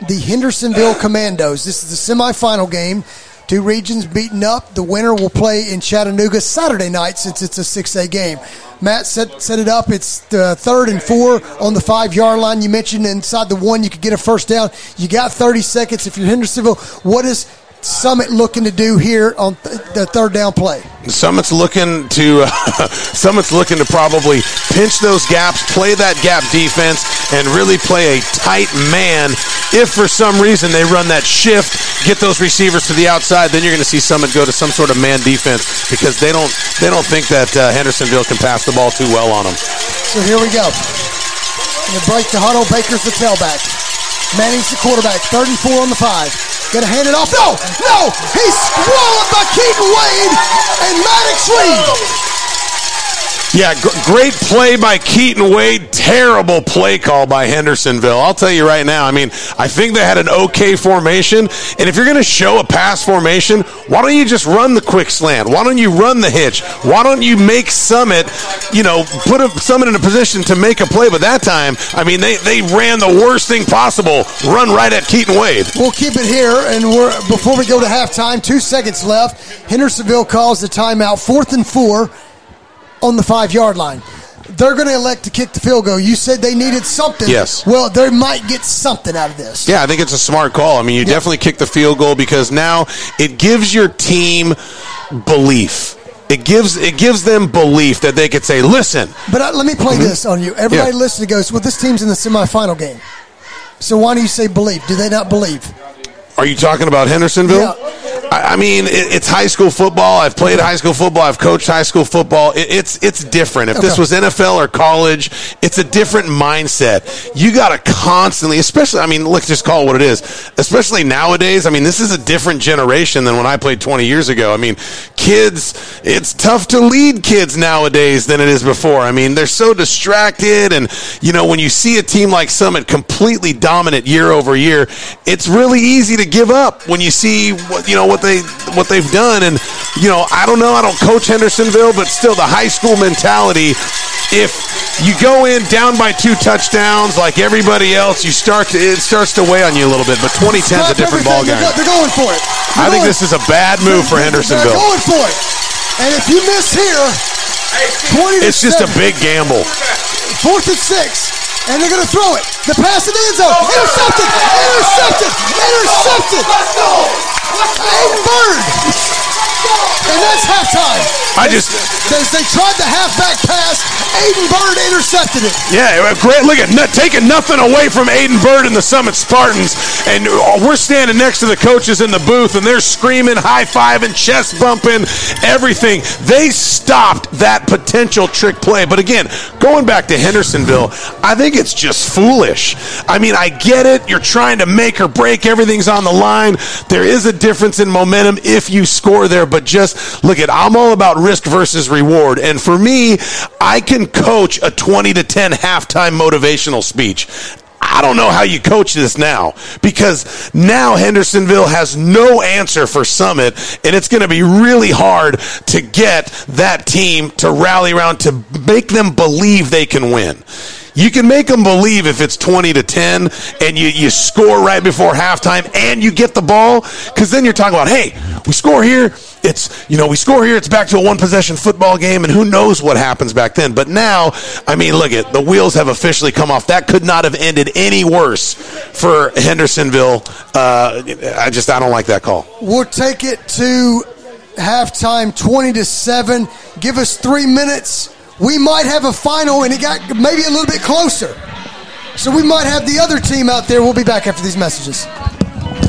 the Hendersonville Commandos. This is the semifinal game. Two regions beaten up. The winner will play in Chattanooga Saturday night since it's a 6A game. Matt set, set it up. It's the third and four on the five yard line. You mentioned inside the one you could get a first down. You got 30 seconds. If you're Hendersonville, what is Summit looking to do here on th- the third down play? Summit's looking to uh, Summit's looking to probably pinch those gaps, play that gap defense, and really play a tight man. If for some reason they run that shift, get those receivers to the outside, then you're going to see Summit go to some sort of man defense because they don't they don't think that uh, Hendersonville can pass the ball too well on them. So here we go. The break the huddle, Baker's the tailback. Manning's the quarterback. 34 on the five. Gonna hand it off. No, no, he's swallowed by Keaton Wade and Maddox Reed. Yeah, gr- great play by Keaton Wade. Terrible play call by Hendersonville. I'll tell you right now. I mean, I think they had an okay formation. And if you're going to show a pass formation, why don't you just run the quick slant? Why don't you run the hitch? Why don't you make Summit, you know, put a, Summit in a position to make a play? But that time, I mean, they, they ran the worst thing possible. Run right at Keaton Wade. We'll keep it here, and we're before we go to halftime. Two seconds left. Hendersonville calls the timeout. Fourth and four on the five yard line. They're going to elect to kick the field goal. You said they needed something. Yes. Well, they might get something out of this. Yeah, I think it's a smart call. I mean, you definitely kick the field goal because now it gives your team belief. It gives it gives them belief that they could say, "Listen." But uh, let me play this on you. Everybody Yeah. listening goes, "Well, this team's in the semifinal game." So why do you say believe? Do they not believe? Are you talking about Hendersonville? I, I mean, it's high school football. I've played high school football. I've coached high school football. It's it's different. If this was NFL or college, it's a different mindset. You got to constantly, especially. I mean, let's just call it what it is. Especially nowadays. I mean, this is a different generation than when I played 20 years ago. I mean, kids. It's tough to lead kids nowadays than it is before. I mean, they're so distracted, and you know, when you see a team like Summit completely dominant year over year, it's really easy to give up when you see what you know what they what they've done. And you know, I don't know. I don't coach Hendersonville, but still, the high school mentality. If you go in down by two touchdowns like everybody else, you start to it starts to weigh on you a little bit. But 2010 is a different ball game. They're, they're going for it. They're I think going- this is a bad move for Hendersonville. They're going for it. And if you miss here, 20 to It's just a big gamble. Fourth and six. And they're going to throw it. The pass in the end zone. Intercepted. Intercepted. Intercepted. Let's Oh, Aiden Bird. And that's halftime. I just As they tried the halfback pass, Aiden Bird intercepted it. Yeah, great. Look at not, taking nothing away from Aiden Bird and the Summit Spartans, and uh, we're standing next to the coaches in the booth, and they're screaming, high fiving, chest bumping, everything. They stopped that potential trick play. But again, going back to Hendersonville, I think it's just foolish. I mean, I get it. You're trying to make or break. Everything's on the line. There is a difference in momentum if you score there, but just look at. I'm all about risk versus reward, and for me, I can coach a 20 to 10 halftime motivational speech. I don't know how you coach this now because now Hendersonville has no answer for Summit, and it's going to be really hard to get that team to rally around to make them believe they can win. You can make them believe if it's 20 to 10 and you, you score right before halftime and you get the ball, because then you're talking about, hey, we score here, it's, you know, we score here, it's back to a one possession football game, and who knows what happens back then. But now, I mean, look at the wheels have officially come off. That could not have ended any worse for Hendersonville. Uh, I just, I don't like that call. We'll take it to halftime 20 to 7. Give us three minutes. We might have a final, and it got maybe a little bit closer. So we might have the other team out there. We'll be back after these messages.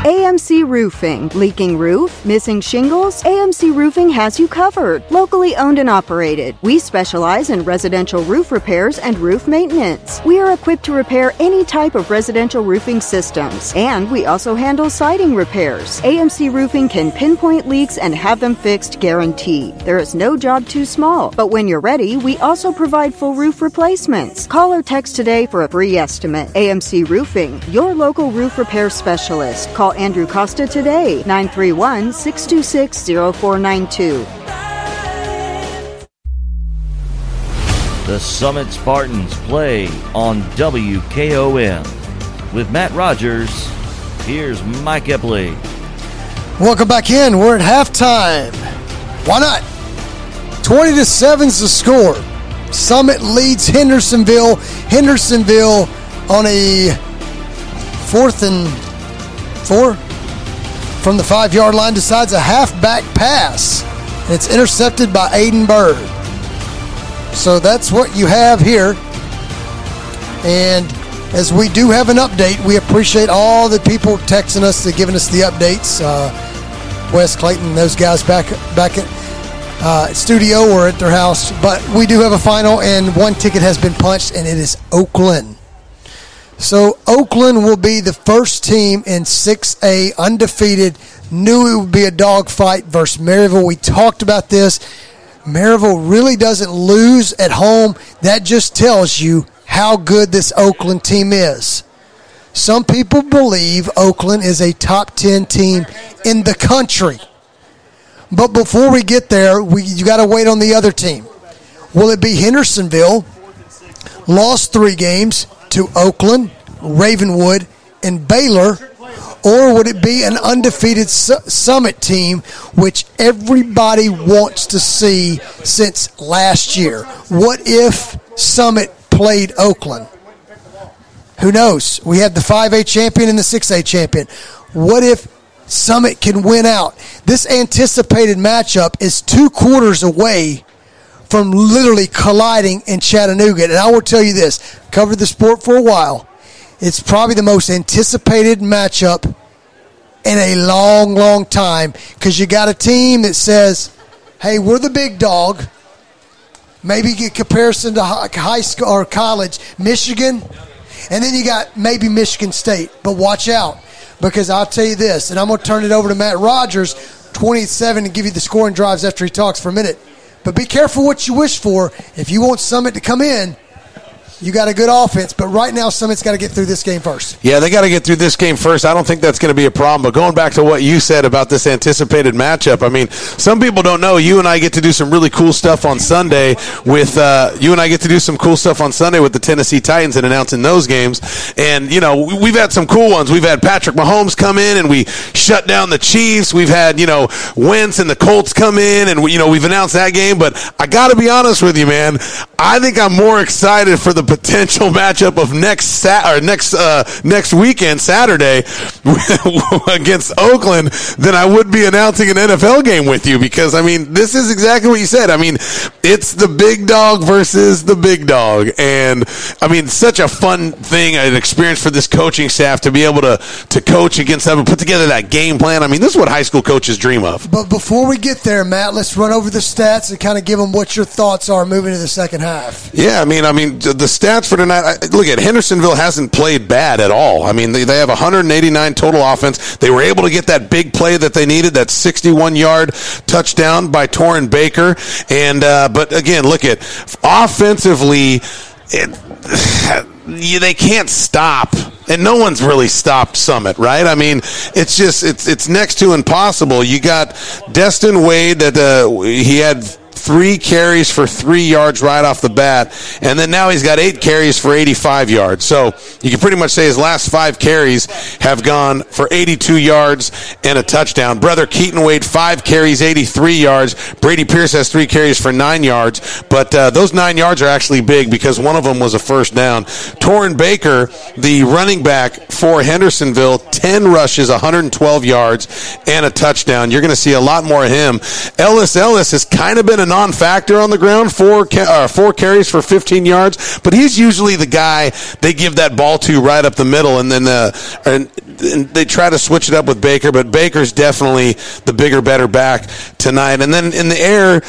AMC Roofing. Leaking roof? Missing shingles? AMC Roofing has you covered. Locally owned and operated. We specialize in residential roof repairs and roof maintenance. We are equipped to repair any type of residential roofing systems. And we also handle siding repairs. AMC Roofing can pinpoint leaks and have them fixed guaranteed. There is no job too small. But when you're ready, we also provide full roof replacements. Call or text today for a free estimate. AMC Roofing, your local roof repair specialist. Call Andrew Costa today, 931 626 0492. The Summit Spartans play on WKOM. With Matt Rogers, here's Mike Epley. Welcome back in. We're at halftime. Why not? 20 to 7's the score. Summit leads Hendersonville. Hendersonville on a fourth and four from the five yard line decides a halfback pass. And it's intercepted by Aiden Bird. So that's what you have here. And as we do have an update, we appreciate all the people texting us and giving us the updates. Uh, Wes Clayton, those guys back back at uh, studio or at their house. But we do have a final, and one ticket has been punched, and it is Oakland. So Oakland will be the first team in 6A undefeated. Knew it would be a dogfight versus Maryville. We talked about this. Maryville really doesn't lose at home. That just tells you how good this Oakland team is. Some people believe Oakland is a top 10 team in the country. But before we get there, we, you got to wait on the other team. Will it be Hendersonville? Lost three games to Oakland, Ravenwood, and Baylor? Or would it be an undefeated su- Summit team, which everybody wants to see since last year? What if Summit played Oakland? Who knows? We have the 5A champion and the 6A champion. What if Summit can win out? This anticipated matchup is two quarters away from literally colliding in Chattanooga. And I will tell you this covered the sport for a while. It's probably the most anticipated matchup in a long, long time because you got a team that says, hey, we're the big dog. Maybe get comparison to high school or college, Michigan, and then you got maybe Michigan State. But watch out because I'll tell you this, and I'm going to turn it over to Matt Rogers, 27, and give you the scoring drives after he talks for a minute. But be careful what you wish for. If you want Summit to come in, you got a good offense, but right now Summit's got to get through this game first. Yeah, they got to get through this game first. I don't think that's going to be a problem. But going back to what you said about this anticipated matchup, I mean, some people don't know. You and I get to do some really cool stuff on Sunday with uh, you and I get to do some cool stuff on Sunday with the Tennessee Titans and announcing those games. And you know, we- we've had some cool ones. We've had Patrick Mahomes come in and we shut down the Chiefs. We've had you know Wentz and the Colts come in and you know we've announced that game. But I got to be honest with you, man. I think I'm more excited for the potential matchup of next sat or next uh, next weekend Saturday against Oakland than I would be announcing an NFL game with you because I mean this is exactly what you said. I mean it's the big dog versus the big dog, and I mean such a fun thing, an experience for this coaching staff to be able to to coach against them and put together that game plan. I mean this is what high school coaches dream of. But before we get there, Matt, let's run over the stats and kind of give them what your thoughts are moving to the second half. Yeah, I mean, I mean, the stats for tonight. I- Look at Hendersonville hasn't played bad at all. I mean, they, they have 189 total offense. They were able to get that big play that they needed, that 61 yard touchdown by Torrin Baker. And uh, but again, look at offensively, it, they can't stop. And no one's really stopped Summit, right? I mean, it's just it's it's next to impossible. You got Destin Wade that uh, he had three carries for three yards right off the bat, and then now he's got eight carries for 85 yards. So you can pretty much say his last five carries have gone for 82 yards and a touchdown. Brother Keaton Wade, five carries, 83 yards. Brady Pierce has three carries for nine yards, but uh, those nine yards are actually big because one of them was a first down. Torrin Baker, the running back for Hendersonville, 10 rushes, 112 yards, and a touchdown. You're going to see a lot more of him. Ellis Ellis has kind of been a non-factor on the ground, four uh, four carries for 15 yards, but he's usually the guy they give that ball to right up the middle, and then uh, and, and they try to switch it up with Baker, but Baker's definitely the bigger, better back tonight. And then in the air.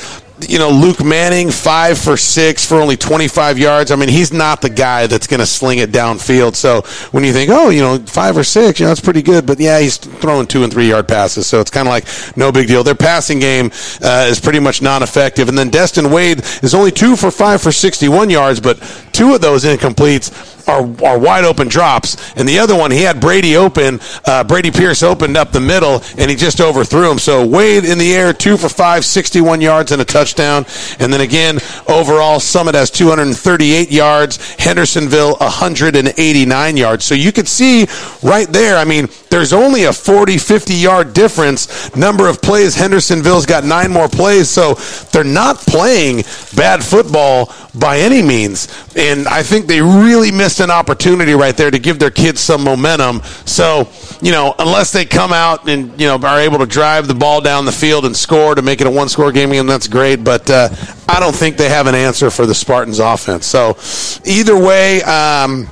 You know, Luke Manning, five for six for only 25 yards. I mean, he's not the guy that's going to sling it downfield. So when you think, oh, you know, five or six, you know, that's pretty good. But yeah, he's throwing two and three yard passes. So it's kind of like no big deal. Their passing game uh, is pretty much non effective. And then Destin Wade is only two for five for 61 yards, but two of those incompletes are, are wide open drops. And the other one, he had Brady open. Uh, Brady Pierce opened up the middle, and he just overthrew him. So Wade in the air, two for five, 61 yards and a touchdown. And then again, overall, Summit has 238 yards. Hendersonville, 189 yards. So you could see right there, I mean, there's only a 40, 50 yard difference. Number of plays, Hendersonville's got nine more plays. So they're not playing bad football by any means. And I think they really missed an opportunity right there to give their kids some momentum. So, you know, unless they come out and, you know, are able to drive the ball down the field and score to make it a one score game again, that's great. But uh, I don't think they have an answer for the Spartans offense. So either way, um,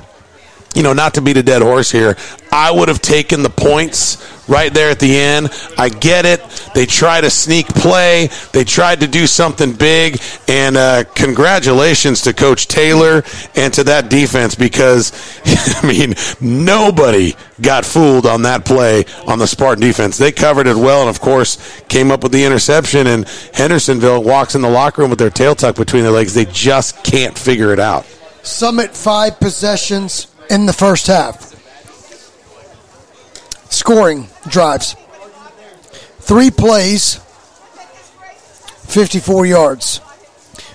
you know, not to beat a dead horse here, I would have taken the points right there at the end. I get it. They tried to sneak play. They tried to do something big. And uh, congratulations to Coach Taylor and to that defense because, I mean, nobody got fooled on that play on the Spartan defense. They covered it well and, of course, came up with the interception. And Hendersonville walks in the locker room with their tail tucked between their legs. They just can't figure it out. Summit five possessions in the first half. Scoring drives. Three plays, 54 yards.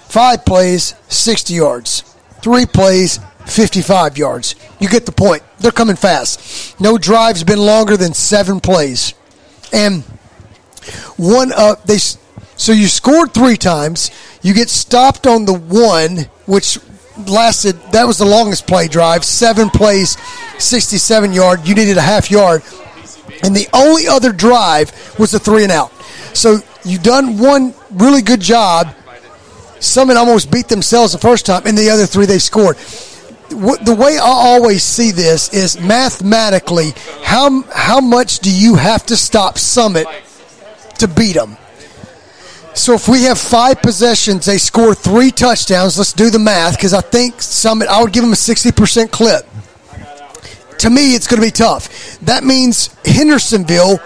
Five plays, 60 yards. Three plays, 55 yards. You get the point. They're coming fast. No drive's been longer than seven plays. And one up, they so you scored three times. You get stopped on the one, which lasted. That was the longest play drive. Seven plays, sixty-seven yard. You needed a half yard, and the only other drive was a three and out. So you done one really good job. Summit almost beat themselves the first time, and the other three they scored. the way I always see this is mathematically how how much do you have to stop Summit to beat them? So if we have five possessions, they score three touchdowns. Let's do the math because I think Summit. I would give them a sixty percent clip. To me, it's going to be tough. That means Hendersonville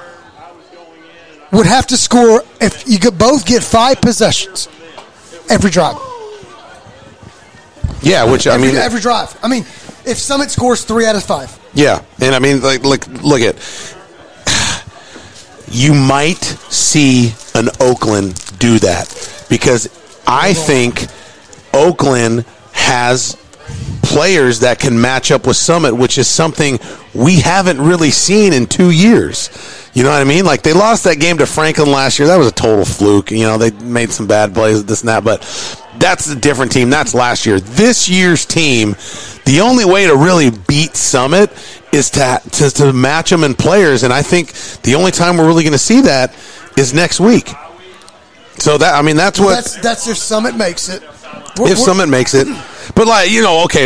would have to score if you could both get five possessions every drive. Yeah, which I every, mean, every drive. I mean, if Summit scores three out of five, Yeah, and I mean, like, look, look at. You might see an Oakland do that because I think Oakland has players that can match up with Summit, which is something we haven't really seen in two years. You know what I mean? Like they lost that game to Franklin last year. That was a total fluke. You know, they made some bad plays, this and that, but that's a different team. That's last year. This year's team, the only way to really beat Summit is to to, to match them in players, and I think the only time we're really going to see that is next week. So that I mean, that's what that's that's if Summit makes it. if We're- we're- Summit makes it. But like you know, okay,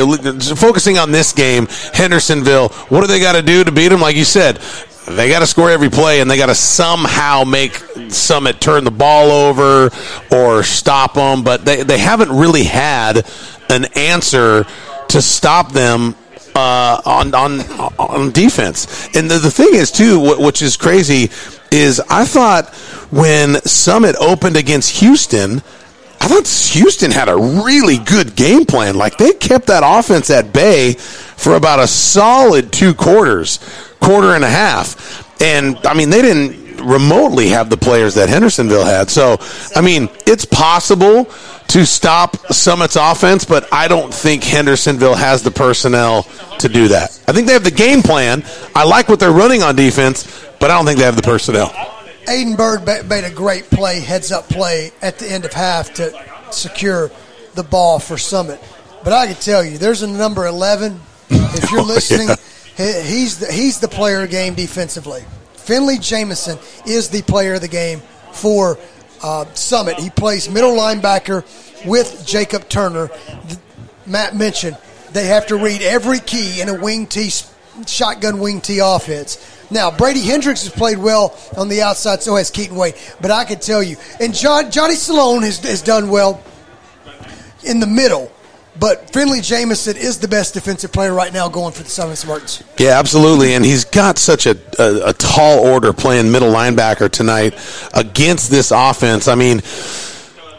focusing on this game, Hendersonville. What do they got to do to beat them? Like you said, they got to score every play, and they got to somehow make Summit turn the ball over or stop them. But they they haven't really had an answer to stop them uh, on on on defense. And the, the thing is too, wh- which is crazy, is I thought when Summit opened against Houston. I thought Houston had a really good game plan. Like they kept that offense at bay for about a solid two quarters, quarter and a half. And I mean, they didn't remotely have the players that Hendersonville had. So, I mean, it's possible to stop Summit's offense, but I don't think Hendersonville has the personnel to do that. I think they have the game plan. I like what they're running on defense, but I don't think they have the personnel. Aiden Bird made a great play, heads up play at the end of half to secure the ball for Summit. But I can tell you, there's a number 11. If you're Oh, listening, yeah. he's the, he's the player game defensively. Finley Jamison is the player of the game for uh, Summit. He plays middle linebacker with Jacob Turner. Matt mentioned they have to read every key in a wing T shotgun wing T offense. Now Brady Hendricks has played well on the outside, so has Keaton Wade. But I can tell you, and John, Johnny Salone has, has done well in the middle. But Finley Jamison is the best defensive player right now going for the Summit Spartans. Yeah, absolutely. And he's got such a, a, a tall order playing middle linebacker tonight against this offense. I mean,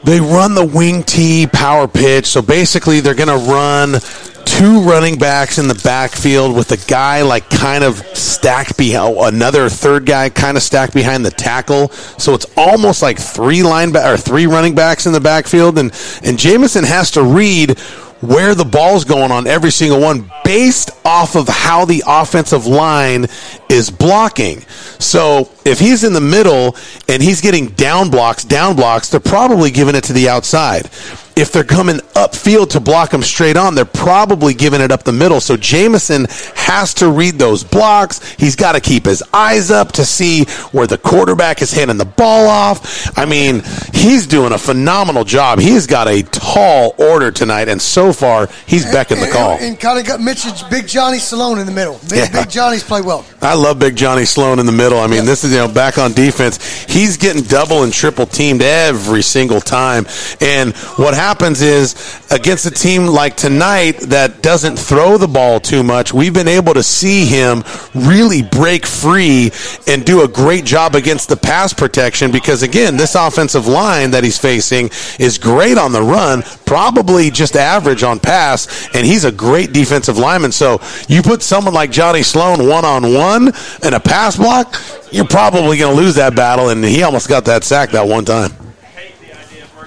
they run the wing T power pitch. So basically, they're going to run two running backs in the backfield with a guy like kind of stacked behind oh, another third guy kind of stacked behind the tackle. So it's almost like three lineback or three running backs in the backfield, and and Jamison has to read where the ball's going on every single one based off of how the offensive line is blocking. So if he's in the middle and he's getting down blocks, down blocks, they're probably giving it to the outside. If they're coming upfield to block him straight on, they're probably giving it up the middle. So Jamison has to read those blocks. He's got to keep his eyes up to see where the quarterback is handing the ball off. I mean, he's doing a phenomenal job. He's got a tall order tonight, and so far, he's beckoned the call. And, kind of got Mitch, Big Johnny Salone in the middle. Big, Yeah. Big Johnny's played well. I love Big Johnny Sloan in the middle. I mean, this is you know back on defense. He's getting double and triple teamed every single time. And what happens is against a team like tonight that doesn't throw the ball too much, we've been able to see him really break free and do a great job against the pass protection because again, this offensive line that he's facing is great on the run, probably just average on pass, and he's a great defensive lineman. So you put someone like Johnny Sloan one on one in a pass block, you're probably going to lose that battle, and he almost got that sack that one time.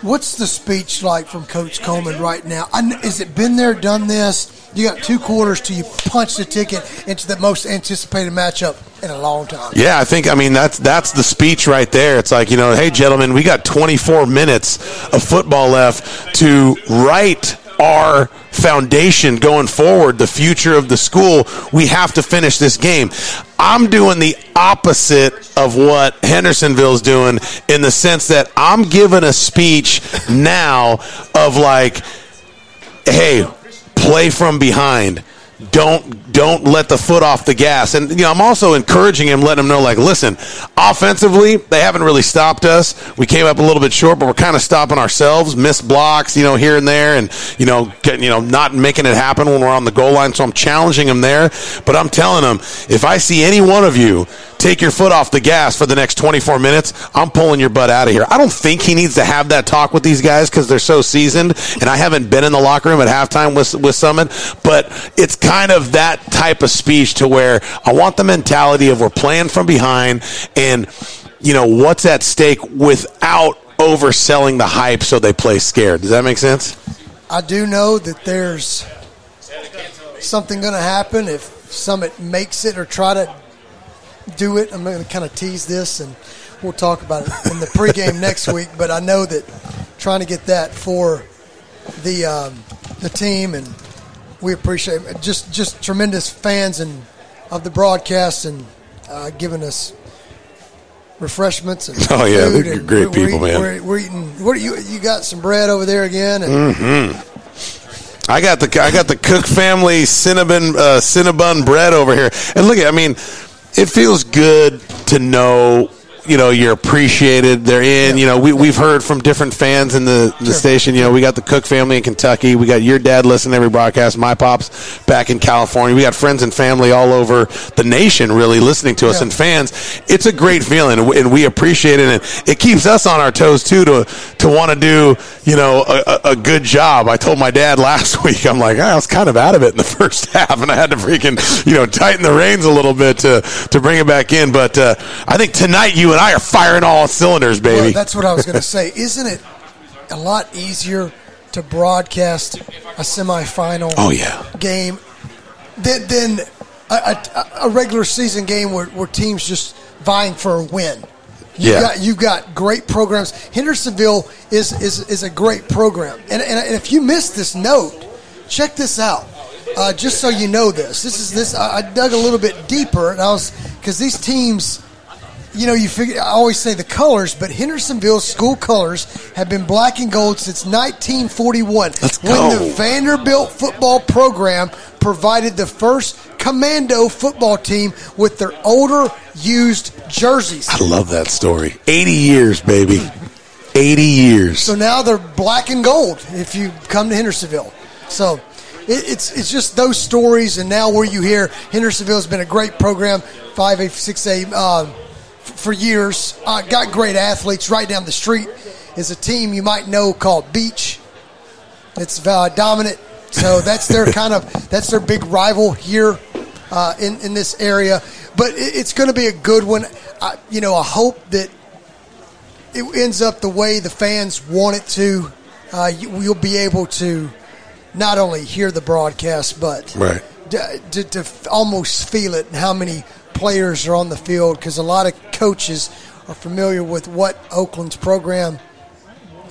What's the speech like from Coach Coleman right now? I Is it been there, done this? You got two quarters till you punch the ticket into the most anticipated matchup in a long time. Yeah, I think I mean that's that's the speech right there. It's like you know, hey gentlemen, we got 24 minutes of football left to write our foundation going forward, the future of the school. We have to finish this game. I'm doing the opposite of what Hendersonville's doing in the sense that I'm giving a speech now of like, hey, play from behind. Don't don't let the foot off the gas. And you know, I'm also encouraging him, letting him know, like, listen, offensively, they haven't really stopped us. We came up a little bit short, but we're kind of stopping ourselves. Missed blocks, you know, here and there, and you know, getting, you know, not making it happen when we're on the goal line. So I'm challenging him there. But I'm telling him, if I see any one of you take your foot off the gas for the next 24 minutes, I'm pulling your butt out of here. I don't think he needs to have that talk with these guys because they're so seasoned, and I haven't been in the locker room at halftime with with Summit, but it's kind of that type of speech to where I want the mentality of we're playing from behind and you know what's at stake without overselling the hype so they play scared. Does that make sense? I do know that there's something going to happen if Summit makes it or try to do it. I'm going to kind of tease this, and we'll talk about it in the pregame next week. But I know that trying to get that for the um, the team, and we appreciate it. just just tremendous fans and of the broadcast and uh, giving us refreshments and oh yeah, they're great we're, people, we're, man. We're, we're eating. What are you? You got some bread over there again? And Mm-hmm. I got the I got the Cook family cinnamon uh, cinnabon bread over here, and look at I mean, it feels good to know you know you're appreciated. They're in. You know we we've heard from different fans in the, the station. You know we got the Cook family in Kentucky. We got your dad listening to every broadcast. My pops back in California. We got friends and family all over the nation really listening to us and fans. It's a great feeling, and we- appreciate it. And it keeps us on our toes too to to want to do you know a, a a good job. I told my dad last week. I'm like I was kind of out of it in the first half, and I had to freaking you know tighten the reins a little bit to to bring it back in. But uh, I think tonight you and I are firing all cylinders, baby. Well, that's what I was going to say. Isn't it a lot easier to broadcast a semifinal Oh, yeah. game than, than a, a, a regular season game where, where teams just vying for a win? You've Yeah. got you've got great programs. Hendersonville is is, is a great program. And, and, and if you missed this note, check this out. Uh, just so you know this, this is this. I, I dug a little bit deeper, and I was because these teams you know, you figure. I always say the colors, but Hendersonville school colors have been black and gold since 1941. Let's go. When the Vanderbilt football program provided the first commando football team with their older used jerseys. I love that story. 80 years, baby. 80 years. So now they're black and gold if you come to Hendersonville. So it's it's just those stories, and now where you hear Hendersonville has been a great program, five A, six A, for years. Uh, got great athletes. Right down the street is a team you might know called Beech. It's uh, dominant. So that's their kind of that's their big rival here uh, in in this area. But it, it's going to be a good one. I, you know, I hope that it ends up the way the fans want it to. Uh, you, you'll be able to not only hear the broadcast, but Right. to, to, to f- almost feel it and how many players are on the field because a lot of coaches are familiar with what Oakland's program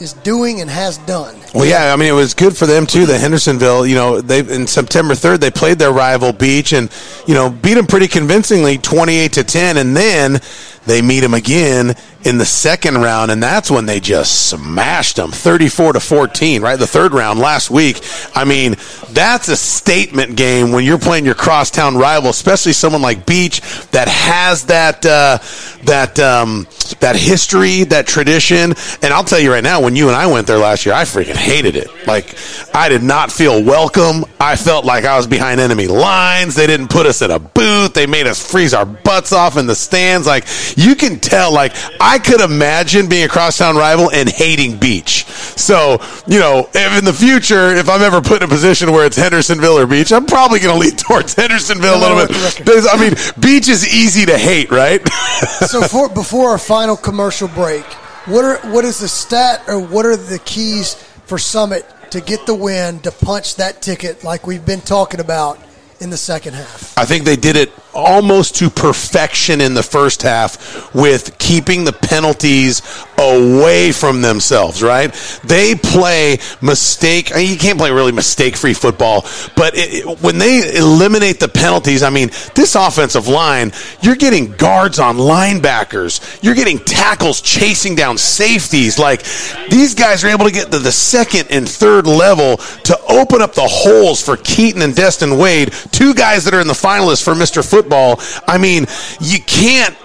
is doing and has done. Well, yeah, I mean, it was good for them too. The Hendersonville, you know, they in September third they played their rival Beech and you know beat them pretty convincingly, twenty eight to ten, and then they meet them again in the second round, and that's when they just smashed them, thirty four to fourteen. Right, the third round last week. I mean, that's a statement game when you're playing your crosstown rival, especially someone like Beech that has that uh, that um, that history, that tradition. And I'll tell you right now, when you and I went there last year, I freaking hated it. Like I did not feel welcome. I felt like I was behind enemy lines. They didn't put us in a booth. They made us freeze our butts off in the stands. Like you can tell. Like I could imagine being a crosstown rival and hating Beech. So you know, if in the future, if I'm ever put in a position where it's Hendersonville or Beech, I'm probably going to lean towards Hendersonville a little bit. I mean, Beech is easy to hate, right? so for, before our final commercial break, what are what is the stat or what are the keys for Summit to get the win to punch that ticket like we've been talking about in the second half? I think they did it almost to perfection in the first half with keeping the penalties away from themselves, right? They play mistake. I mean, you can't play really mistake free football, but it, it, when they eliminate the penalties, I mean, this offensive line, you're getting guards on linebackers, you're getting tackles chasing down safeties. Like these guys are able to get to the second and third level to open up the holes for Keaton and Destin Wade, two guys that are in the finalists for Mr. Football. I mean, you can't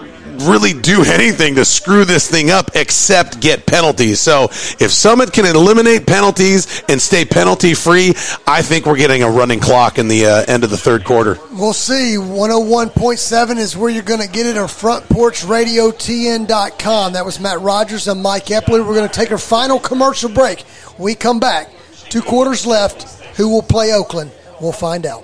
really do anything to screw this thing up except get penalties. So if Summit can eliminate penalties and stay penalty free, I think we're getting a running clock in the uh, end of the third quarter. We'll see. 101.7 is where you're going to get it or frontporchradiotn.com. That was Matt Rogers and Mike Epley. We're going to take our final commercial break. We come back. Two quarters left. Who will play Oakland? We'll find out.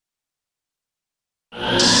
you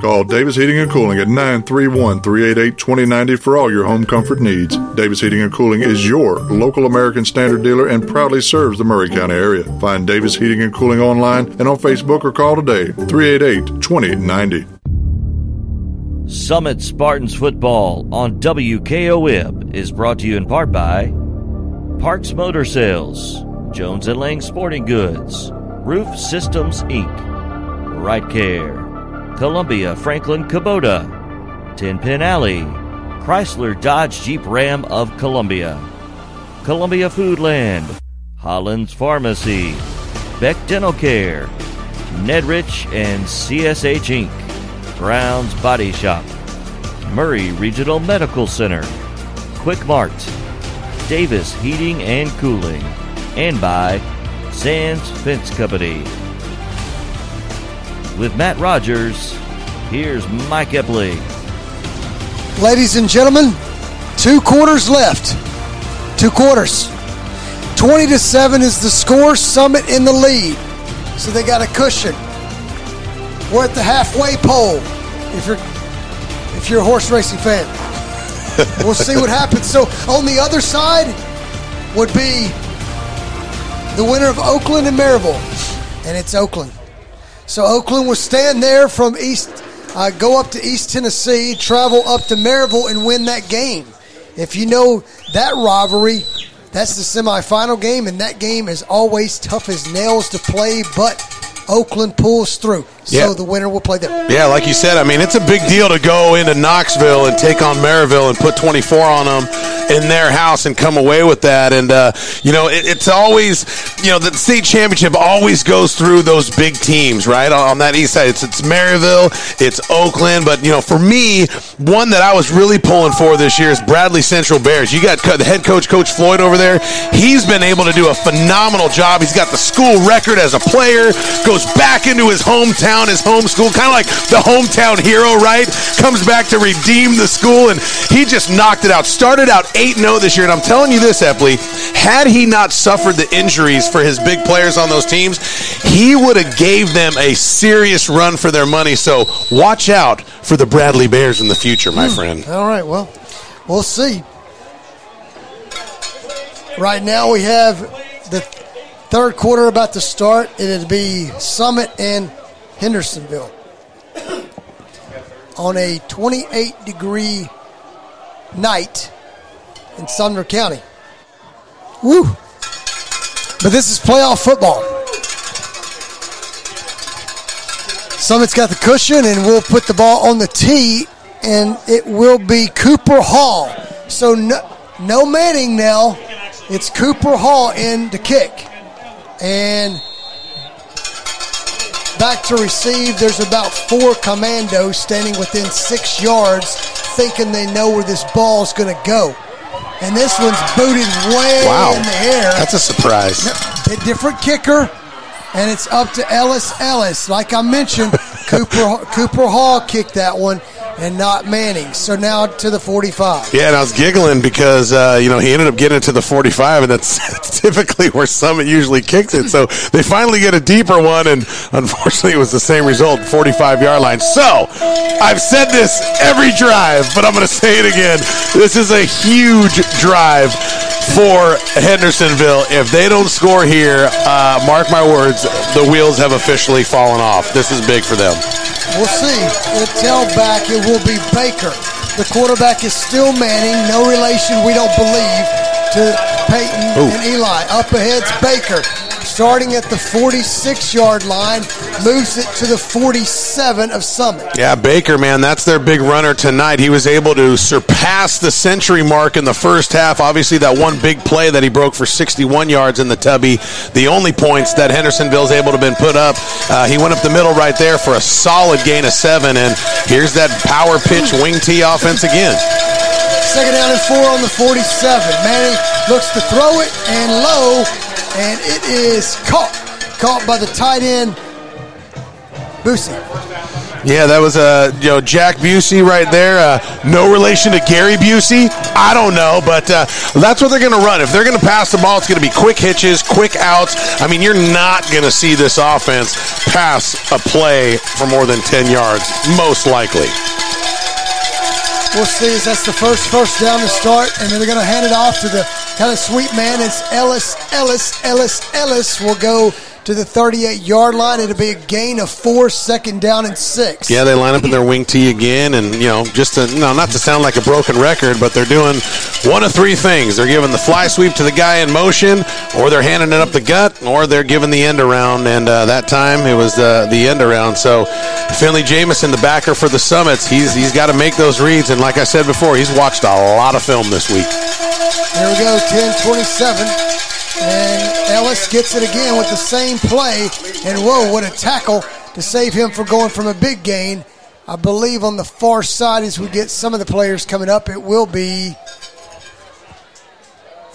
Call Davis Heating and Cooling at 931 388 2090 for all your home comfort needs. Davis Heating and Cooling is your local American Standard dealer and proudly serves the Maury County area. Find Davis Heating and Cooling online and on Facebook or call today 388 2090. Summit Spartans football on WKOM is brought to you in part by Parks Motor Sales, Jones and Lang Sporting Goods, Roof Systems Inc., Right Care, Columbia Franklin Kubota, Ten Pin Alley, Chrysler Dodge Jeep Ram of Columbia, Columbia Foodland, Holland's Pharmacy, Beck Dental Care, Nedrich and CSH Inc., Brown's Body Shop, Maury Regional Medical Center, Quick Mart, Davis Heating and Cooling, and by Sands Fence Company. With Matt Rogers, here's Mike Epley. Ladies and gentlemen, two quarters left. Two quarters. 20 to 7 is the score. Summit in the lead. So they got a cushion. We're at the halfway pole. If you're if you're a horse racing fan. we'll see what happens. So on the other side would be the winner of Oakland and Maryville. And it's Oakland. So Oakland will stand there from East, uh, go up to East Tennessee, travel up to Maryville, and win that game. If you know that rivalry, that's the semifinal game, and that game is always tough as nails to play, but Oakland pulls through. So the winner will play them. Yeah, like you said, I mean, it's a big deal to go into Knoxville and take on Maryville and put 24 on them. in their house and come away with that. And uh, you know, it, it's always you know the state championship always goes through those big teams, right? On, on that east side, it's it's Maryville, it's Oakland, but you know, for me, one that I was really pulling for this year is Bradley Central Bears. You got the head coach, Coach Floyd, over there. He's been able to do a phenomenal job. He's got the school record as a player. Goes back into his hometown, his home school, kind of like the hometown hero, right? Comes back to redeem the school, and he just knocked it out. Started out 8 0 this year, and I'm telling you this, Epley, had he not suffered the injuries for his big players on those teams, he would have gave them a serious run for their money. So watch out for the Bradley Bears in the future, my hmm. friend. All right, well, we'll see. Right now we have the third quarter about to start. It'll be Summit and Hendersonville on a 28 degree night in Sumner County. Woo! But this is playoff football. Summit's got the cushion, and we'll put the ball on the tee, and it will be Cooper Hall. So no, no Manning now. It's Cooper Hall in to kick. And back to receive. There's about four commandos standing within six yards, thinking they know where this ball is going to go. And this one's booted way Wow. in the air. That's a surprise. A different kicker, and it's up to Ellis Ellis. Like I mentioned, Cooper Cooper Hall kicked that one, and not Manning. So now to the 45. Yeah, and I was giggling because uh, you know he ended up getting it to the 45, and that's typically where Summit usually kicks it. So they finally get a deeper one, and unfortunately, it was the same result, 45 yard line. So I've said this every drive, but I'm going to say it again. This is a huge drive for Hendersonville. If they don't score here, uh, mark my words, the wheels have officially fallen off. This is big for them. We'll see. The tailback, it will be Baker. The quarterback is still Manning. No relation, we don't believe, to Peyton Ooh. and Eli. Up ahead's Baker. Starting at the 46 yard line, moves it to the 47 of Summit. Yeah, Baker, man, that's their big runner tonight. He was able to surpass the century mark in the first half. Obviously, that one big play that he broke for 61 yards in the tubby, the only points that Hendersonville's able to been put up. Uh, he went up the middle right there for a solid gain of seven, and here's that power pitch wing tee offense again. Second down and four on the 47. Manning looks to throw it and low, and it is caught. Caught by the tight end, Busey. Yeah, that was uh, you know Jack Busey right there. Uh, no relation to Gary Busey. I don't know, but uh, that's what they're going to run. If they're going to pass the ball, it's going to be quick hitches, quick outs. I mean, you're not going to see this offense pass a play for more than ten yards, most likely. We'll see as that's the first first down to start, and then they're going to hand it off to the kind of sweet man. It's Ellis, Ellis, Ellis, Ellis We'll go to the 38 yard line. It'll be a gain of four, second down and six. Yeah, they line up in their wing tee again, and you know, just to no, not to sound like a broken record, but they're doing one of three things: they're giving the fly sweep to the guy in motion, or they're handing it up the gut, or they're giving the end around. And uh, that time it was the the end around. So Finley Jamison, the backer for the Summits, he's he's got to make those reads. And like I said before, he's watched a lot of film this week. Here we go, 10 27. And Ellis gets it again with the same play. And whoa, what a tackle to save him from going from a big gain. I believe on the far side, as we get some of the players coming up, it will be.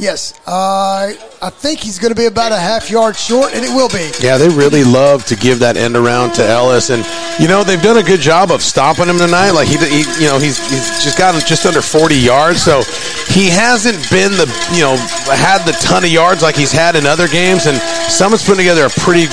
Yes, uh, I think he's going to be about a half yard short, and it will be. Yeah, they really love to give that end around to Ellis, and you know they've done a good job of stopping him tonight. Like he, he you know, he's he's just got just under 40 yards, so he hasn't been the you know had the ton of yards like he's had in other games. And someone's putting together a pretty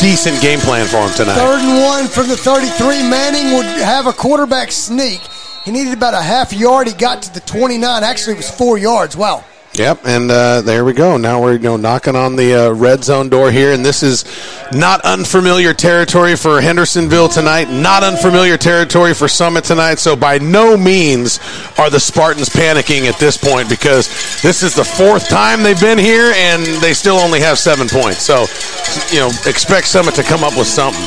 decent game plan for him tonight. Third and one from the 33. Manning would have a quarterback sneak. He needed about a half yard. He got to the 29. Actually, it was four yards. Wow. Yep, and uh, there we go. Now we're you know knocking on the uh, red zone door here, and this is not unfamiliar territory for Hendersonville tonight. Not unfamiliar territory for Summit tonight. So by no means are the Spartans panicking at this point because this is the fourth time they've been here, and they still only have seven points. So you know expect Summit to come up with something.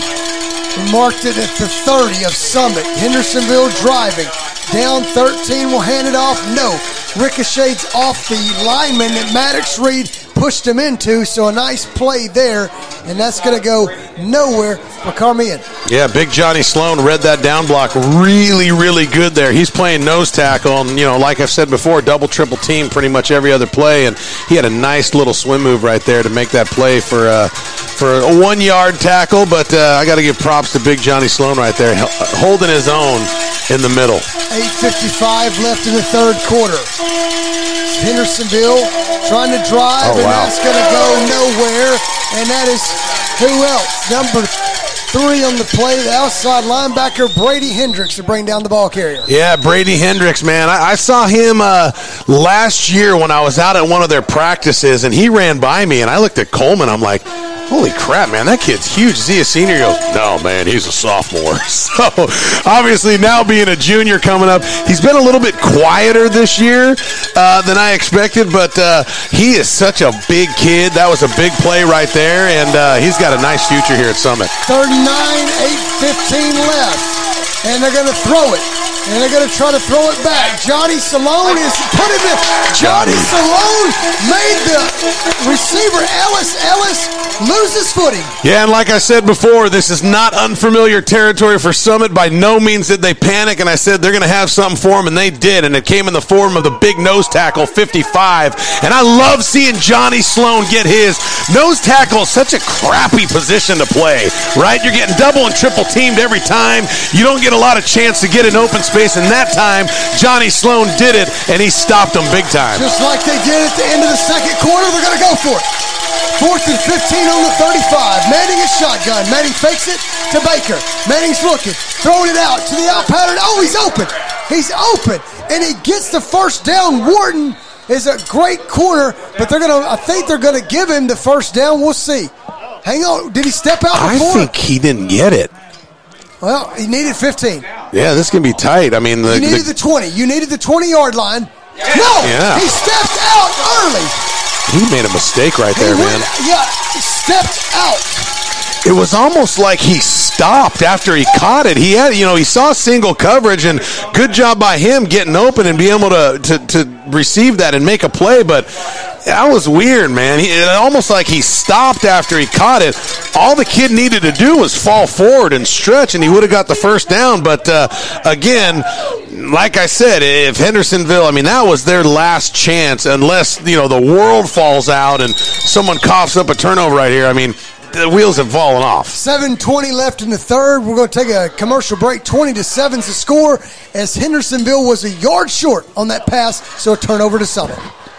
Marked it at the 30 of Summit. Hendersonville driving. Down 13 We'll hand it off. No. Ricochets off the lineman that Maddox Reed pushed him into. So a nice play there. And that's going to go nowhere for Carmian. Yeah, big Johnny Sloan read that down block really, really good there. He's playing nose tackle, and you know, like I've said before, double, triple team pretty much every other play, and he had a nice little swim move right there to make that play for uh, for a one yard tackle. But uh, I got to give props to big Johnny Sloan right there, holding his own in the middle. 8:55 left in the third quarter. Hendersonville trying to drive, oh, and wow. that's going to go nowhere. And that is who else? Number three on the play, the outside linebacker Brady Hendricks to bring down the ball carrier. Yeah, Brady Hendricks, man. I, I saw him uh, last year when I was out at one of their practices, and he ran by me, and I looked at Coleman. I'm like, holy crap, man, that kid's huge. Is he a senior? He goes, no, man, he's a sophomore. So obviously now being a junior coming up, he's been a little bit quieter this year uh, than I expected, but uh, he is such a big kid. That was a big play right there, and uh, he's got a nice future here at Summit. Third and nine, 8.15 left. And they're going to throw it. And they're going to try to throw it back. Johnny Salone is putting the. Johnny Salone made the receiver Ellis Ellis lose his footing. Yeah, and like I said before, this is not unfamiliar territory for Summit. By no means did they panic, and I said they're going to have something for him, and they did. And it came in the form of the big nose tackle, 55. And I love seeing Johnny Sloan get his. Nose tackle is such a crappy position to play, right? You're getting double and triple teamed every time. You don't get a lot of chance to get an open space, and that time, Johnny Sloan did it, and he stopped them big time. Just like they did at the end of the second quarter, they're going to go for it. Fourth and 15 on the 35. Manning is shotgun. Manning fakes it to Baker. Manning's looking, throwing it out to the out pattern. Oh, he's open. He's open. And he gets the first down. Wharton is a great corner, but they're gonna I think they're gonna give him the first down. We'll see. Hang on. Did he step out I think he didn't get it. Well, he needed 15. Yeah, this can be tight. I mean, the, You needed the- the 20. You needed the 20 yard line. No! Yeah. He stepped out early. he made a mistake right there, he man. went, yeah, he stepped out. It was almost like he stopped after he caught it. He had, you know, he saw single coverage, and good job by him getting open and being able to to, to receive that and make a play. But that was weird, man. He, almost like he stopped after he caught it. All the kid needed to do was fall forward and stretch, and he would have got the first down. But uh, again, like I said, if Hendersonville, I mean, that was their last chance, unless you know the world falls out and someone coughs up a turnover right here. I mean, the wheels have fallen off. 7.20 left in the third. We're going to take a commercial break. 20 to 7 is the score as Hendersonville was a yard short on that pass, so a turnover to Summit.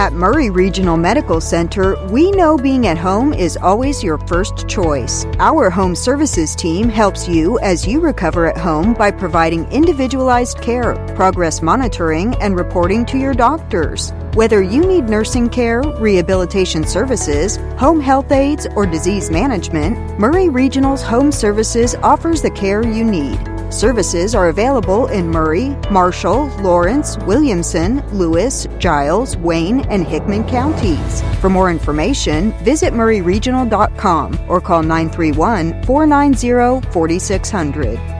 At Maury Regional Medical Center, we know being at home is always your first choice. Our home services team helps you as you recover at home by providing individualized care, progress monitoring, and reporting to your doctors. Whether you need nursing care, rehabilitation services, home health aides, or disease management, Maury Regional's Home Services offers the care you need. Services are available in Maury, Marshall, Lawrence, Williamson, Lewis, Giles, Wayne, and Hickman counties. For more information, visit mauryregional.com or call 931 490 4600.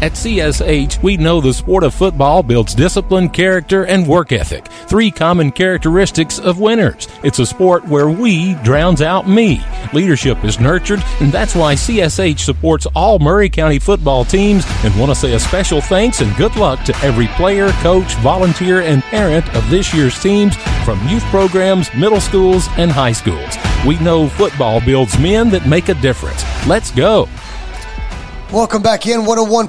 At CSH, we know the sport of football builds discipline, character, and work ethic. Three common characteristics of winners. It's a sport where we drowns out me. Leadership is nurtured, and that's why CSH supports all Maury County football teams and want to say a special thanks and good luck to every player, coach, volunteer, and parent of this year's teams from youth programs, middle schools, and high schools. We know football builds men that make a difference. Let's go. Welcome back in 101.7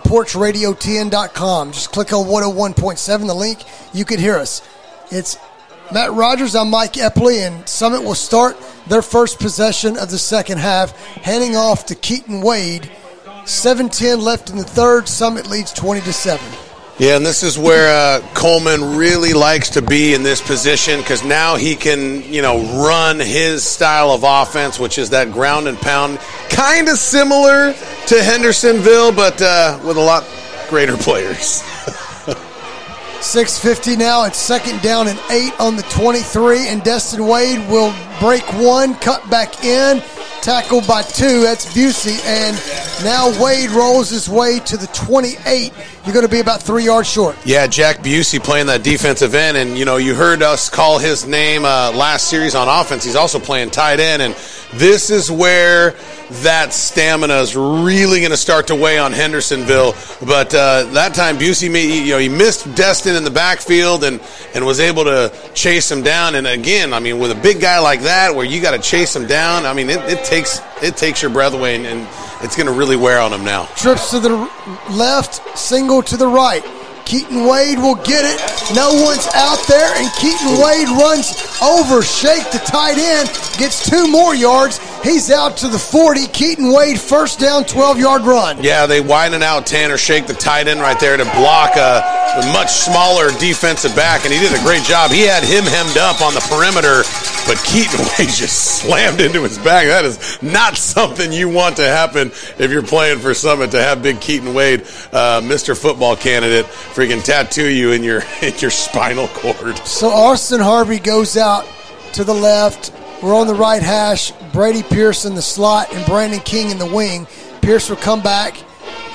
frontporchradiotn.com. Just click on 101.7, the link. You can hear us. It's Matt Rogers. I'm Mike Epley, and Summit will start their first possession of the second half, handing off to Keaton Wade. 7-10 left in the third. Summit leads 20 to 7. Yeah, and this is where uh, Coleman really likes to be in this position because now he can, you know, run his style of offense, which is that ground and pound, kind of similar to Hendersonville, but uh, with a lot greater players. 650 now. It's second down and eight on the 23, and Destin Wade will break one, cut back in, tackled by two. That's Busey, and now Wade rolls his way to the 28. You're going to be about three yards short. Yeah, Jack Busey playing that defensive end, and you know you heard us call his name uh, last series on offense. He's also playing tight end, and this is where that stamina is really going to start to weigh on Hendersonville. But uh, that time, Busey, you know, he missed Destin in the backfield and and was able to chase him down. And again, I mean, with a big guy like that, where you got to chase him down, I mean, it, it takes it takes your breath away, and, and it's going to really wear on him now. Trips to the left, single to the right. Keaton Wade will get it. No one's out there, and Keaton Wade runs over, shake the tight end, gets two more yards. He's out to the 40. Keaton Wade, first down, 12 yard run. Yeah, they widen out Tanner, shake the tight end right there to block a, much smaller defensive back, and he did a great job. He had him hemmed up on the perimeter, but Keaton Wade just slammed into his back. That is not something you want to happen if you're playing for Summit to have big Keaton Wade, uh, Mr. Football candidate, freaking tattoo you in your in your spinal cord. So Austin Harvey goes out to the left. We're on the right hash. Brady Pierce in the slot and Brandon King in the wing. Pierce will come back,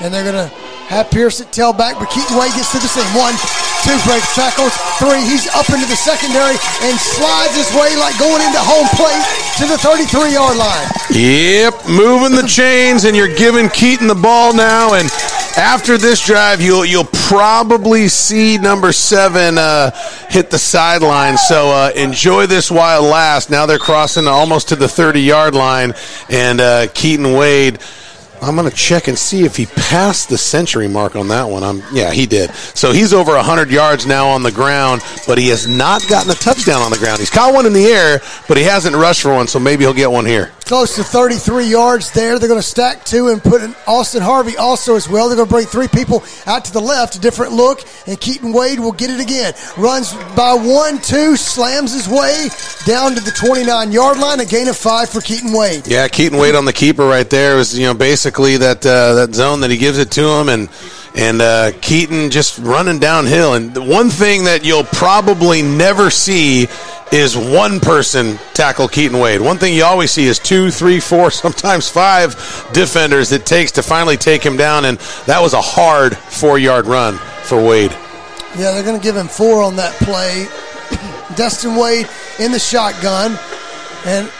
and they're to have Pierce at tailback, but Keaton White gets to the seam. One, two break tackles, three. He's up into the secondary and slides his way like going into home plate to the 33 yard line. Yep, moving the chains, and you're giving Keaton the ball now. And after this drive, you'll you'll probably see number seven uh, hit the sideline. So uh, enjoy this while it lasts. Now they're crossing almost to the 30 yard line, and uh, Keaton Wade. I'm going to check and see if he passed the century mark on that one. I'm, yeah, he did. So he's over 100 yards now on the ground, but he has not gotten a touchdown on the ground. He's caught one in the air, but he hasn't rushed for one, so maybe he'll get one here. Close to 33 yards there. They're going to stack two and put in Austin Harvey also as well. They're going to bring three people out to the left, a different look, and Keaton Wade will get it again. Runs by one, two, slams his way down to the 29 yard line, a gain of five for Keaton Wade. Yeah, Keaton Wade on the keeper right there was you know basically that uh, that zone that he gives it to him, and and uh, Keaton just running downhill. And the one thing that you'll probably never see is one person tackle Keaton Wade. One thing you always see is two, three, four, sometimes five defenders it takes to finally take him down, and that was a hard four yard run for Wade. Yeah, they're going to give him four on that play. Destin Wade in the shotgun, and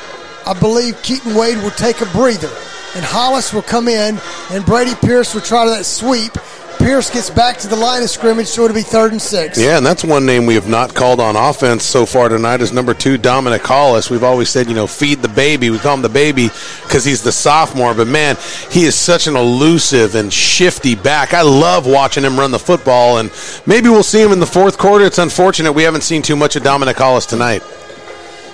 I believe Keaton Wade will take a breather. And Hollis will come in, and Brady Pierce will try to that sweep. Pierce gets back to the line of scrimmage, so it'll be third and six. Yeah, and that's one name we have not called on offense so far tonight is number two, Dominic Hollis. We've always said, you know, feed the baby. We call him the baby because he's the sophomore, but man, he is such an elusive and shifty back. I love watching him run the football, and maybe we'll see him in the fourth quarter. It's unfortunate we haven't seen too much of Dominic Hollis tonight.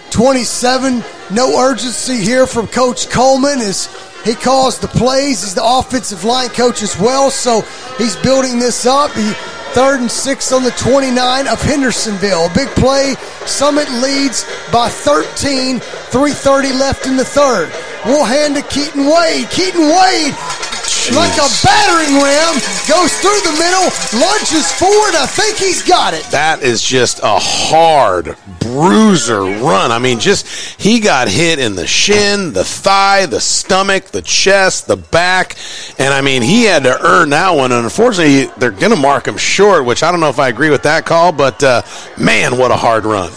27, no urgency here from Coach Coleman as he calls the plays. He's the offensive line coach as well, so he's building this up. He, third and six on the 29 of Hendersonville. Big play. Summit leads by 13. 3.30 left in the third. We'll hand to Keaton Wade. Keaton Wade like a battering ram, goes through the middle, lunges forward. I think he's got it. That is just a hard bruiser run. I mean, just he got hit in the shin, the thigh, the stomach, the chest, the back, and I mean, he had to earn that one. And unfortunately, they're going to mark him short, which I don't know if I agree with that call, but uh, man, what a hard run.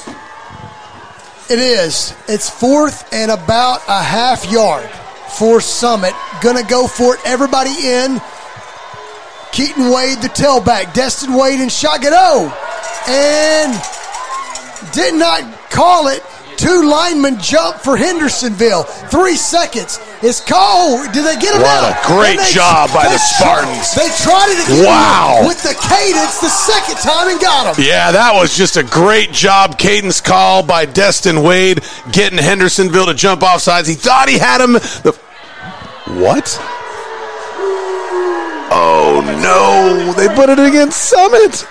It is. It's fourth and about a half yard for Summit. Gonna go for it. Everybody in. Keaton Wade, the tailback. Destin Wade and. Oh! And did not call it. Two linemen jump for Hendersonville. Three seconds. It's called. Did they get him What out? a great they- job by the Spartans. They tried it again. Wow. With the cadence the second time and got him. Yeah, that was just a great job. Cadence call by Destin Wade getting Hendersonville to jump off sides. He thought he had him. The what? Oh no! They put it against Summit.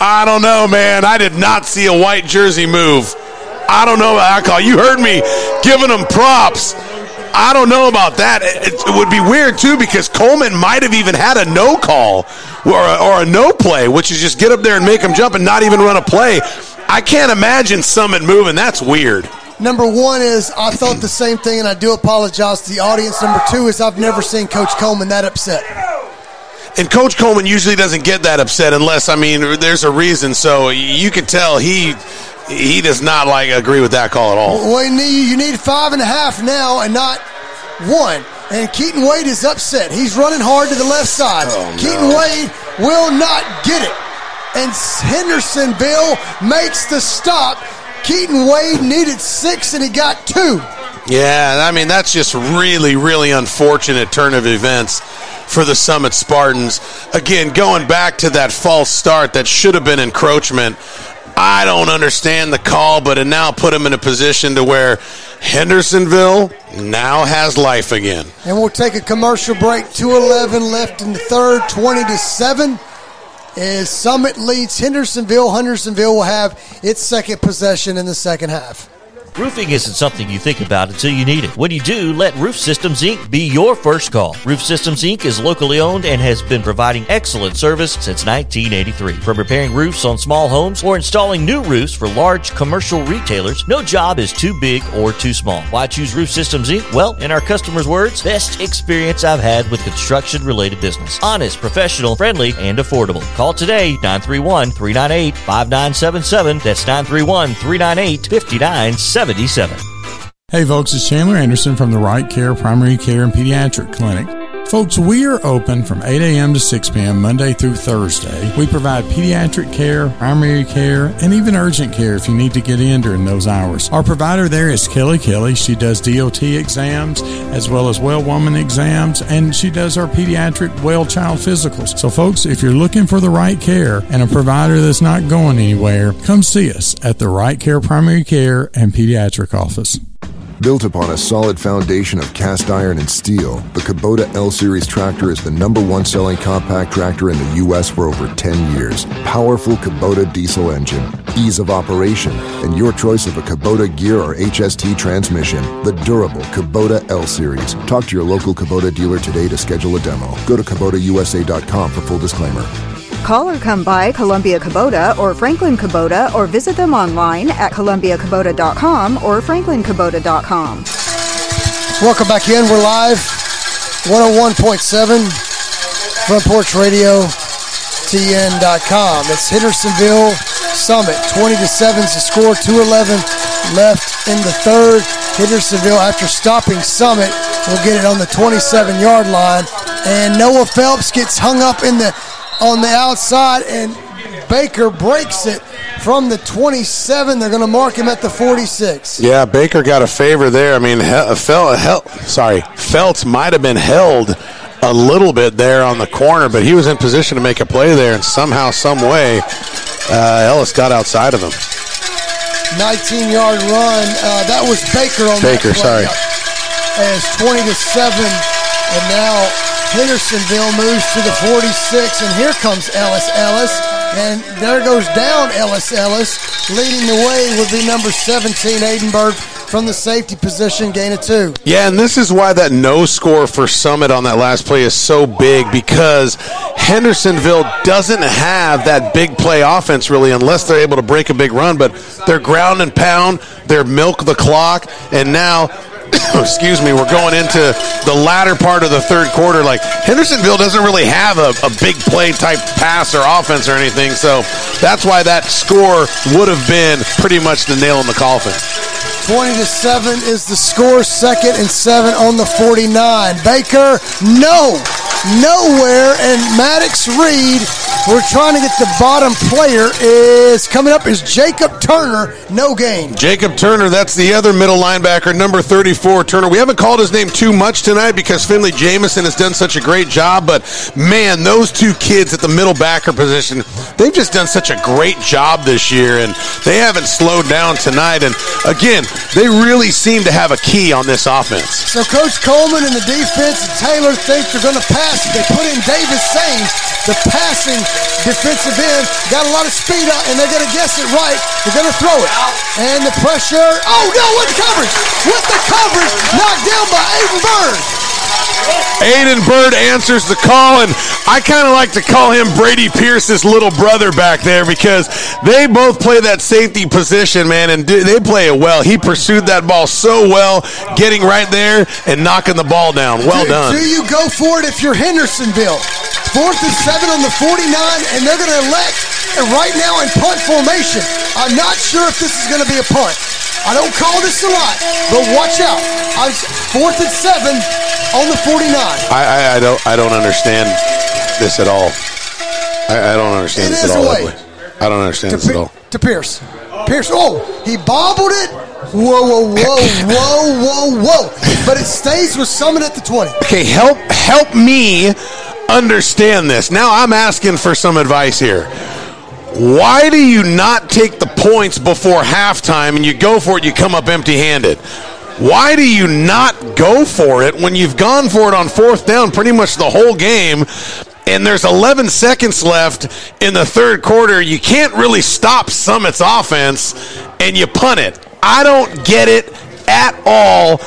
I don't know, man. I did not see a white jersey move. I don't know about that call. You heard me giving them props. I don't know about that. It, it would be weird too because Coleman might have even had a no call or a, or a no play, which is just get up there and make them jump and not even run a play. I can't imagine Summit moving. That's weird. Number one is I thought the same thing, and I do apologize to the audience. Number two is I've never seen Coach Coleman that upset. And Coach Coleman usually doesn't get that upset unless I mean there's a reason. So you can tell he he does not like agree with that call at all. Well, you need, you need five and a half now and not one. And Keaton Wade is upset. He's running hard to the left side. Oh, Keaton Wade will not get it. And Hendersonville makes the stop. Keaton Wade needed six and he got two. Yeah, I mean that's just really, really unfortunate turn of events for the Summit Spartans. Again, going back to that false start that should have been encroachment. I don't understand the call, but it now put him in a position to where Hendersonville now has life again. And we'll take a commercial break. 211 left in the third, 20 to 7. As Summit leads Hendersonville, Hendersonville will have its second possession in the second half. Roofing isn't something you think about until you need it. When you do, let Roof Systems Inc. be your first call. Roof Systems Inc. is locally owned and has been providing excellent service since 1983. From repairing roofs on small homes or installing new roofs for large commercial retailers, no job is too big or too small. Why choose Roof Systems Inc.? Well, in our customers' words, best experience I've had with construction related business. Honest, professional, friendly, and affordable. Call today 931 398 5977. That's 931 398 5977. Hey folks, it's Chandler Anderson from the Right Care Primary Care and Pediatric Clinic. Folks, we are open from 8 a.m. to 6 p.m. Monday through Thursday. We provide pediatric care, primary care, and even urgent care if you need to get in during those hours. Our provider there is Kelly Kelly. She does DOT exams as well as well woman exams, and she does our pediatric well child physicals. So, folks, if you're looking for the right care and a provider that's not going anywhere, come see us at the Right Care Primary Care and Pediatric Office. Built upon a solid foundation of cast iron and steel, the Kubota L Series tractor is the number one selling compact tractor in the U.S. for over 10 years. Powerful Kubota diesel engine, ease of operation, and your choice of a Kubota gear or HST transmission. The durable Kubota L Series. Talk to your local Kubota dealer today to schedule a demo. Go to KubotaUSA.com for full disclaimer. Call or come by Columbia Kubota or Franklin Kubota or visit them online at columbiakubota.com or franklinkubota.com. Welcome back in. We're live. 101.7 Front Porch Radio TN.com. It's Hendersonville Summit. 20 to 7 is the score. 211 left in the third. Hendersonville, after stopping Summit, will get it on the 27 yard line. And Noah Phelps gets hung up in the on the outside, and Baker breaks it from the 27. They're going to mark him at the 46. Yeah, Baker got a favor there. I mean, Hel- Fel- Hel- sorry, Feltz might have been held a little bit there on the corner, but he was in position to make a play there, and somehow, some way, uh, Ellis got outside of him. 19 yard run. Uh, that was Baker on Baker, sorry. As 20 to 7. And now Hendersonville moves to the 46. And here comes Ellis Ellis. And there goes down Ellis Ellis. Leading the way will be number 17, Aiden Bird from the safety position, gain of two. Yeah, and this is why that no score for Summit on that last play is so big because Hendersonville doesn't have that big play offense really unless they're able to break a big run, but they're ground and pound, they're milk the clock, and now excuse me, we're going into the latter part of the third quarter. Like Hendersonville doesn't really have a, a, big play type pass or offense or anything, so that's why that score would have been pretty much the nail in the coffin. 20 to 7 is the score, second and seven on the 49. Baker, no, nowhere, and Maddox Reed we're trying to get the bottom player is coming up is Jacob Turner, no gain. Jacob Turner, that's the other middle linebacker, number 34, Turner. We haven't called his name too much tonight because Finley Jamison has done such a great job, but man, those two kids at the middle backer position, they've just done such a great job this year, and they haven't slowed down tonight. And again, they really seem to have a key on this offense. So Coach Coleman and the defense and Taylor think they're going to pass. They put in Davis Sames, the passing defensive end. Got a lot of speed out, and they're going to guess it right. They're going to throw it. And the pressure. Oh, no, what coverage? What the coverage? Knocked down by Aiden Bird. Aiden Bird answers the call, and I kind of like to call him Brady Pierce's little brother back there because they both play that safety position, man, and they play it well. He pursued that ball so well, getting right there and knocking the ball down. Well do, done. Do you go for it if you're Hendersonville? Fourth and seven on the 49, and they're going to elect and right now in punt formation. I'm not sure if this is going to be a punt. I don't call this a lot, but watch out. I'm fourth and seven on the 49. I, I, I don't I don't understand this at all. I, I don't understand it this at all. I don't understand to this at all. To Pierce. Pierce. Oh, he bobbled it. Whoa, whoa, whoa, whoa, whoa, whoa. But it stays with Summit at the 20. Okay, help help me understand this. Now I'm asking for some advice here. Why do you not take the points before halftime and you go for it, you come up empty handed? Why do you not go for it when you've gone for it on fourth down pretty much the whole game? And there's 11 seconds left in the third quarter. You can't really stop Summit's offense, and you punt it. I don't get it at all.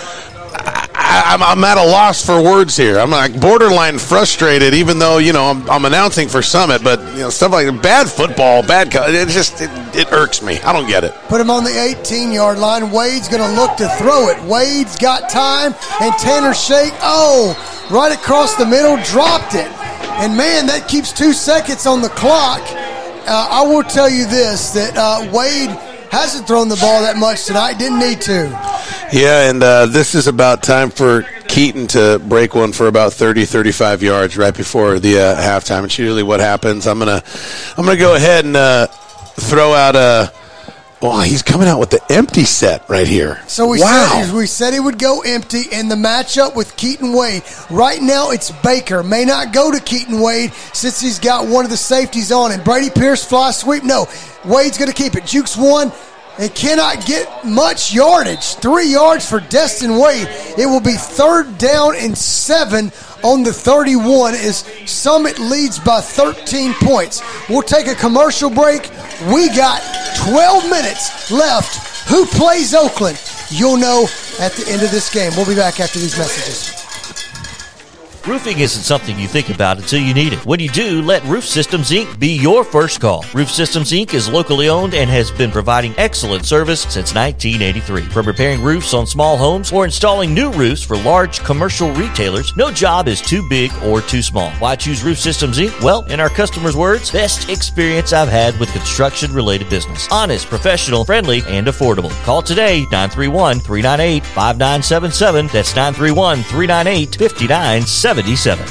I, am at a loss for words here. I'm like borderline frustrated, even though you know I'm, I'm announcing for Summit, but you know stuff like bad football, bad. It just it, it irks me. I don't get it. Put him on the 18 yard line. Wade's going to look to throw it. Wade's got time, and Tanner Shake. Oh, right across the middle, dropped it. And man, that keeps two seconds on the clock. Uh, I will tell you this: that uh, Wade hasn't thrown the ball that much tonight. Didn't need to. Yeah, and uh, this is about time for Keaton to break one for about 30, 35 yards right before the uh, halftime. It's usually what happens. I'm gonna, I'm gonna go ahead and uh, throw out a. Well, he's coming out with the empty set right here. So we wow. said we said he would go empty in the matchup with Keaton Wade. Right now it's Baker. May not go to Keaton Wade since he's got one of the safeties on and Brady Pierce fly sweep. No, Wade's going to keep it. Jukes one and cannot get much yardage. Three yards for Destin Wade. It will be third down and seven on the 31 as Summit leads by 13 points. We'll take a commercial break. We got 12 minutes left. Who plays Oakland? You'll know at the end of this game. We'll be back after these messages. Roofing isn't something you think about until you need it. When you do, let Roof Systems Inc. be your first call. Roof Systems Inc. is locally owned and has been providing excellent service since 1983. From repairing roofs on small homes or installing new roofs for large commercial retailers, no job is too big or too small. Why choose Roof Systems Inc.? Well, in our customers' words, best experience I've had with construction related business. Honest, professional, friendly, and affordable. Call today 931 398 5977. That's 931 398 5977. 77.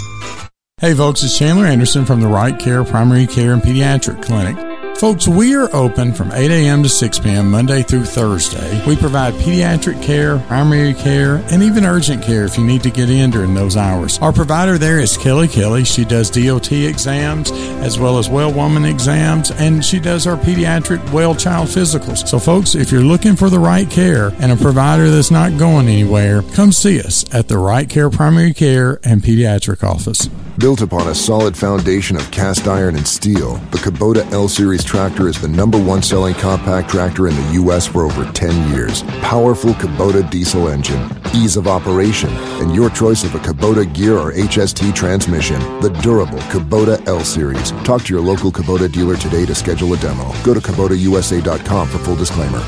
Hey folks, it's Chandler Anderson from the Right Care Primary Care and Pediatric Clinic. Folks, we are open from 8 a.m. to 6 p.m. Monday through Thursday. We provide pediatric care, primary care, and even urgent care if you need to get in during those hours. Our provider there is Kelly Kelly. She does DOT exams as well as well woman exams, and she does our pediatric well child physicals. So, folks, if you're looking for the right care and a provider that's not going anywhere, come see us at the Right Care Primary Care and Pediatric Office. Built upon a solid foundation of cast iron and steel, the Kubota L Series Tractor is the number one selling compact tractor in the U.S. for over 10 years. Powerful Kubota diesel engine, ease of operation, and your choice of a Kubota gear or HST transmission. The durable Kubota L Series. Talk to your local Kubota dealer today to schedule a demo. Go to KubotaUSA.com for full disclaimer.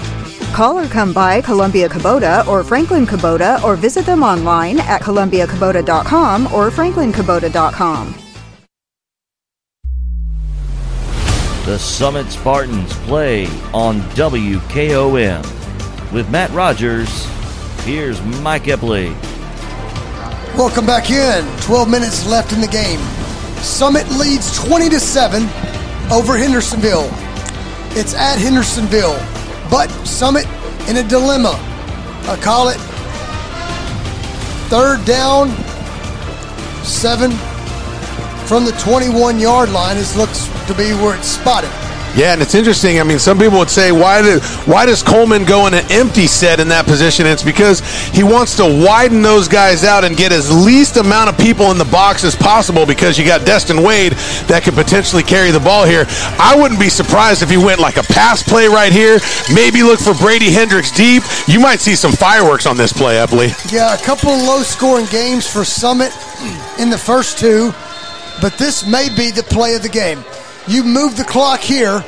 Call or come by Columbia Kubota or Franklin Kubota or visit them online at columbiakubota.com or franklinkubota.com. The Summit Spartans play on WKOM. With Matt Rogers, here's Mike Epley. Welcome back in. 12 minutes left in the game. Summit leads 20 to 7 over Hendersonville. It's at Hendersonville, but Summit in a dilemma. I call it third down, seven from the 21 yard line. It looks to be where it's spotted. Yeah, and it's interesting. I mean, some people would say, why did why does Coleman go in an empty set in that position? It's because he wants to widen those guys out and get as least amount of people in the box as possible. Because you got Destin Wade that could potentially carry the ball here. I wouldn't be surprised if he went like a pass play right here. Maybe look for Brady Hendricks deep. You might see some fireworks on this play, Epley. Yeah, a couple of low scoring games for Summit in the first two, but this may be the play of the game. You move the clock here,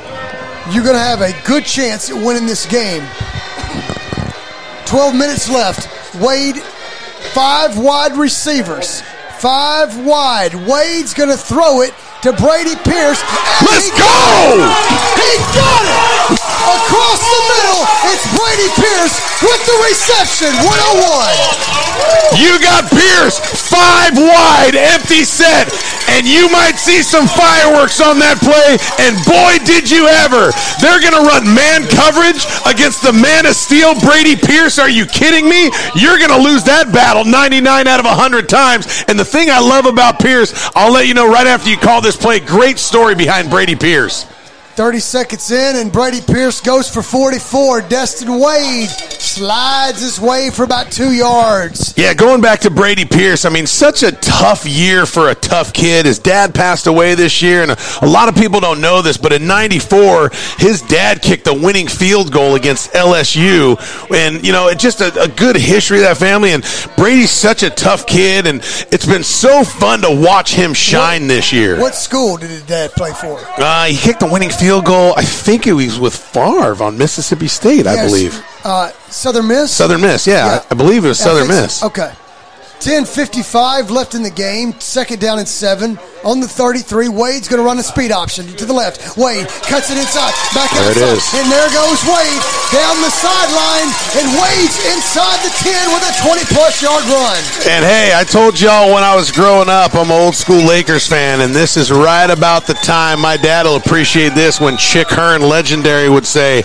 you're going to have a good chance at winning this game. 12 minutes left. Wade, five wide receivers. Five wide. Wade's going to throw it to Brady Pierce. Let's go! He got it! Across the middle, it's Brady Pierce with the reception. 101. You got Pierce, five wide, empty set, and you might see some fireworks on that play. And boy, did you ever! They're going to run man coverage against the man of steel, Brady Pierce. Are you kidding me? You're going to lose that battle 99 out of 100 times. And the thing I love about Pierce, I'll let you know right after you call this play. Great story behind Brady Pierce. 30 seconds in, and Brady Pierce goes for 44. Destin Wade slides his way for about two yards. Yeah, going back to Brady Pierce, I mean, such a tough year for a tough kid. His dad passed away this year, and a, a lot of people don't know this, but in 94, his dad kicked the winning field goal against LSU. And, you know, it's just a, a good history of that family. And Brady's such a tough kid, and it's been so fun to watch him shine What- this year. What school did his dad play for? Uh, he kicked the winning field goal. I think it was with Favre on Mississippi State, I believe. Uh, Southern Miss? Southern Miss, yeah. I, I believe it was Yeah, Southern Miss. so. Okay. 10.55 left in the game. Second down and seven. On the 33, Wade's going to run a speed option to the left. Wade cuts it inside. Back There it outside. is. And there goes Wade down the sideline. And Wade's inside the 10 with a 20-plus yard run. And hey, I told y'all when I was growing up, I'm an old school Lakers fan, and this is right about the time my dad will appreciate this when Chick Hearn, legendary, would say,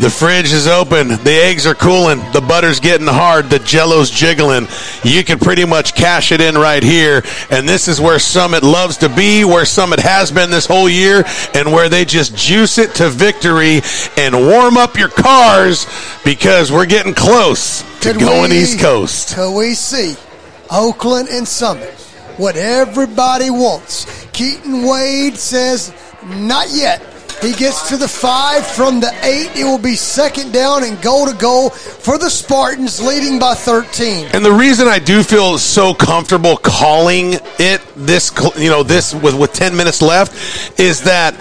The fridge is open, the eggs are cooling, the butter's getting hard, the jello's jiggling. You can pretty much cash it in right here. And this is where Summit loves to be, where Summit has been this whole year, and where they just juice it to victory and warm up your cars because we're getting close to Could going we- East Coast. Could we see Oakland and Summit? What everybody wants. Keaton Wade says, not yet. He gets to the five from the eight. It will be second down and goal to goal for the Spartans, leading by 13. And the reason I do feel so comfortable calling it this, you know, this with with 10 minutes left is that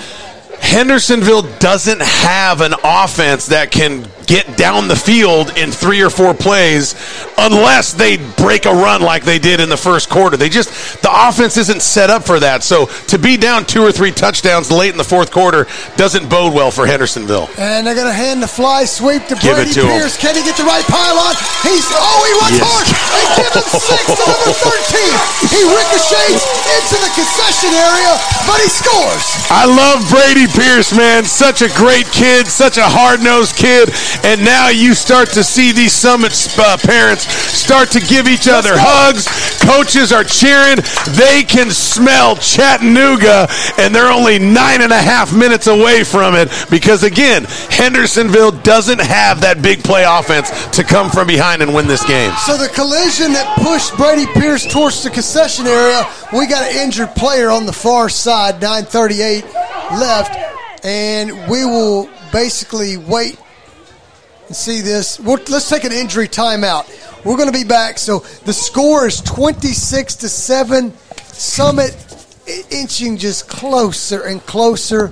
Hendersonville doesn't have an offense that can get down the field in three or four plays unless they break a run like they did in the first quarter. They just the offense isn't set up for that. So to be down two or three touchdowns late in the fourth quarter doesn't bode well for Hendersonville. And they're going to hand the fly sweep to Give Brady to him. Pierce. Can he get the right pylon? He's oh, he runs Yes. hard. They give him six to number thirteen. He ricochets into the concession area, but he scores. I love Brady Pierce, man. Such a great kid, such a hard nosed kid. And now you start to see these Summit uh, parents start to give each other hugs. Coaches are cheering. They can smell Chattanooga, and they're only nine and a half minutes away from it because, again, Hendersonville doesn't have that big play offense to come from behind and win this game. So the collision that pushed Brady Pierce towards the concession area, we got an injured player on the far side, 938 left. And we will basically wait and see this. We'll, let's take an injury timeout. We're going to be back. So the score is 26 to 7. Summit inching just closer and closer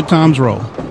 times roll.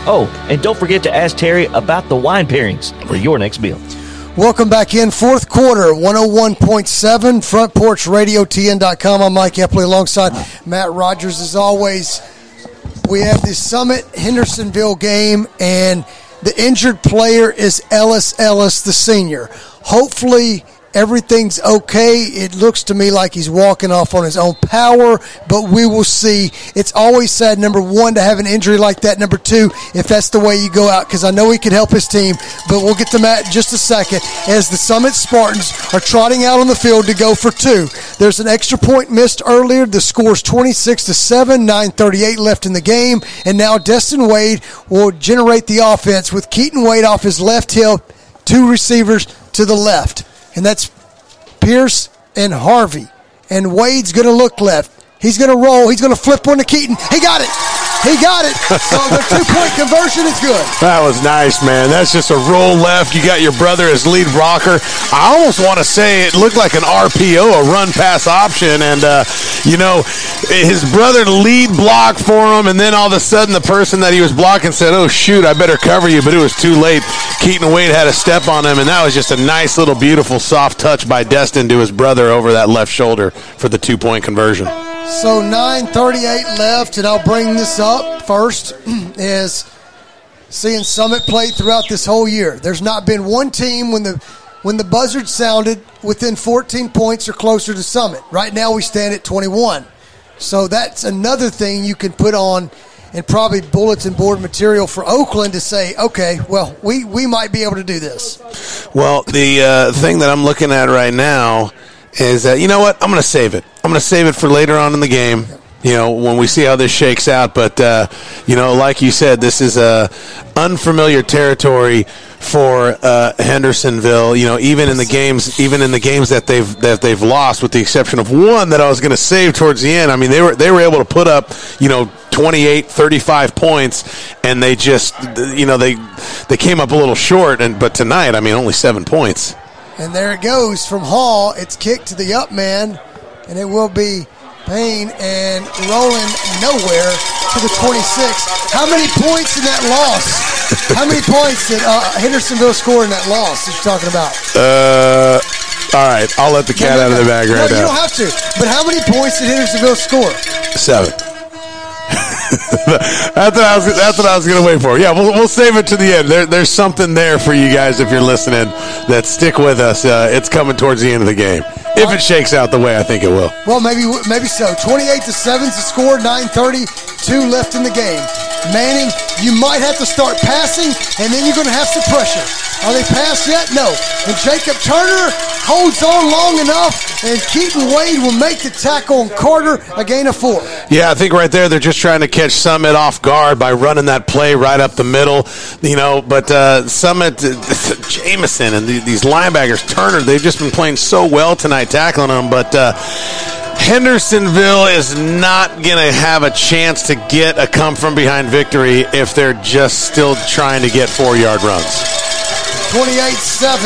Oh, and don't forget to ask Terry about the wine pairings for your next meal. Welcome back in fourth quarter, 101.7 Front Porch Radio TN.com. I'm Mike Epley alongside Matt Rogers. As always, we have the Summit Hendersonville game, and the injured player is Ellis Ellis, the senior. Hopefully, everything's okay. It looks to me like he's walking off on his own power, but we will see. It's always sad, number one, to have an injury like that. Number two, if that's the way you go out, because I know he can help his team, but we'll get to Matt in just a second as the Summit Spartans are trotting out on the field to go for two. There's an extra point missed earlier. The score's 26 to 7, 9.38 left in the game, and now Destin Wade will generate the offense with Keaton Wade off his left hip, two receivers to the left and that's Pierce and Harvey. And Wade's going to look left. He's going to roll. He's going to flip one to Keaton. He got it. He got it. So the two point conversion is good. That was nice, man. That's just a roll left. You got your brother as lead rocker. I almost want to say it looked like an RPO, a run pass option. And, uh, you know, his brother lead block for him. And then all of a sudden, the person that he was blocking said, Oh, shoot, I better cover you. But it was too late. Keaton Wade had a step on him. And that was just a nice little, beautiful, soft touch by Destin to his brother over that left shoulder for the two point conversion. So 9:38 left, and I'll bring this up first. Is seeing Summit play throughout this whole year. There's not been one team when the when the buzzard sounded within 14 points or closer to Summit. Right now we stand at 21. So that's another thing you can put on and probably bulletin board material for Oakland to say, okay, well, we, we might be able to do this. Well, the uh, thing that I'm looking at right now is that, you know what? I'm going to save it. Going to save it for later on in the game. You know, when we see how this shakes out. But, uh, you know, like you said, this is a unfamiliar territory for uh, Hendersonville. You know, even in the games, even in the games that they've that they've lost, with the exception of one that I was going to save towards the end. I mean, they were they were able to put up, you know, 28, 35 points, and they just, you know, they they came up a little short. And but tonight, I mean, only seven points. And there it goes from Hall. It's kicked to the up man, and it will be Payne and rolling nowhere to the 26. How many points in that loss? How many points did uh, Hendersonville score in that loss that you're talking about? Uh, all right, I'll let the cat No, no, out of the bag No, right you now. don't have to. But how many points did Hendersonville score? Seven. That's what I was. That's what I was going to wait for. Yeah, we'll, we'll save it to the end. There, there's something there for you guys if you're listening. That stick with us. Uh, it's coming towards the end of the game. If it shakes out the way I think it will. Well, maybe maybe so. 28 to 7's the score, 9:30, two left in the game. Manning, you might have to start passing, and then you're going to have some pressure. Are they passed yet? No. And Jacob Turner holds on long enough, and Keaton Wade will make the tackle on Carter, a gain of four. Yeah, I think right there they're just trying to catch Summit off guard by running that play right up the middle, you know. But uh, Summit, Jamison, and the, these linebackers, Turner, they've just been playing so well tonight, tackling them. But uh, Hendersonville is not going to have a chance to get a come from behind victory if they're just still trying to get four yard runs. 28 7.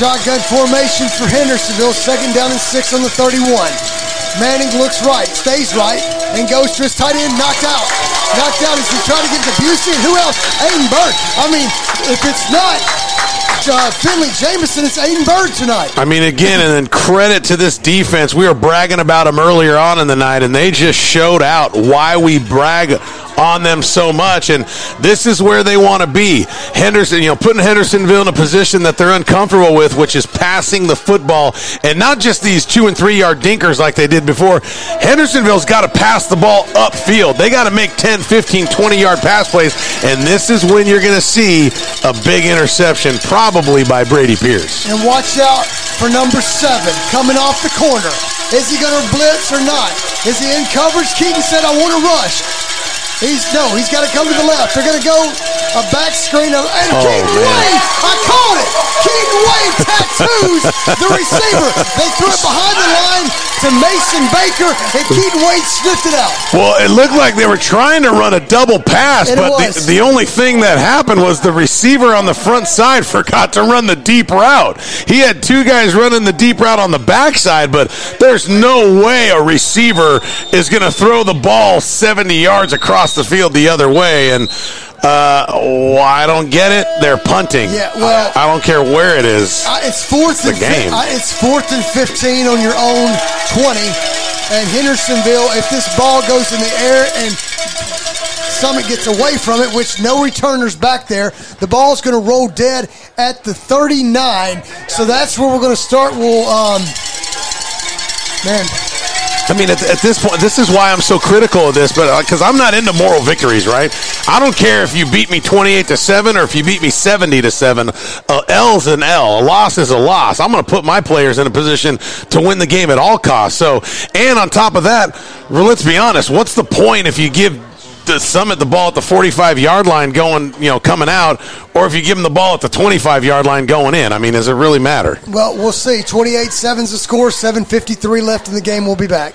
Shotgun formation for Hendersonville. Second down and six on the 31. Manning looks right, stays right, and goes to his tight end, knocked out. Knocked out as he tried to get to Busey. Who else? Aiden Bird. I mean, if it's not uh, Finley Jamison, it's Aiden Bird tonight. I mean, again, and then credit to this defense. We were bragging about them earlier on in the night, and they just showed out why we brag on them so much. And this is where they want to be. Henderson, you know, putting Hendersonville in a position that they're uncomfortable with, which is passing the football, and not just these two and three yard dinkers like they did before. Hendersonville's got to pass the ball upfield. They got to make 10, 15, 20 yard pass plays, and this is when you're going to see a big interception, probably by Brady Pierce. And watch out for number seven coming off the corner. Is he going to blitz or not? Is he in coverage? Keaton said, I want to rush. He's no, he's got to come to the left. They're going to go a back screen of and Oh, Keaton man. Wade. I called it. Keaton Wade tattoos the receiver. They threw it behind the line to Mason Baker, and Keaton Wade sniffed it out. Well, it looked like they were trying to run a double pass, It but the, the only thing that happened was the receiver on the front side forgot to run the deep route. He had two guys running the deep route on the backside, but there's no way a receiver is going to throw the ball 70 yards across the field the other way. And uh, oh, I don't get it. They're punting. Yeah, well- I, I don't care where it is. Uh, it's fourth The and game. uh, it's fourth and fifteen on your own twenty, and Hendersonville. If this ball goes in the air and Summit gets away from it, which no returners back there, the ball's going to roll dead at the thirty-nine. So that's where we're going to start. We'll, um, man, I mean, at, at this point, this is why I'm so critical of this, but because I'm not into moral victories, right? I don't care if you beat me 28 to seven or if you beat me 70 to seven. Uh, L's an L. A loss is a loss. I'm going to put my players in a position to win the game at all costs. So, and on top of that, let's be honest. What's the point if you give the Summit the ball at the 45 yard line going, you know, coming out, or if you give them the ball at the 25 yard line going in? I mean, does it really matter? well, we'll see. 28-7's the score. Seven fifty-three left in the game. We'll be back.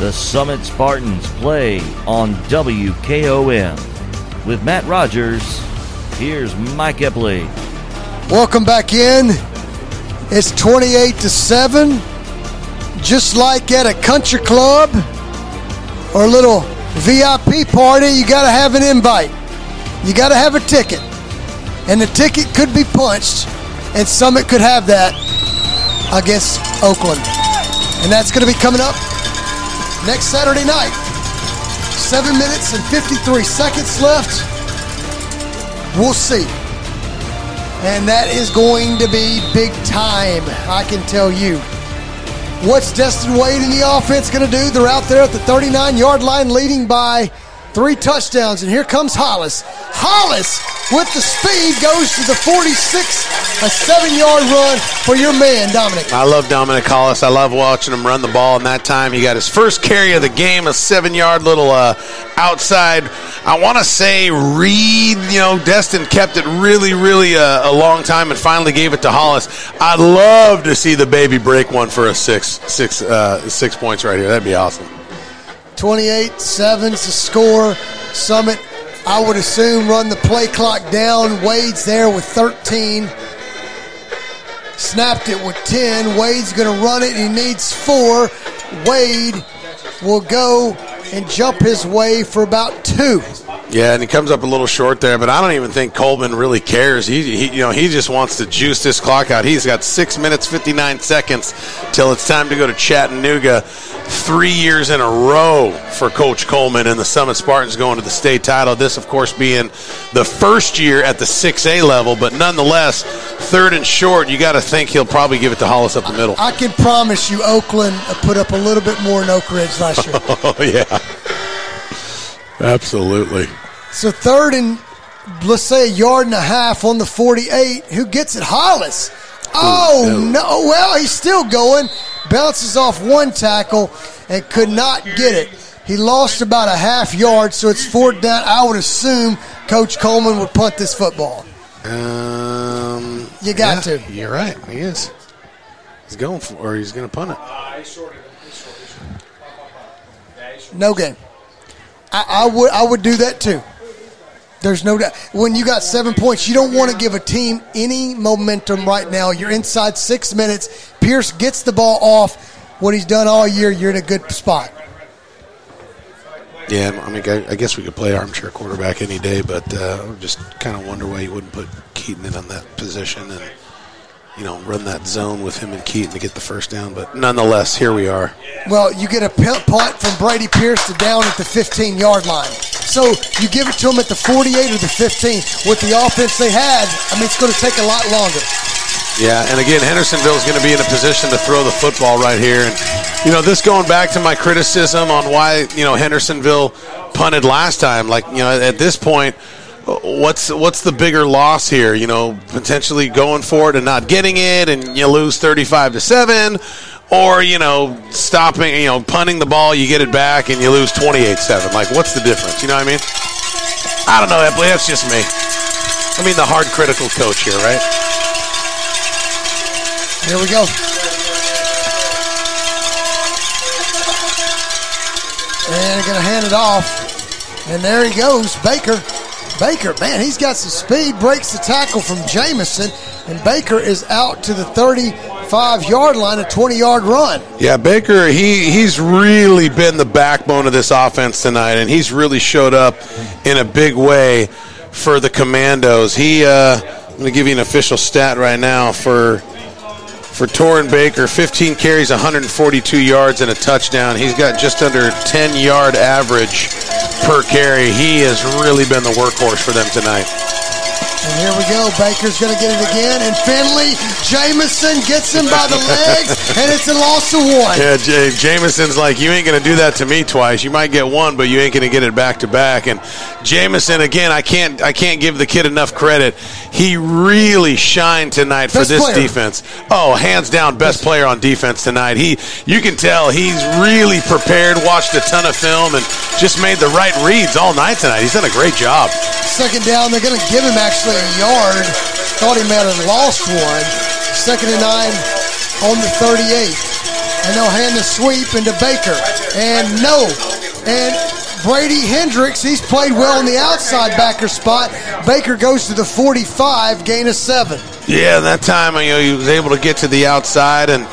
The Summit Spartans play on WKOM. With Matt Rogers, here's Mike Epley. Welcome back in. It's 28 to 7. Just like at a country club or a little VIP party, you got to have an invite. You got to have a ticket. And the ticket could be punched, and Summit could have that against Oakland. And that's going to be coming up next Saturday night. Seven minutes and 53 seconds left. We'll see. And that is going to be big time, I can tell you. What's Destin Wade and the offense going to do? They're out there at the 39 yard line leading by three touchdowns, and here comes Hollis. Hollis with the speed goes to the 46, a seven-yard run for your man Dominic. I love Dominic Hollis. I love watching him run the ball. And that time, he got his first carry of the game, a seven-yard little uh, outside. I want to say Reed. You know, Destin kept it really, really uh, a long time, and finally gave it to Hollis. I'd love to see the baby break one for a six, six, uh, six points right here. That'd be awesome. 28 7's the score. Summit, I would assume, run the play clock down. Wade's there with 13. Snapped it with 10. Wade's going to run it. He needs four. Wade will go and jump his way for about two. Yeah, and he comes up a little short there, but I don't even think Coleman really cares. He, he, you know, he just wants to juice this clock out. He's got six minutes fifty nine seconds till it's time to go to Chattanooga. Three years in a row for Coach Coleman and the Summit Spartans going to the state title. This, of course, being the first year at the six A level, but nonetheless, third and short. You got to think he'll probably give it to Hollis up the middle. I can promise you, Oakland put up a little bit more in Oak Ridge last year. oh yeah, absolutely. So third and let's say a yard and a half on the 48. Who gets it? Hollis. Oh no! Well, he's still going. Bounces off one tackle and could not get it. He lost about a half yard, so it's fourth down. I would assume Coach Coleman would punt this football. Um, You got yeah, to. You're right. He is. He's going for, or he's going to punt it. No game. I, I would I would do that too. There's no doubt. When you got seven points, you don't want to give a team any momentum right now. You're inside six minutes. Pierce gets the ball off. What he's done all year, you're in a good spot. Yeah, I mean, I, guess we could play armchair quarterback any day, but uh, just kind of wonder why you wouldn't put Keaton in on that position and you know run that zone with him and Keaton to get the first down. But nonetheless, here we are. Well, you get a punt from Brady Pierce to down at the 15 yard line. So you give it to him at the 48 or the 15. With the offense they had, I mean, it's going to take a lot longer. Yeah, and again, Hendersonville is going to be in a position to throw the football right here. And, you know, this going back to my criticism on why, you know, Hendersonville punted last time. Like, you know, at this point, what's what's the bigger loss here? You know, potentially going for it and not getting it, and you lose 35 to 7. Or, you know, stopping, you know, punting the ball, you get it back, and you lose 28 7. Like, what's the difference? You know what I mean? I don't know. That's just me. I mean, the hard critical coach here, right? Here we go. And going to hand it off. And there he goes, Baker. Baker, man, he's got some speed, breaks the tackle from Jamison, and Baker is out to the 35 yard line, a 20 yard run. Yeah, Baker, he he's really been the backbone of this offense tonight, and he's really showed up in a big way for the Commandos. He, uh, I'm going to give you an official stat right now for for Torrin Baker, 15 carries, 142 yards, and a touchdown. He's got just under 10 yard average per carry. He has really been the workhorse for them tonight. And here we go. Baker's going to get it again. And Finley, Jamison gets him by the legs, and it's a loss of one. Yeah, J- Jamison's like, you ain't going to do that to me twice. You might get one, but you ain't going to get it back to back. And Jamison, again, I can't, I can't give the kid enough credit. He really shined tonight for Best this player. defense. Oh, hands down, best player on defense tonight. He, you can tell he's really prepared. Watched a ton of film and just made the right reads all night tonight. He's done a great job. Second down, they're going to give him actually a yard. Thought he might have lost one. Second and nine on the 38. And they'll hand the sweep into Baker. And no. And Brady Hendricks, he's played well in the outside backer spot. Baker goes to the 45, gain of seven. Yeah, that time you know, he was able to get to the outside, and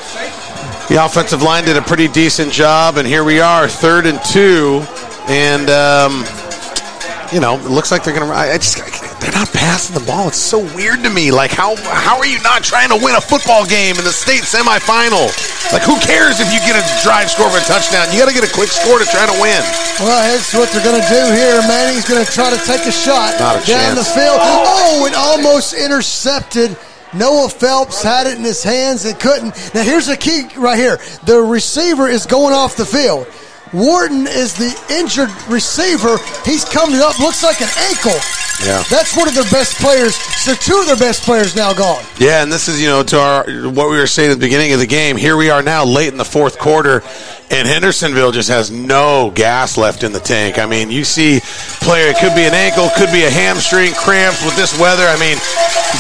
the offensive line did a pretty decent job. And here we are, third and two, and um, you know, it looks like they're gonna. I I just they're not passing the ball. It's so weird to me. Like how how are you not trying to win a football game in the state semifinal? Like who cares if you get a drive score of a touchdown? You got to get a quick score to try to win. Well, that's what they're going to do here. Manning's going to try to take a shot Not a down chance. the field. Oh, it almost intercepted. Noah Phelps had it in his hands and couldn't. Now, here's the key right here the receiver is going off the field. Wharton is the injured receiver. He's coming up, looks like an ankle. Yeah. That's one of their best players. So two of their best players now gone. Yeah, and this is you know to our what we were saying at the beginning of the game. Here we are now, late in the fourth quarter, and Hendersonville just has no gas left in the tank. I mean, you see, player it could be an ankle, could be a hamstring cramps with this weather. I mean,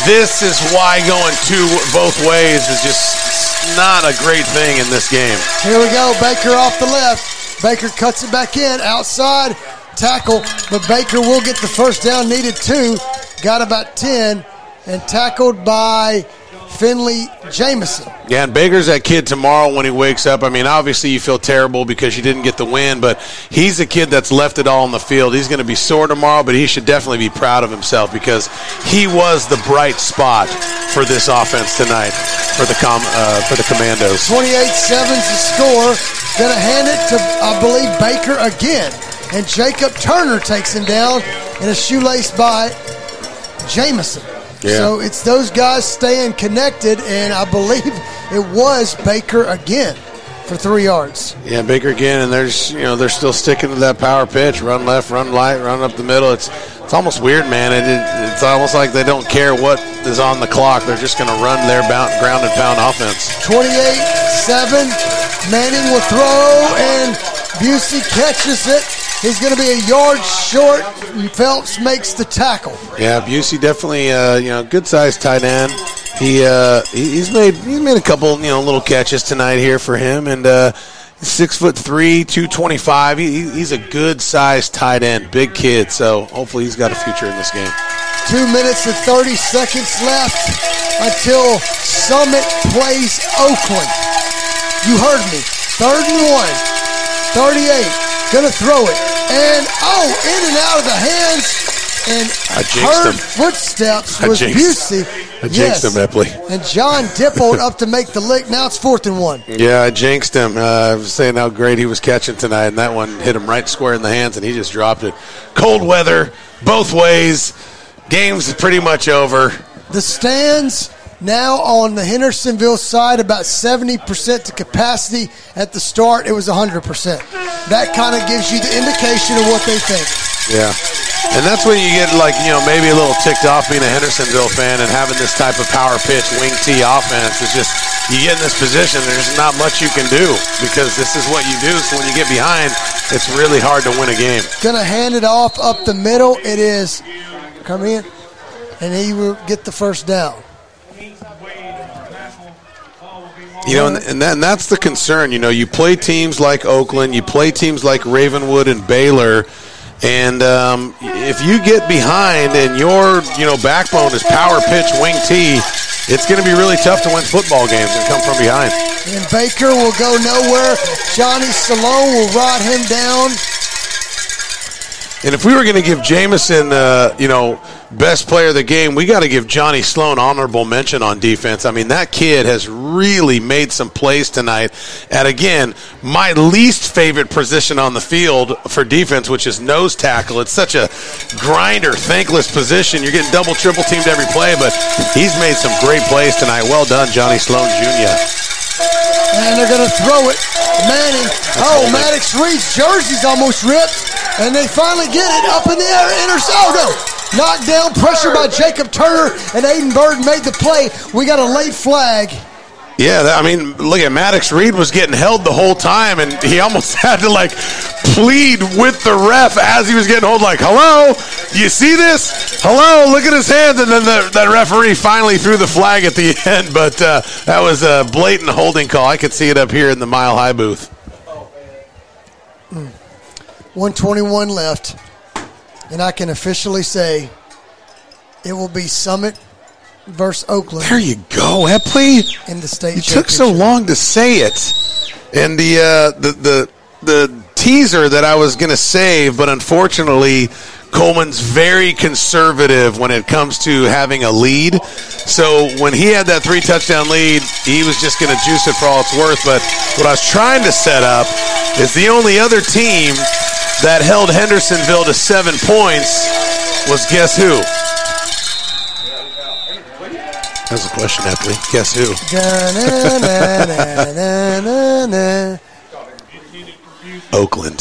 this is why going two both ways is just not a great thing in this game. Here we go. Baker off the left. Baker cuts it back in outside tackle, but Baker will get the first down. Needed two, got about ten, and tackled by Finley Jamison. Yeah, and Baker's that kid tomorrow when he wakes up. I mean, obviously you feel terrible because you didn't get the win, but he's a kid that's left it all on the field. He's going to be sore tomorrow, but he should definitely be proud of himself because he was the bright spot for this offense tonight for the com uh, for the Commandos. 28-7's the score. Going to hand it to, I believe, Baker again. And Jacob Turner takes him down in a shoelace by Jamison. Yeah. So it's those guys staying connected, and I believe it was Baker again for three yards. Yeah, Baker again, and there's you know they're still sticking to that power pitch, run left, run right, run up the middle. It's it's almost weird, man. It, it, it's almost like they don't care what is on the clock. They're just going to run their bound, ground and pound offense. 28-7. Manning will throw, and Busey catches it. He's going to be a yard short. and Phelps makes the tackle. Yeah, Busey definitely uh, you know good sized tight end. He uh, he's made he's made a couple you know little catches tonight here for him, and uh, six foot three, two twenty five. He, he- he's a good sized tight end, big kid. So hopefully he's got a future in this game. Two minutes and 30 seconds left until Summit plays Oakland. You heard me. Third and one. 38. Gonna throw it. And, oh, in and out of the hands. And I jinxed heard him. footsteps was Busey. I jinxed him, Epley. And John Dippold up to make the lick. Now it's fourth and one. Yeah, I jinxed him. Uh, I was saying how great he was catching tonight, and that one hit him right square in the hands, and he just dropped it. Cold weather, both ways. Game's pretty much over. The stands now on the Hendersonville side about 70% to capacity. At the start, it was 100%. That kind of gives you the indication of what they think. Yeah. And that's when you get like, you know, maybe a little ticked off being a Hendersonville fan and having this type of power pitch wing T offense. It's just you get in this position, there's not much you can do because this is what you do. So when you get behind, it's really hard to win a game. Gonna hand it off up the middle. It is come in, and he will get the first down. You know, and, and, that, and that's the concern. You know, you play teams like Oakland, you play teams like Ravenwood and Baylor, and um, if you get behind and your you know backbone is power pitch wing T, it's going to be really tough to win football games and come from behind. And Baker will go nowhere. Johnny Sloan will rot him down. And if we were going to give Jamison, uh, you know, best player of the game, we got to give Johnny Sloan honorable mention on defense. I mean, that kid has really made some plays tonight. And again, my least favorite position on the field for defense, which is nose tackle. It's such a grinder, thankless position. You're getting double, triple teamed every play, but he's made some great plays tonight. Well done, Johnny Sloan Jr. And they're going to throw it. Manning. Oh, Maddox Reed's jersey's almost ripped. And they finally get it up in the air. Intercept. Oh, no. Knocked down. Pressure by Jacob Turner. And Aiden Bird made the play. We got a late flag. Yeah, I mean, look at Maddox Reed was getting held the whole time, and he almost had to like plead with the ref as he was getting held. Like, "Hello, you see this? Hello, look at his hands." And then the, that referee finally threw the flag at the end, but uh, that was a blatant holding call. I could see it up here in the Mile High booth. 121 left. And I can officially say it will be Summit versus Oakland. There you go, Epley. In the state You took so long to say it, and the uh, the the the teaser that I was going to save, but unfortunately, Coleman's very conservative when it comes to having a lead. So when he had that three touchdown lead, he was just going to juice it for all it's worth. But what I was trying to set up is the only other team that held Hendersonville to seven points was guess who? That's a question, Epley. Guess who? Oakland.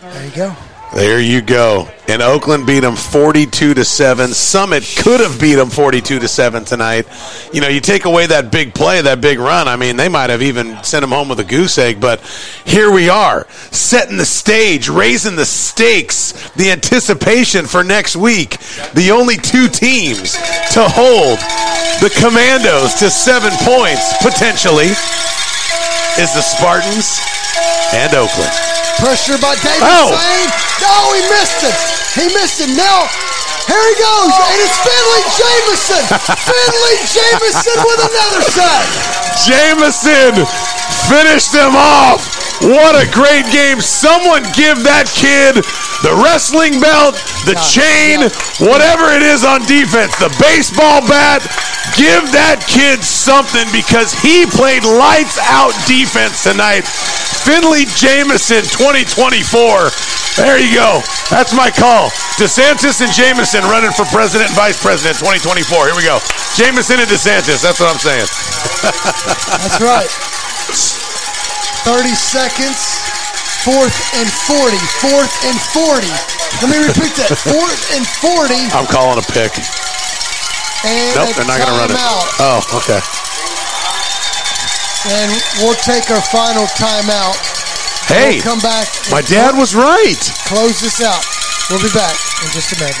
There you go. There you go. And Oakland beat them 42 to 7. Summit could have beat them 42 to 7 tonight. You know, you take away that big play, that big run. I mean, they might have even sent them home with a goose egg, but here we are, setting the stage, raising the stakes, the anticipation for next week. The only two teams to hold the Commandos to 7 points potentially is the Spartans and Oakland. Pressure by David Oh. Sane. No, he missed it. He missed it. Now, here he goes. And it's Finley Jamison. Finley Jamison with another sack. Jamison finished them off. What a great game. Someone give that kid the wrestling belt, the chain, whatever it is on defense, the baseball bat. Give that kid something because he played lights out defense tonight. Finley Jamison 2024. There you go. That's my call. DeSantis and Jamison running for president and vice president 2024. Here we go. Jamison and DeSantis. That's what I'm saying. That's right. 30 seconds. Fourth and 40. Fourth and 40. Let me repeat that. Fourth and 40. I'm calling a pick. And Nope, they're not going to run it. Oh, okay. And we'll take our final timeout. Hey, We'll come back. My dad was right. Close this out. We'll be back in just a minute.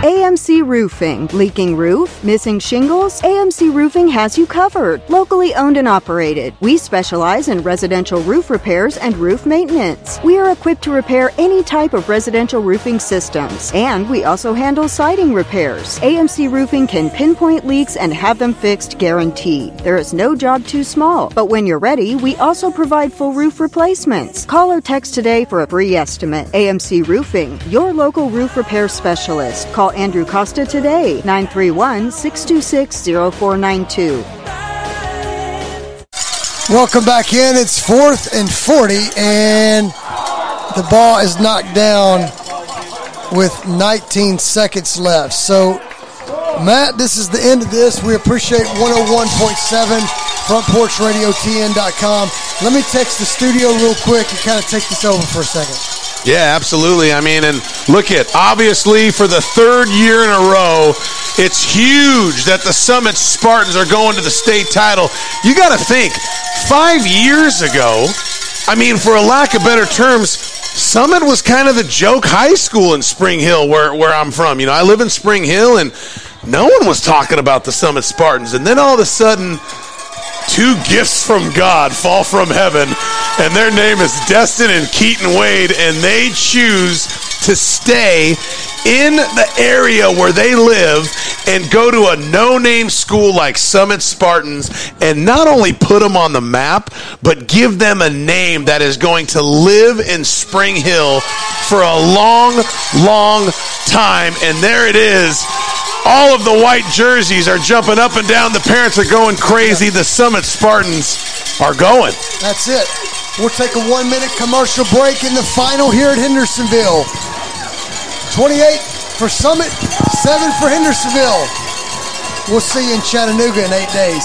AMC Roofing. Leaking roof? Missing shingles? AMC Roofing has you covered. Locally owned and operated. We specialize in residential roof repairs and roof maintenance. We are equipped to repair any type of residential roofing systems. And we also handle siding repairs. AMC Roofing can pinpoint leaks and have them fixed guaranteed. There is no job too small. But when you're ready, we also provide full roof replacements. Call or text today for a free estimate. AMC Roofing, your local roof repair specialist. Call Andrew Costa today, 931 626 0492. Welcome back in. It's fourth and 40, and the ball is knocked down with 19 seconds left. So, Matt, this is the end of this. We appreciate 101.7 frontporchradiotn.com. Let me text the studio real quick and kind of take this over for a second. Yeah, absolutely. I mean, and look at obviously for the third year in a row, it's huge that the Summit Spartans are going to the state title. You got to think, five years ago, I mean, for a lack of better terms, Summit was kind of the joke high school in Spring Hill, where where I'm from. You know, I live in Spring Hill, and no one was talking about the Summit Spartans, and then all of a sudden two gifts from God fall from heaven, and their name is Destin and Keaton Wade, and they choose to stay in the area where they live and go to a no-name school like Summit Spartans and not only put them on the map, but give them a name that is going to live in Spring Hill for a long, long time. And there it is. All of the white jerseys are jumping up and down. The parents are going crazy. The Summit Spartans are going. That's it. We'll take a one minute commercial break in the final here at Hendersonville. 28 for Summit, 7 for Hendersonville. We'll see you in Chattanooga in eight days.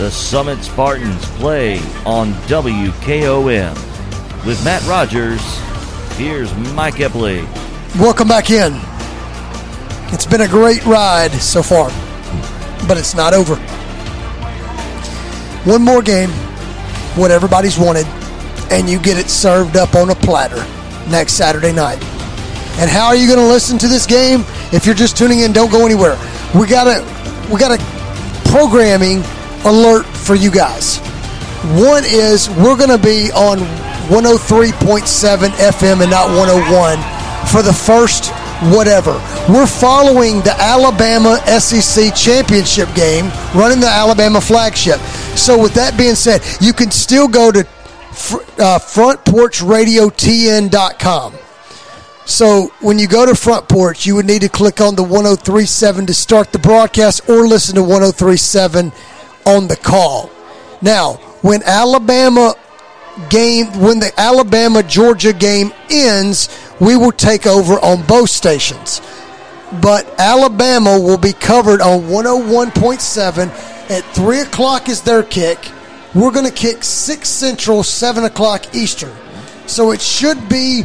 The Summit Spartans play on WKOM. With Matt Rogers, here's Mike Epley. Welcome back in. It's been a great ride so far, but it's not over. One more game, what everybody's wanted, and you get it served up on a platter next Saturday night. And how are you going to listen to this game? If you're just tuning in, don't go anywhere. We got a we got a programming alert for you guys. One is we're going to be on 103.7 FM and not 101 for the first whatever. We're following the Alabama SEC championship game, running the Alabama flagship. So, with that being said, you can still go to uh, frontporchradiotn.com. So when you go to Front Porch, you would need to click on the 1037 to start the broadcast or listen to 1037 on the call. Now, when Alabama game when the Alabama Georgia game ends, we will take over on both stations. But Alabama will be covered on 101.7 at 3 o'clock is their kick. We're going to kick 6 Central, 7 o'clock Eastern. So it should be,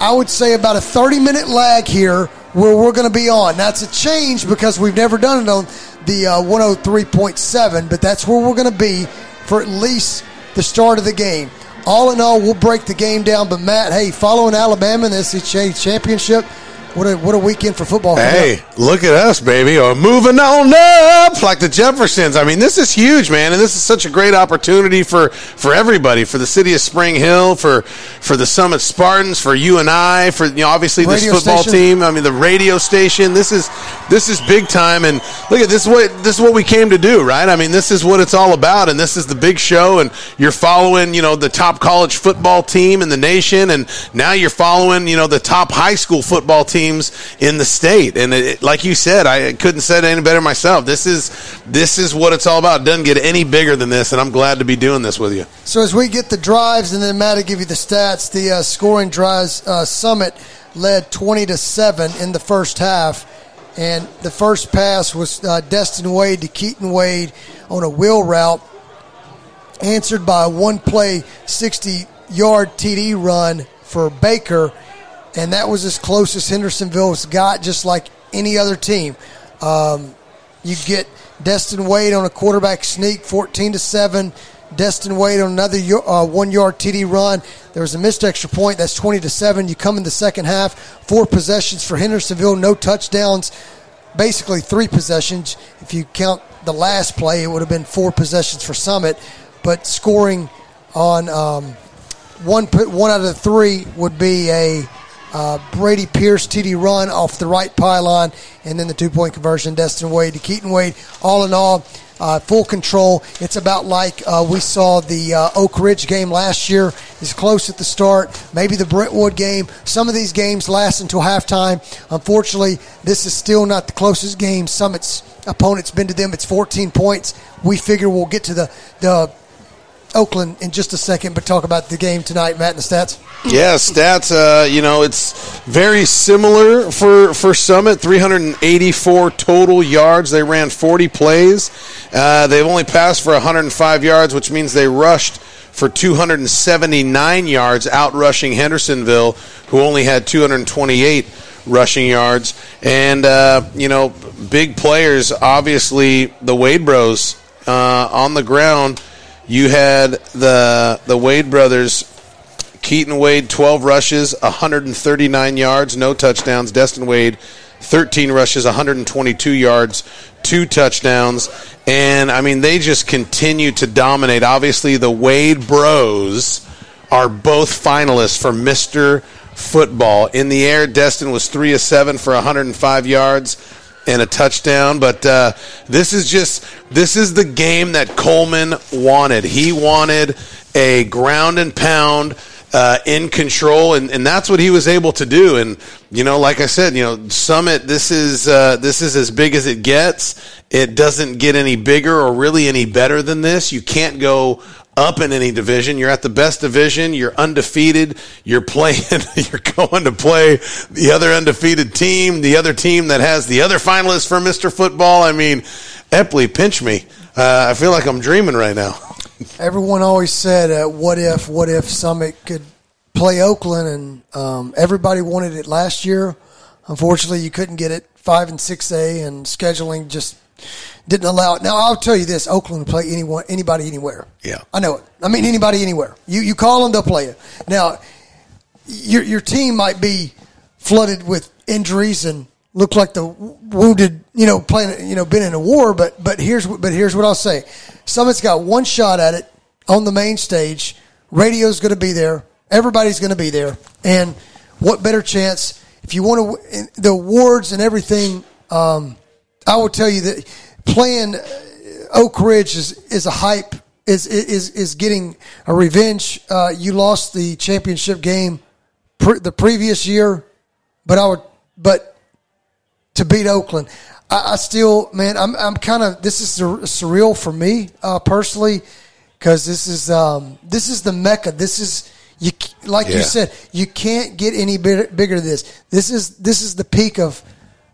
I would say, about a 30 minute lag here where we're going to be on. That's a change because we've never done it on the uh, 103.7, but that's where we're going to be for at least the start of the game. All in all, we'll break the game down. But Matt, hey, following Alabama in the SEC championship, what a what a weekend for football! Hey, look at us, baby! We're moving on up like the Jeffersons. I mean, this is huge, man, and this is such a great opportunity for for everybody, for the city of Spring Hill, for for the Summit Spartans, for you and I, for you know, obviously this Radio football station. team. I mean, the radio station. This is this is big time, and look at this. is What this is what we came to do, right? I mean, this is what it's all about, and this is the big show. And you're following, you know, the top college football team in the nation, and now you're following, you know, the top high school football teams in the state. And it, like you said, I couldn't say it any better myself. This is this is what it's all about. It doesn't get any bigger than this, and I'm glad to be doing this with you. So as we get the drives, and then Matt will give you the stats. The uh, scoring drives, uh, Summit led twenty to seven in the first half, and the first pass was uh, Destin Wade to Keaton Wade on a wheel route, answered by a one-play sixty-yard TD run for Baker, and that was as close as Hendersonville's got, just like any other team. Um, you get Destin Wade on a quarterback sneak, fourteen to seven. Destin Wade on another uh, one yard TD run. There was a missed extra point. That's 20 to 7. You come in the second half, four possessions for Hendersonville, no touchdowns. Basically, three possessions. If you count the last play, it would have been four possessions for Summit. But scoring on um, one, one out of three would be a uh, Brady Pierce TD run off the right pylon, and then the two point conversion, Destin Wade to Keaton Wade. All in all, uh, full control. It's about like uh, we saw the uh, Oak Ridge game last year. It's close at the start. Maybe the Brentwood game. Some of these games last until halftime. Unfortunately, this is still not the closest game Summit's opponent's been to them. It's 14 points. We figure we'll get to the the Oakland in just a second, but talk about the game tonight, Matt, and the stats. Yeah, stats. Uh, you know, it's very similar for for Summit. 384 total yards. They ran 40 plays. Uh, they've only passed for 105 yards, which means they rushed for 279 yards, out rushing Hendersonville, who only had 228 rushing yards. And uh, you know, big players. Obviously, the Wade Bros uh, on the ground. You had the the Wade brothers, Keaton Wade, 12 rushes, 139 yards, no touchdowns. Destin Wade, 13 rushes, 122 yards, two touchdowns. And I mean, they just continue to dominate. Obviously, the Wade Bros are both finalists for Mr. Football. In the air, Destin was 3 of 7 for 105 yards and a touchdown. But uh, this is just this is the game that Coleman wanted. He wanted a ground and pound. Uh, in control, and, and that's what he was able to do. And you know, like I said, you know, Summit. This is uh, this is as big as it gets. It doesn't get any bigger or really any better than this. You can't go up in any division. You're at the best division. You're undefeated. You're playing. You're going to play the other undefeated team, the other team that has the other finalists for Mr. Football. I mean, Epley, pinch me. Uh, I feel like I'm dreaming right now. Everyone always said, uh, "What if? What if Summit could play Oakland?" And um, everybody wanted it last year. Unfortunately, you couldn't get it five and six A, and scheduling just didn't allow it. Now I'll tell you this: Oakland will play anyone, anybody, anywhere. Yeah, I know it. I mean, anybody, anywhere. You you call them, they'll play it. Now, your your team might be flooded with injuries and look like the wounded, you know, playing, you know, been in a war. But but here's but here's what I'll say: Summit's got one shot at it on the main stage. Radio's going to be there. Everybody's going to be there. And what better chance if you want to the awards and everything? Um, I will tell you that playing Oak Ridge is is a hype. Is is is getting a revenge. Uh, you lost the championship game pre- the previous year, but I would but to beat Oakland. I, I still, man, I'm, I'm kind of, this is sur- surreal for me uh, personally because this is, um, this is the mecca. This is, you like Yeah. you said, you can't get any bigger, bigger than this. This is, this is the peak of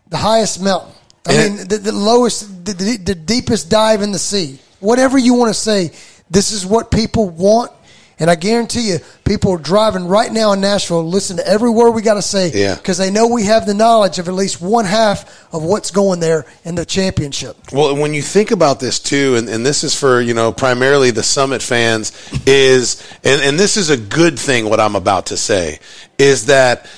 the highest mountain. I And mean, the, the lowest, the, the, the deepest dive in the sea. Whatever you want to say, this is what people want. And I guarantee you, people are driving right now in Nashville, listen to every word we got to say, Yeah. because they know we have the knowledge of at least one half of what's going there in the championship. Well, when you think about this too, and, and this is for you know primarily the Summit fans, is and, and this is a good thing. What I'm about to say is that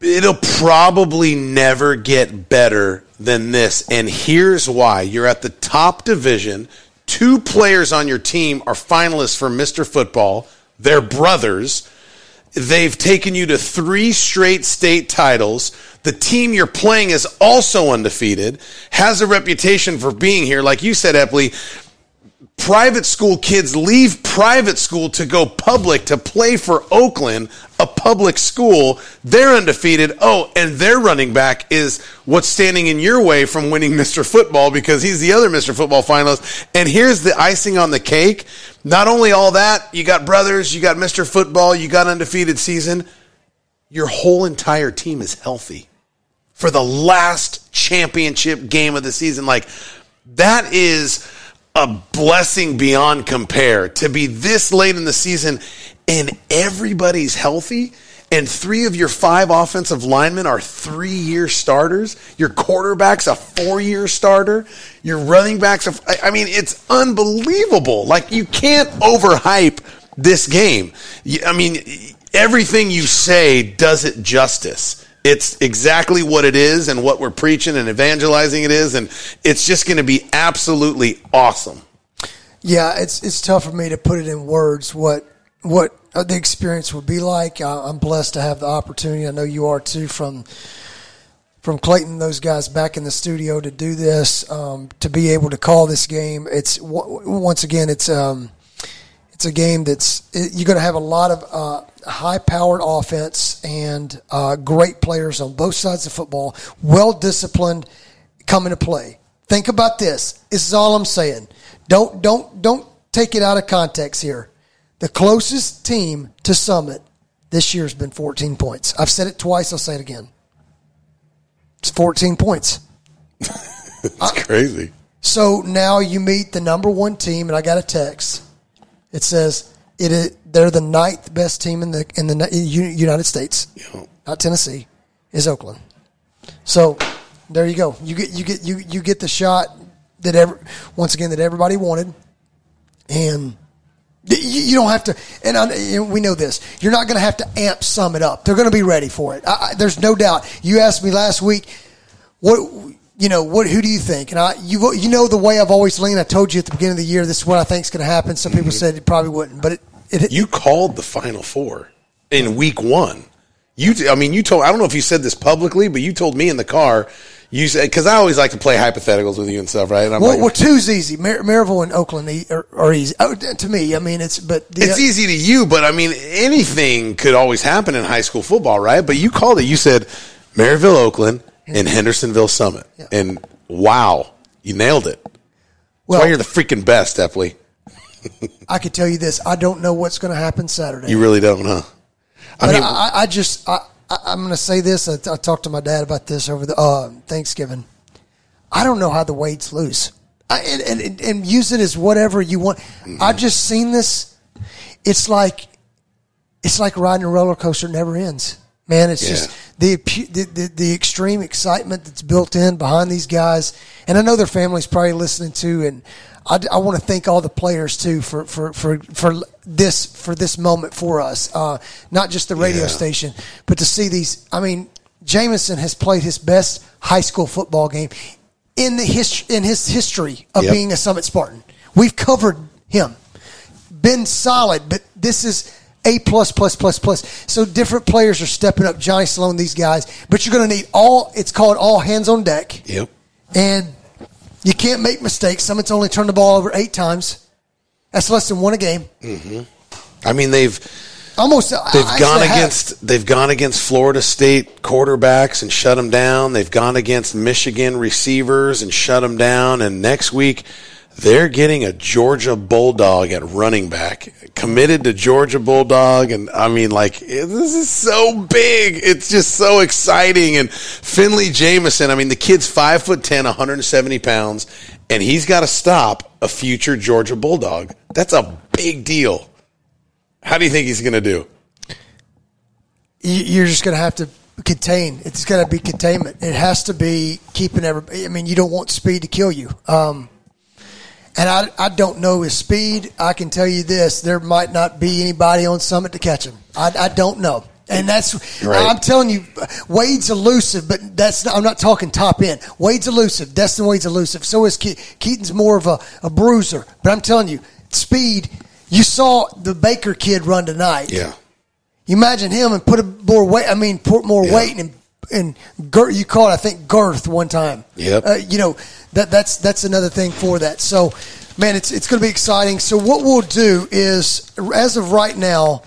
it'll probably never get better than this, and here's why: you're at the top division. Two players on your team are finalists for Mr. Football. They're brothers. They've taken you to three straight state titles. The team you're playing is also undefeated, has a reputation for being here. Like you said, Epley, private school kids leave private school to go public to play for Oakland, a public school. They're undefeated. Oh, and their running back is what's standing in your way from winning Mr. Football because he's the other Mr. Football finalist. And here's the icing on the cake. Not only all that, you got brothers, you got Mr. Football, you got undefeated season. Your whole entire team is healthy for the last championship game of the season. Like, that is a blessing beyond compare to be this late in the season and everybody's healthy and three of your five offensive linemen are three year starters. Your quarterback's a four year starter. Your running back's I mean, it's unbelievable. Like, you can't overhype this game. I mean, everything you say does it justice. It's exactly what it is and what we're preaching and evangelizing it is. And it's just going to be absolutely awesome. Yeah, it's it's tough for me to put it in words what what the experience would be like. I'm blessed to have the opportunity. I know you are too from from Clayton, those guys back in the studio to do this, um, to be able to call this game. It's once again, it's um, it's a game that's it, you're going to have a lot of uh, high-powered offense and uh, great players on both sides of football, well disciplined, come into play. Think about this. This is all I'm saying. Don't don't don't take it out of context here. The closest team to Summit this year has been 14 points. I've said it twice. I'll say it again. It's 14 points. It's crazy. So now you meet the number one team, and I got a text. It says it is, they're the ninth best team in the in the United States, not Tennessee, is Oakland. So there you go. You get you get you you get the shot that ever once again that everybody wanted, and you, you don't have to. And I, we know this. You're not going to have to amp Summit up. They're going to be ready for it. I, I, there's no doubt. You asked me last week, what you know, what who do you think? And I, you you know the way I've always leaned. I told you at the beginning of the year, this is what I think is going to happen. Some people mm-hmm. said it probably wouldn't, but it, it You called the Final Four in week one. You, I mean, you told. I don't know if you said this publicly, but you told me in the car. You said because I always like to play hypotheticals with you and stuff, right? And I'm well, like, well, two's easy. Mar- Maryville and Oakland are, are easy oh, to me. I mean, it's but the, it's easy to you, but I mean, anything could always happen in high school football, right? But you called it. You said Maryville, Oakland, and Hendersonville Summit, and wow, you nailed it. That's Well- why you're the freaking best, Epley. I could tell you this: I don't know what's going to happen Saturday. You really don't, huh? I but mean, I, I just I, am going to say this. I, I, talked to my dad about this over the uh, Thanksgiving. I don't know how the weights lose, I, and, and, and use it as whatever you want. Mm-hmm. I've just seen this. It's like it's like riding a roller coaster; never ends. Man, it's yeah. just the, the, the the extreme excitement that's built in behind these guys, and I know their families probably listening to, and I, I want to thank all the players too for for for for this for this moment for us, uh, not just the radio yeah. station, but to see these. I mean, Jamison has played his best high school football game in the his, in his history of yep. being a Summit Spartan. We've covered him, been solid, but this is a plus plus plus plus. So different players are stepping up. Johnny Sloan, these guys, but you're going to need all. It's called all hands on deck. Yep. And you can't make mistakes. Summit's only turned the ball over eight times. That's less than one a game. Mm-hmm. I mean, they've almost they've I gone against have. they've gone against Florida State quarterbacks and shut them down. They've gone against Michigan receivers and shut them down. And next week they're getting a Georgia Bulldog at running back, committed to Georgia Bulldog, and I mean, like this is so big. It's just so exciting. And Finley Jamison, I mean, the kid's five foot ten, 170 pounds, and he's got to stop a future Georgia Bulldog. That's a big deal. How do you think he's going to do? You're just going to have to contain. It's got to be containment. It has to be keeping everybody. I mean, you don't want speed to kill you. Um, and I, I don't know his speed. I can tell you this: there might not be anybody on Summit to catch him. I, I don't know. And that's right. I'm telling you, Wade's elusive, but that's not, I'm not talking top end. Wade's elusive. Destin Wade's elusive. So is Ke- Keaton's more of a, a bruiser. But I'm telling you, speed. You saw the Baker kid run tonight. Yeah. You imagine him and put a more weight. I mean, put more yeah. weight and and girth, you call it, I think, girth one time. Yep. Uh, you know that that's that's another thing for that. So, man, it's it's going to be exciting. So what we'll do is, as of right now,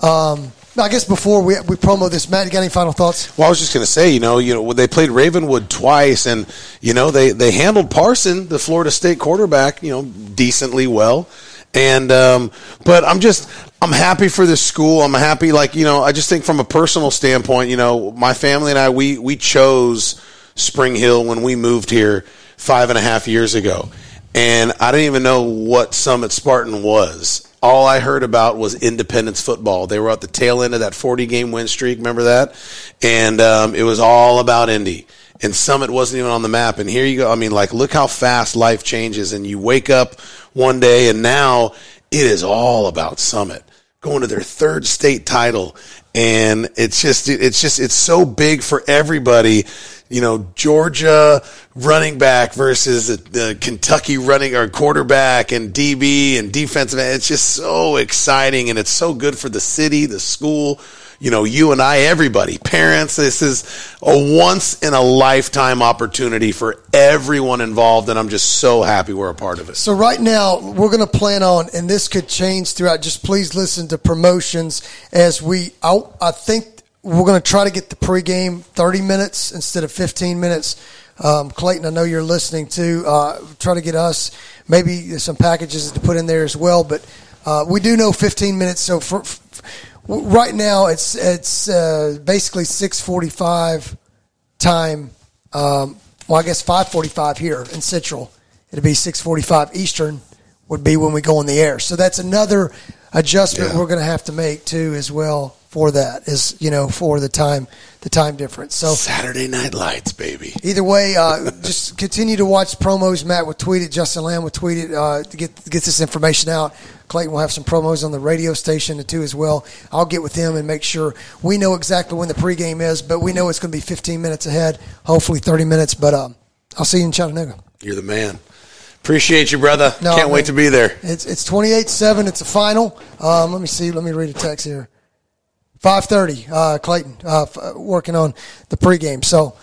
um, I guess before we we promo this, Matt, you got any final thoughts? Well, I was just going to say, you know, you know, they played Ravenwood twice, and you know they they handled Parson, the Florida State quarterback, you know, decently well. And um, but I'm just I'm happy for this school. I'm happy, like you know, I just think from a personal standpoint, you know, my family and I we we chose Spring Hill when we moved here five and a half years ago, and I didn't even know what Summit Spartan was. All I heard about was Independence football. They were at the tail end of that 40 game win streak. Remember that? And um, it was all about Indy and Summit wasn't even on the map. And here you go. I mean, like, look how fast life changes. And you wake up one day, and now it is all about Summit going to their third state title. And it's just, it's just, it's so big for everybody. You know, Georgia running back versus the Kentucky running or quarterback and DB and defensive. It's just so exciting and it's so good for the city, the school, you know, you and I, everybody, parents, this is a once in a lifetime opportunity for everyone involved. And I'm just so happy we're a part of it. So, right now, we're going to plan on, and this could change throughout. Just please listen to promotions as we, I, I think we're going to try to get the pregame 30 minutes instead of 15 minutes. Um, Clayton, I know you're listening to. Uh, try to get us maybe some packages to put in there as well. But uh, we do know 15 minutes. So for, for right now it's it's uh, basically six forty five time. Um, well, I guess five forty five here in Central. It'd be six forty five Eastern would be when we go on the air. So that's another adjustment yeah. we're going to have to make too as well for that is you know for the time the time difference. So Saturday Night Lights, baby. Either way, uh, just continue to watch promos. Matt would tweet it. Justin Lamb would tweet it uh, to get get this information out. Clayton will have some promos on the radio station too as well. I'll get with him and make sure we know exactly when the pregame is, but we know it's going to be 15 minutes ahead, hopefully 30 minutes. But um, I'll see you in Chattanooga. You're the man. Appreciate you, brother. No, Can't wait to be there. It's it's 28-7. It's a final. Um, let me see. Let me read a text here. 5:30. Uh, Clayton uh, f- working on the pregame. So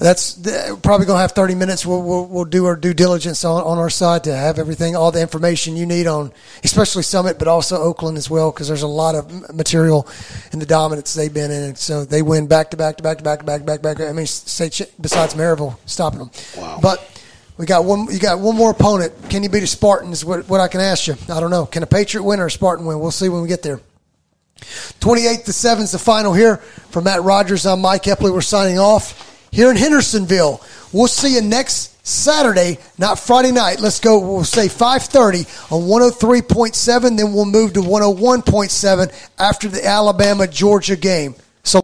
that's probably going to have 30 minutes. We'll, we'll, we'll, do our due diligence on, on our side to have everything, all the information you need on, especially Summit, but also Oakland as well, because there's a lot of material in the dominance they've been in. So they win back to back to back to back to back to back back. I mean, say besides Maryville stopping them. Wow. But We got one. You got one more opponent. Can you beat a Spartan? Is what, what I can ask you. I don't know. Can a Patriot win or a Spartan win? We'll see when we get there. 28 to 7 is the final here. For Matt Rogers, I'm Mike Epley. We're signing off here in Hendersonville. We'll see you next Saturday, not Friday night. Let's go. We'll say 5:30 on 103.7. Then we'll move to 101.7 after the Alabama Georgia game. So.